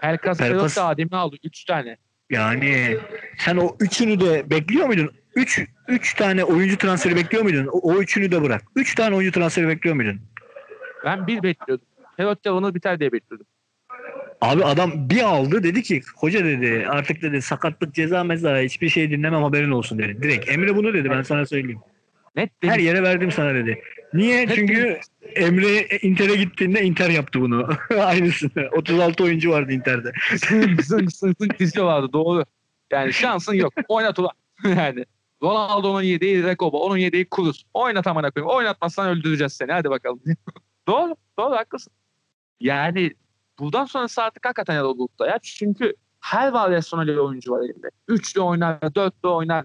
Pelkas Pelkas- Pelkas Adem'i aldı. Üç tane. Yani sen o üçünü de bekliyor muydun? Üç, üç tane oyuncu transferi bekliyor muydun? O, o üçünü de bırak. Üç tane oyuncu transferi bekliyor muydun? Ben bir bekliyordum. Perot Yalan'ı biter diye bekliyordum. Abi adam bir aldı dedi ki hoca dedi artık dedi sakatlık ceza meza hiçbir şey dinlemem haberin olsun dedi. Direkt Emre bunu dedi ben sana söyleyeyim. Net Her dedim. yere verdim sana dedi. Niye? Hep Çünkü Emre Inter'e gittiğinde Inter yaptı bunu. Aynısını. 36 oyuncu vardı Inter'de. zınk zınk zınk diziyorlardı doğru. Yani şansın yok. Oynat ulan. yani. Ronaldo'nun yediği Rekoba, onun yediği Kuruz. Oynat amına koyayım. Oynatmazsan öldüreceğiz seni. Hadi bakalım. doğru. Doğru haklısın. Yani buradan sonrası artık hakikaten Erol Bulut'ta ya. Çünkü her varyasyonel oyuncu var elinde. Üçlü oynar, dörtlü oynar.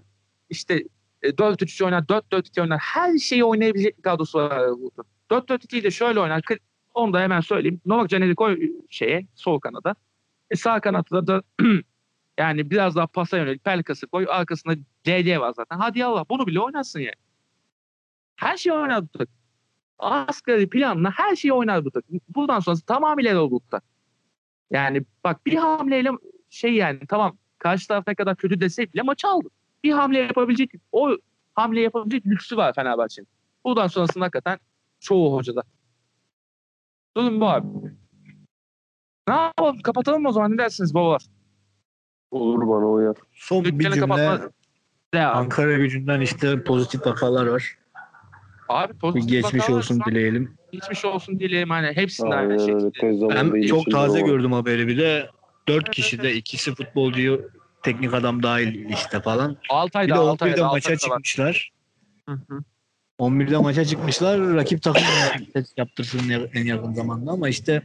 İşte e, 4-3-3 oynar, 4-4-2 oynar. Her şeyi oynayabilecek bir kadrosu var Erol Bulut'un. 4-4-2'yi de şöyle oynar. Onu da hemen söyleyeyim. Novak Caner'i koy şeye, sol kanada. E sağ kanatta da yani biraz daha pasa yönelik Pelkas'ı koy. Arkasında DD var zaten. Hadi Allah bunu bile oynarsın yani. Her şeyi takım. Asgari planla her şeyi takım. Buradan sonrası tamamıyla Erol Bulut'ta. Yani bak bir hamleyle şey yani tamam karşı taraf ne kadar kötü desek bile maçı aldı. Bir hamle yapabilecek o hamle yapabilecek lüksü var Fenerbahçe'nin. Buradan sonrasında hakikaten çoğu hocada. Durum bu abi. Ne yapalım? Kapatalım mı o zaman? Ne dersiniz baba? Olur bana uyar. Son bir Dükkanı cümle. kapatma. De abi. Ankara gücünden işte pozitif vakalar var. Abi Bir pozitif geçmiş olsun dileyelim. Geçmiş olsun dileyelim hani hepsinde aynı şekilde. Ben çok taze gördüm haberi bir de. Dört kişide ikisi futbolcuyu teknik adam dahil işte falan. Bir Altay'da de Altay'da 11'de maça Altay'da var. çıkmışlar. Hı hı. 11'de maça çıkmışlar. Rakip takım yaptırsın en yakın zamanda ama işte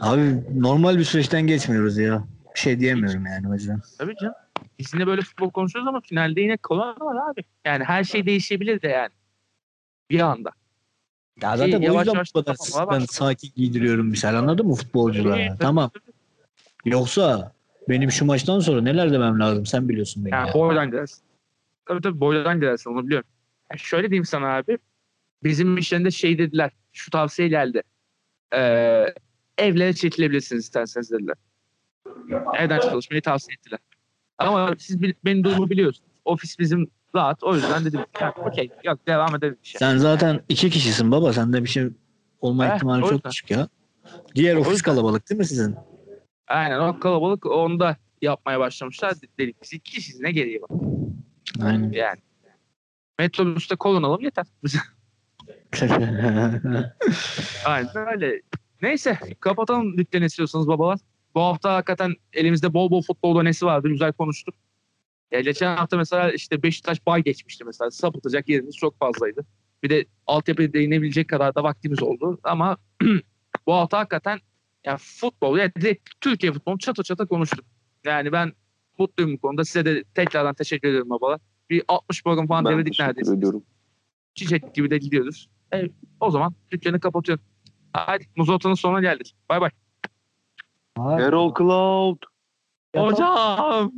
abi normal bir süreçten geçmiyoruz ya. Bir şey diyemiyorum yani o yüzden. Tabii canım. Biz yine böyle futbol konuşuyoruz ama finalde yine korona var abi. Yani her şey değişebilir de yani. Bir anda. Ya Şey, zaten o yavaş yüzden yavaş bu kadar ben sakin giydiriyorum misal anladın mı futbolculara? Tamam. Yoksa benim şu maçtan sonra neler demem lazım sen biliyorsun beni. Yani ya. boydan girersin. Tabii tabii boydan girersin onu biliyorum. Yani şöyle diyeyim sana abi. Bizim işlerinde şey dediler. Şu tavsiye geldi. Ee, evlere çekilebilirsiniz isterseniz dediler. Evden çalışmayı tavsiye ettiler. Ama siz benim durumu biliyorsunuz. Ofis bizim rahat. O yüzden dedim. Yani, Okey. Yok devam edelim işe. Sen zaten iki kişisin baba. Sende bir şey olma Heh, ihtimali çok düşük ya. Diğer ofis kalabalık değil mi sizin? Aynen o kalabalık onda yapmaya başlamışlar. Dedik biz iki kişiyiz ne gereği var Aynen. yani. Metrobüste kolon alalım yeter. Aynen öyle. Neyse kapatalım dükkanı istiyorsanız babalar. Bu hafta hakikaten elimizde bol bol futbol donesi vardı. Güzel konuştuk. Ya geçen hafta mesela işte Beşiktaş bay geçmişti mesela. Sapıtacak yerimiz çok fazlaydı. Bir de altyapıya değinebilecek kadar da vaktimiz oldu. Ama bu hafta hakikaten ya futbol ya direkt Türkiye futbolu çatı çatı konuştuk. Yani ben mutluyum bu konuda. Size de tekrardan teşekkür ederim babalar. Bir 60 program falan Ben devirdik neredeyse. ediyorum. Çiçek gibi de gidiyoruz. E, o zaman dükkanı kapatıyorum. Hadi Muzota'nın sonuna geldik. Bay bay. Erol Cloud. Hocam.